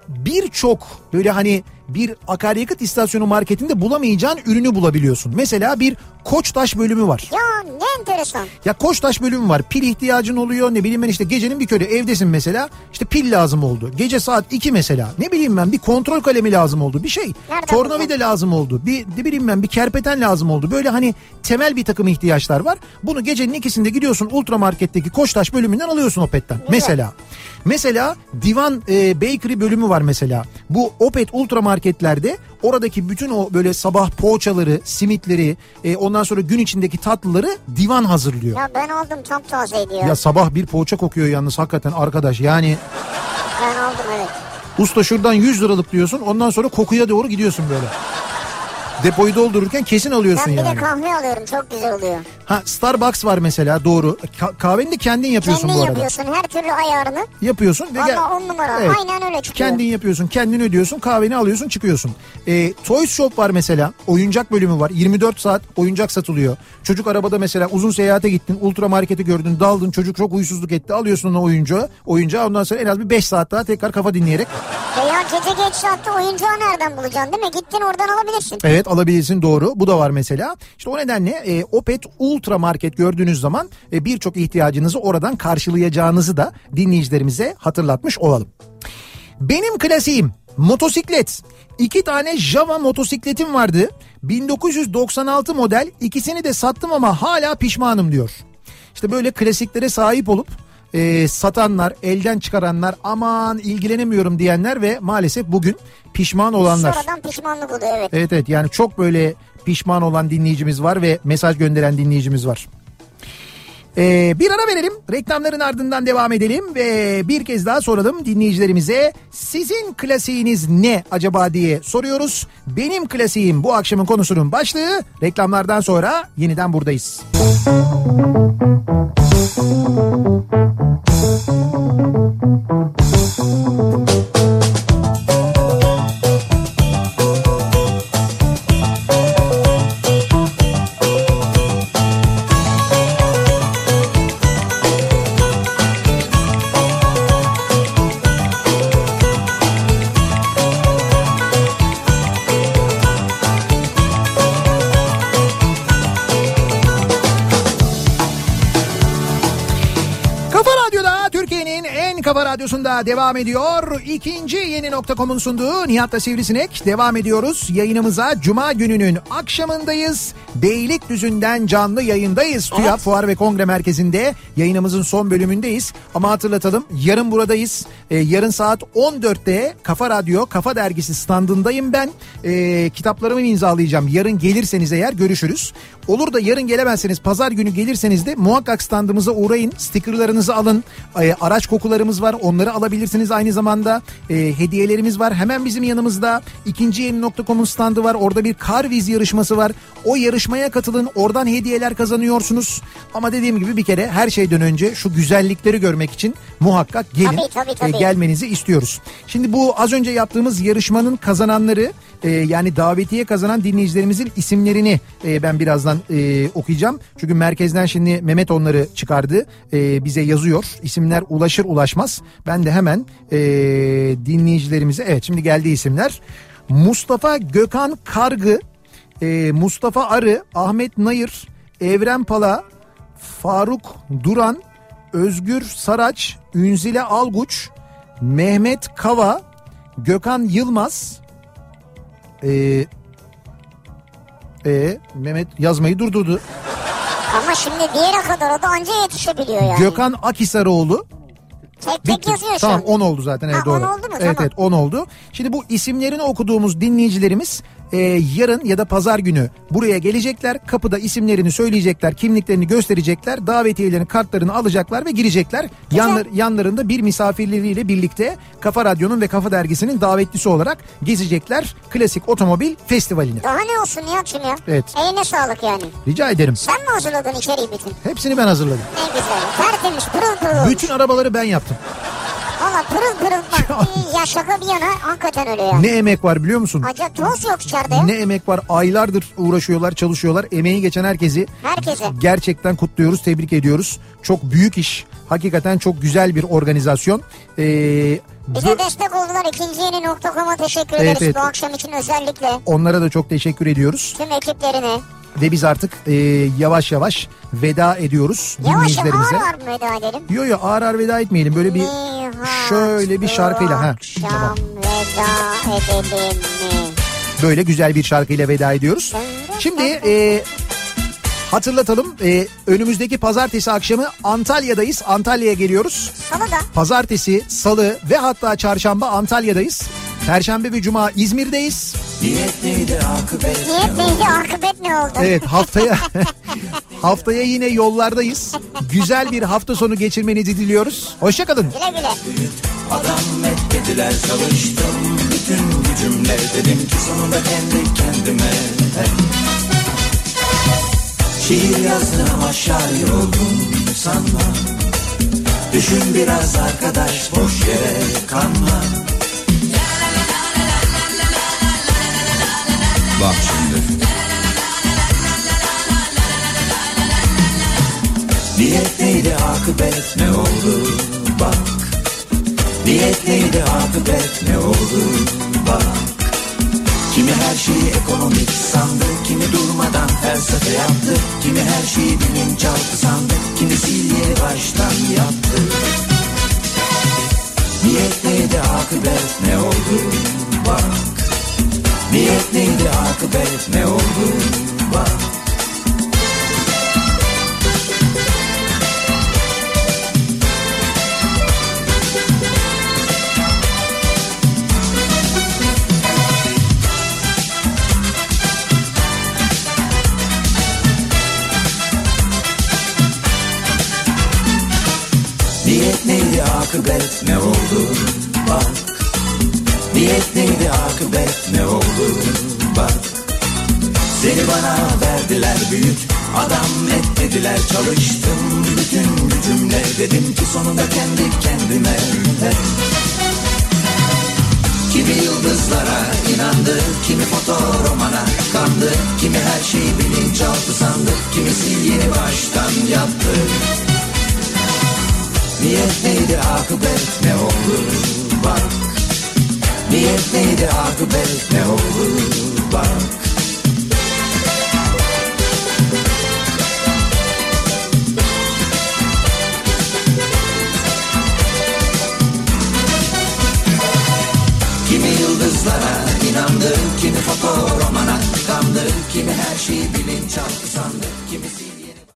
birçok böyle hani bir akaryakıt istasyonu marketinde bulamayacağın ürünü bulabiliyorsun. Mesela bir Koçtaş bölümü var. Ya ne enteresan. Ya Koçtaş bölümü var. Pil ihtiyacın oluyor. Ne bileyim ben işte gecenin bir körü evdesin mesela. İşte pil lazım oldu. Gece saat 2 mesela. Ne bileyim ben bir kontrol kalemi lazım oldu. Bir şey. Nereden Tornavida bulacaksın? lazım oldu. Bir ne bileyim ben bir kerpeten lazım oldu. Böyle hani temel bir takım ihtiyaçlar var. Bunu gecenin ikisinde gidiyorsun ultramarketteki Koçtaş bölümünden alıyorsun Opet'ten. Mesela. Mesela Divan e, Bakery bölümü var mesela. Bu Opet ultramarketlerde oradaki bütün o böyle sabah poğaçaları, simitleri, e, ondan sonra gün içindeki tatlıları divan hazırlıyor. Ya ben aldım tam tazeydi ya. Ya sabah bir poğaça kokuyor yalnız hakikaten arkadaş. Yani Ben aldım evet. usta şuradan 100 liralık diyorsun ondan sonra kokuya doğru gidiyorsun böyle. Depoyu doldururken kesin alıyorsun Ben bir yani. de kahve alıyorum çok güzel oluyor. Ha Starbucks var mesela doğru. Ka- kahveni de kendin yapıyorsun Kendin bu arada. yapıyorsun her türlü ayarını. Yapıyorsun ve gel- Valla on numara. Evet. Aynen öyle çıkıyor. Kendin yapıyorsun, kendin ödüyorsun, kahveni alıyorsun, çıkıyorsun. E, Toys Shop var mesela, oyuncak bölümü var. 24 saat oyuncak satılıyor. Çocuk arabada mesela uzun seyahate gittin, ultra marketi gördün, daldın, çocuk çok huysuzluk etti. Alıyorsun o oyuncağı, oyuncağı ondan sonra en az bir 5 saat daha tekrar kafa dinleyerek. Veya gece geç saatte oyuncağı nereden bulacaksın değil mi? Gittin oradan alabilirsin. Evet alabilirsin doğru. Bu da var mesela. İşte o nedenle e, Opet Ultra Market gördüğünüz zaman e, birçok ihtiyacınızı oradan karşılayacağınızı da dinleyicilerimize hatırlatmış olalım. Benim klasiğim motosiklet. İki tane Java motosikletim vardı. 1996 model ikisini de sattım ama hala pişmanım diyor. İşte böyle klasiklere sahip olup e, satanlar, elden çıkaranlar, aman ilgilenemiyorum diyenler ve maalesef bugün pişman olanlar. Sonradan pişmanlık oluyor evet. Evet evet yani çok böyle pişman olan dinleyicimiz var ve mesaj gönderen dinleyicimiz var. Ee, bir ara verelim reklamların ardından devam edelim ve bir kez daha soralım dinleyicilerimize sizin klasiğiniz ne acaba diye soruyoruz. Benim klasiğim bu akşamın konusunun başlığı reklamlardan sonra yeniden buradayız. Kafa Devam ediyor. İkinci yeni nokta.com'un sunduğu Nihat'la Sivrisinek. Devam ediyoruz. Yayınımıza Cuma gününün akşamındayız. Beylikdüzü'nden canlı yayındayız. TÜYAP Fuar ve Kongre Merkezi'nde yayınımızın son bölümündeyiz. Ama hatırlatalım yarın buradayız. Ee, yarın saat 14'te Kafa Radyo, Kafa Dergisi standındayım ben. Ee, kitaplarımı imzalayacağım. Yarın gelirseniz eğer görüşürüz. Olur da yarın gelemezseniz pazar günü gelirseniz de muhakkak standımıza uğrayın. Stickerlarınızı alın. Ee, araç kokularımız var. Onları alabilirsiniz aynı zamanda. Ee, hediyelerimiz var. Hemen bizim yanımızda ikinci yeni nokta.com'un standı var. Orada bir kar viz yarışması var. O yarışmaya katılın. Oradan hediyeler kazanıyorsunuz. Ama dediğim gibi bir kere her şeyden önce şu güzellikleri görmek için muhakkak gelin. Tabii, tabii, tabii. Ee, gelmenizi istiyoruz. Şimdi bu az önce yaptığımız yarışmanın kazananları e, yani davetiye kazanan dinleyicilerimizin isimlerini e, ben birazdan e, okuyacağım. Çünkü merkezden şimdi Mehmet onları çıkardı. E, bize yazıyor. İsimler ulaşır ulaşmaz. Ben de hemen e, dinleyicilerimize evet şimdi geldi isimler. Mustafa Gökhan Kargı, e, Mustafa Arı, Ahmet Nayır, Evren Pala, Faruk Duran, Özgür Saraç, Ünzile Alguç, Mehmet Kava, Gökhan Yılmaz, ee, e, Mehmet yazmayı durdurdu. Ama şimdi diğere kadar o da anca yetişebiliyor yani. Gökhan Akisarıoğlu. tek tek Bitti. yazıyor Tamam an. 10 oldu zaten evet Ha, doğru. 10 oldu mu? Evet Tamam. evet 10 oldu. Şimdi bu isimlerini okuduğumuz dinleyicilerimiz e, yarın ya da pazar günü buraya gelecekler. Kapıda isimlerini söyleyecekler, kimliklerini gösterecekler, davetiyelerin kartlarını alacaklar ve girecekler. Yanlar, yanlarında bir misafirleriyle birlikte Kafa Radyo'nun ve Kafa Dergisi'nin davetlisi olarak gezecekler Klasik Otomobil Festivali'ni. Daha ne olsun Nihat'cığım ya? Evet. Eline sağlık yani. Rica ederim. Sen mi hazırladın içeriği bütün? Hepsini ben hazırladım. Ne güzel. Tertemiz pırıl pırıl. Bütün arabaları ben yaptım. Valla pırıl pırıl bak. ya şaka bir yana hakikaten öyle yani. Ne emek var biliyor musun? Acaba toz yok içeride ya. Ne emek var aylardır uğraşıyorlar çalışıyorlar emeği geçen herkesi Herkese. gerçekten kutluyoruz tebrik ediyoruz çok büyük iş hakikaten çok güzel bir organizasyon Ee, bu- de destek oldular ikinci yeni nokta.com'a teşekkür Evet, ederiz evet. bu akşam için özellikle. onlara da çok teşekkür ediyoruz Tüm ekiplerine. Ve biz artık e, yavaş yavaş veda ediyoruz Yavaş ağır dinleyicilerimize. ağır mı veda edelim? Yo yo ağır ağır veda etmeyelim böyle bir Nihat, şöyle bir şarkıyla ha tamam veda edelim mi? böyle güzel bir şarkıyla veda ediyoruz. Şimdi e, hatırlatalım e, önümüzdeki pazartesi akşamı Antalya'dayız. Antalya'ya geliyoruz. Salı da Pazartesi, salı ve hatta çarşamba Antalya'dayız. Perşembe ve cuma İzmir'deyiz. Niyet neydi akıbet ne oldu? Evet haftaya [LAUGHS] haftaya yine yollardayız. Güzel bir hafta sonu geçirmenizi diliyoruz. Hoşçakalın. Güle güle. Adam etmediler çalıştım Bütün gücümle dedim ki sonunda kendi kendime Şiir yazdım ama şair oldum sanma Düşün biraz arkadaş boş yere kanma Bak şimdi. Niyet neydi akıbet ne oldu? Bak. Niyet neydi akıbet ne oldu? Bak. Kimi her şeyi ekonomik sandı Kimi durmadan felsefe yaptı. Kimi her şeyi bilinçaltı sandı Kimi sil yeni baştan yaptı. Niyet neydi akıbet ne oldu? Bak Niyet neydi akıbet ne oldu? Bak. Niyet neydi akıbet ne oldu bak Niyet neydi akıbet? Ne oldu? Bak Seni bana verdiler büyük adam et dediler çalıştım Bütün gücümle. Dedim ki sonunda kendi kendime hey. Kimi yıldızlara inandı, kimi fotoromana kandı Kimi her şeyi bilinçaltı sandı, kimisi yeni baştan yaptı. Niyet neydi akıbet? Ne oldu? Bak Niyet neydi akıbet ne olur bak. Kimi yıldızlara inandı, kimi fotoromana kandı, kimi her şeyi bilinçaltı sandı, kimisi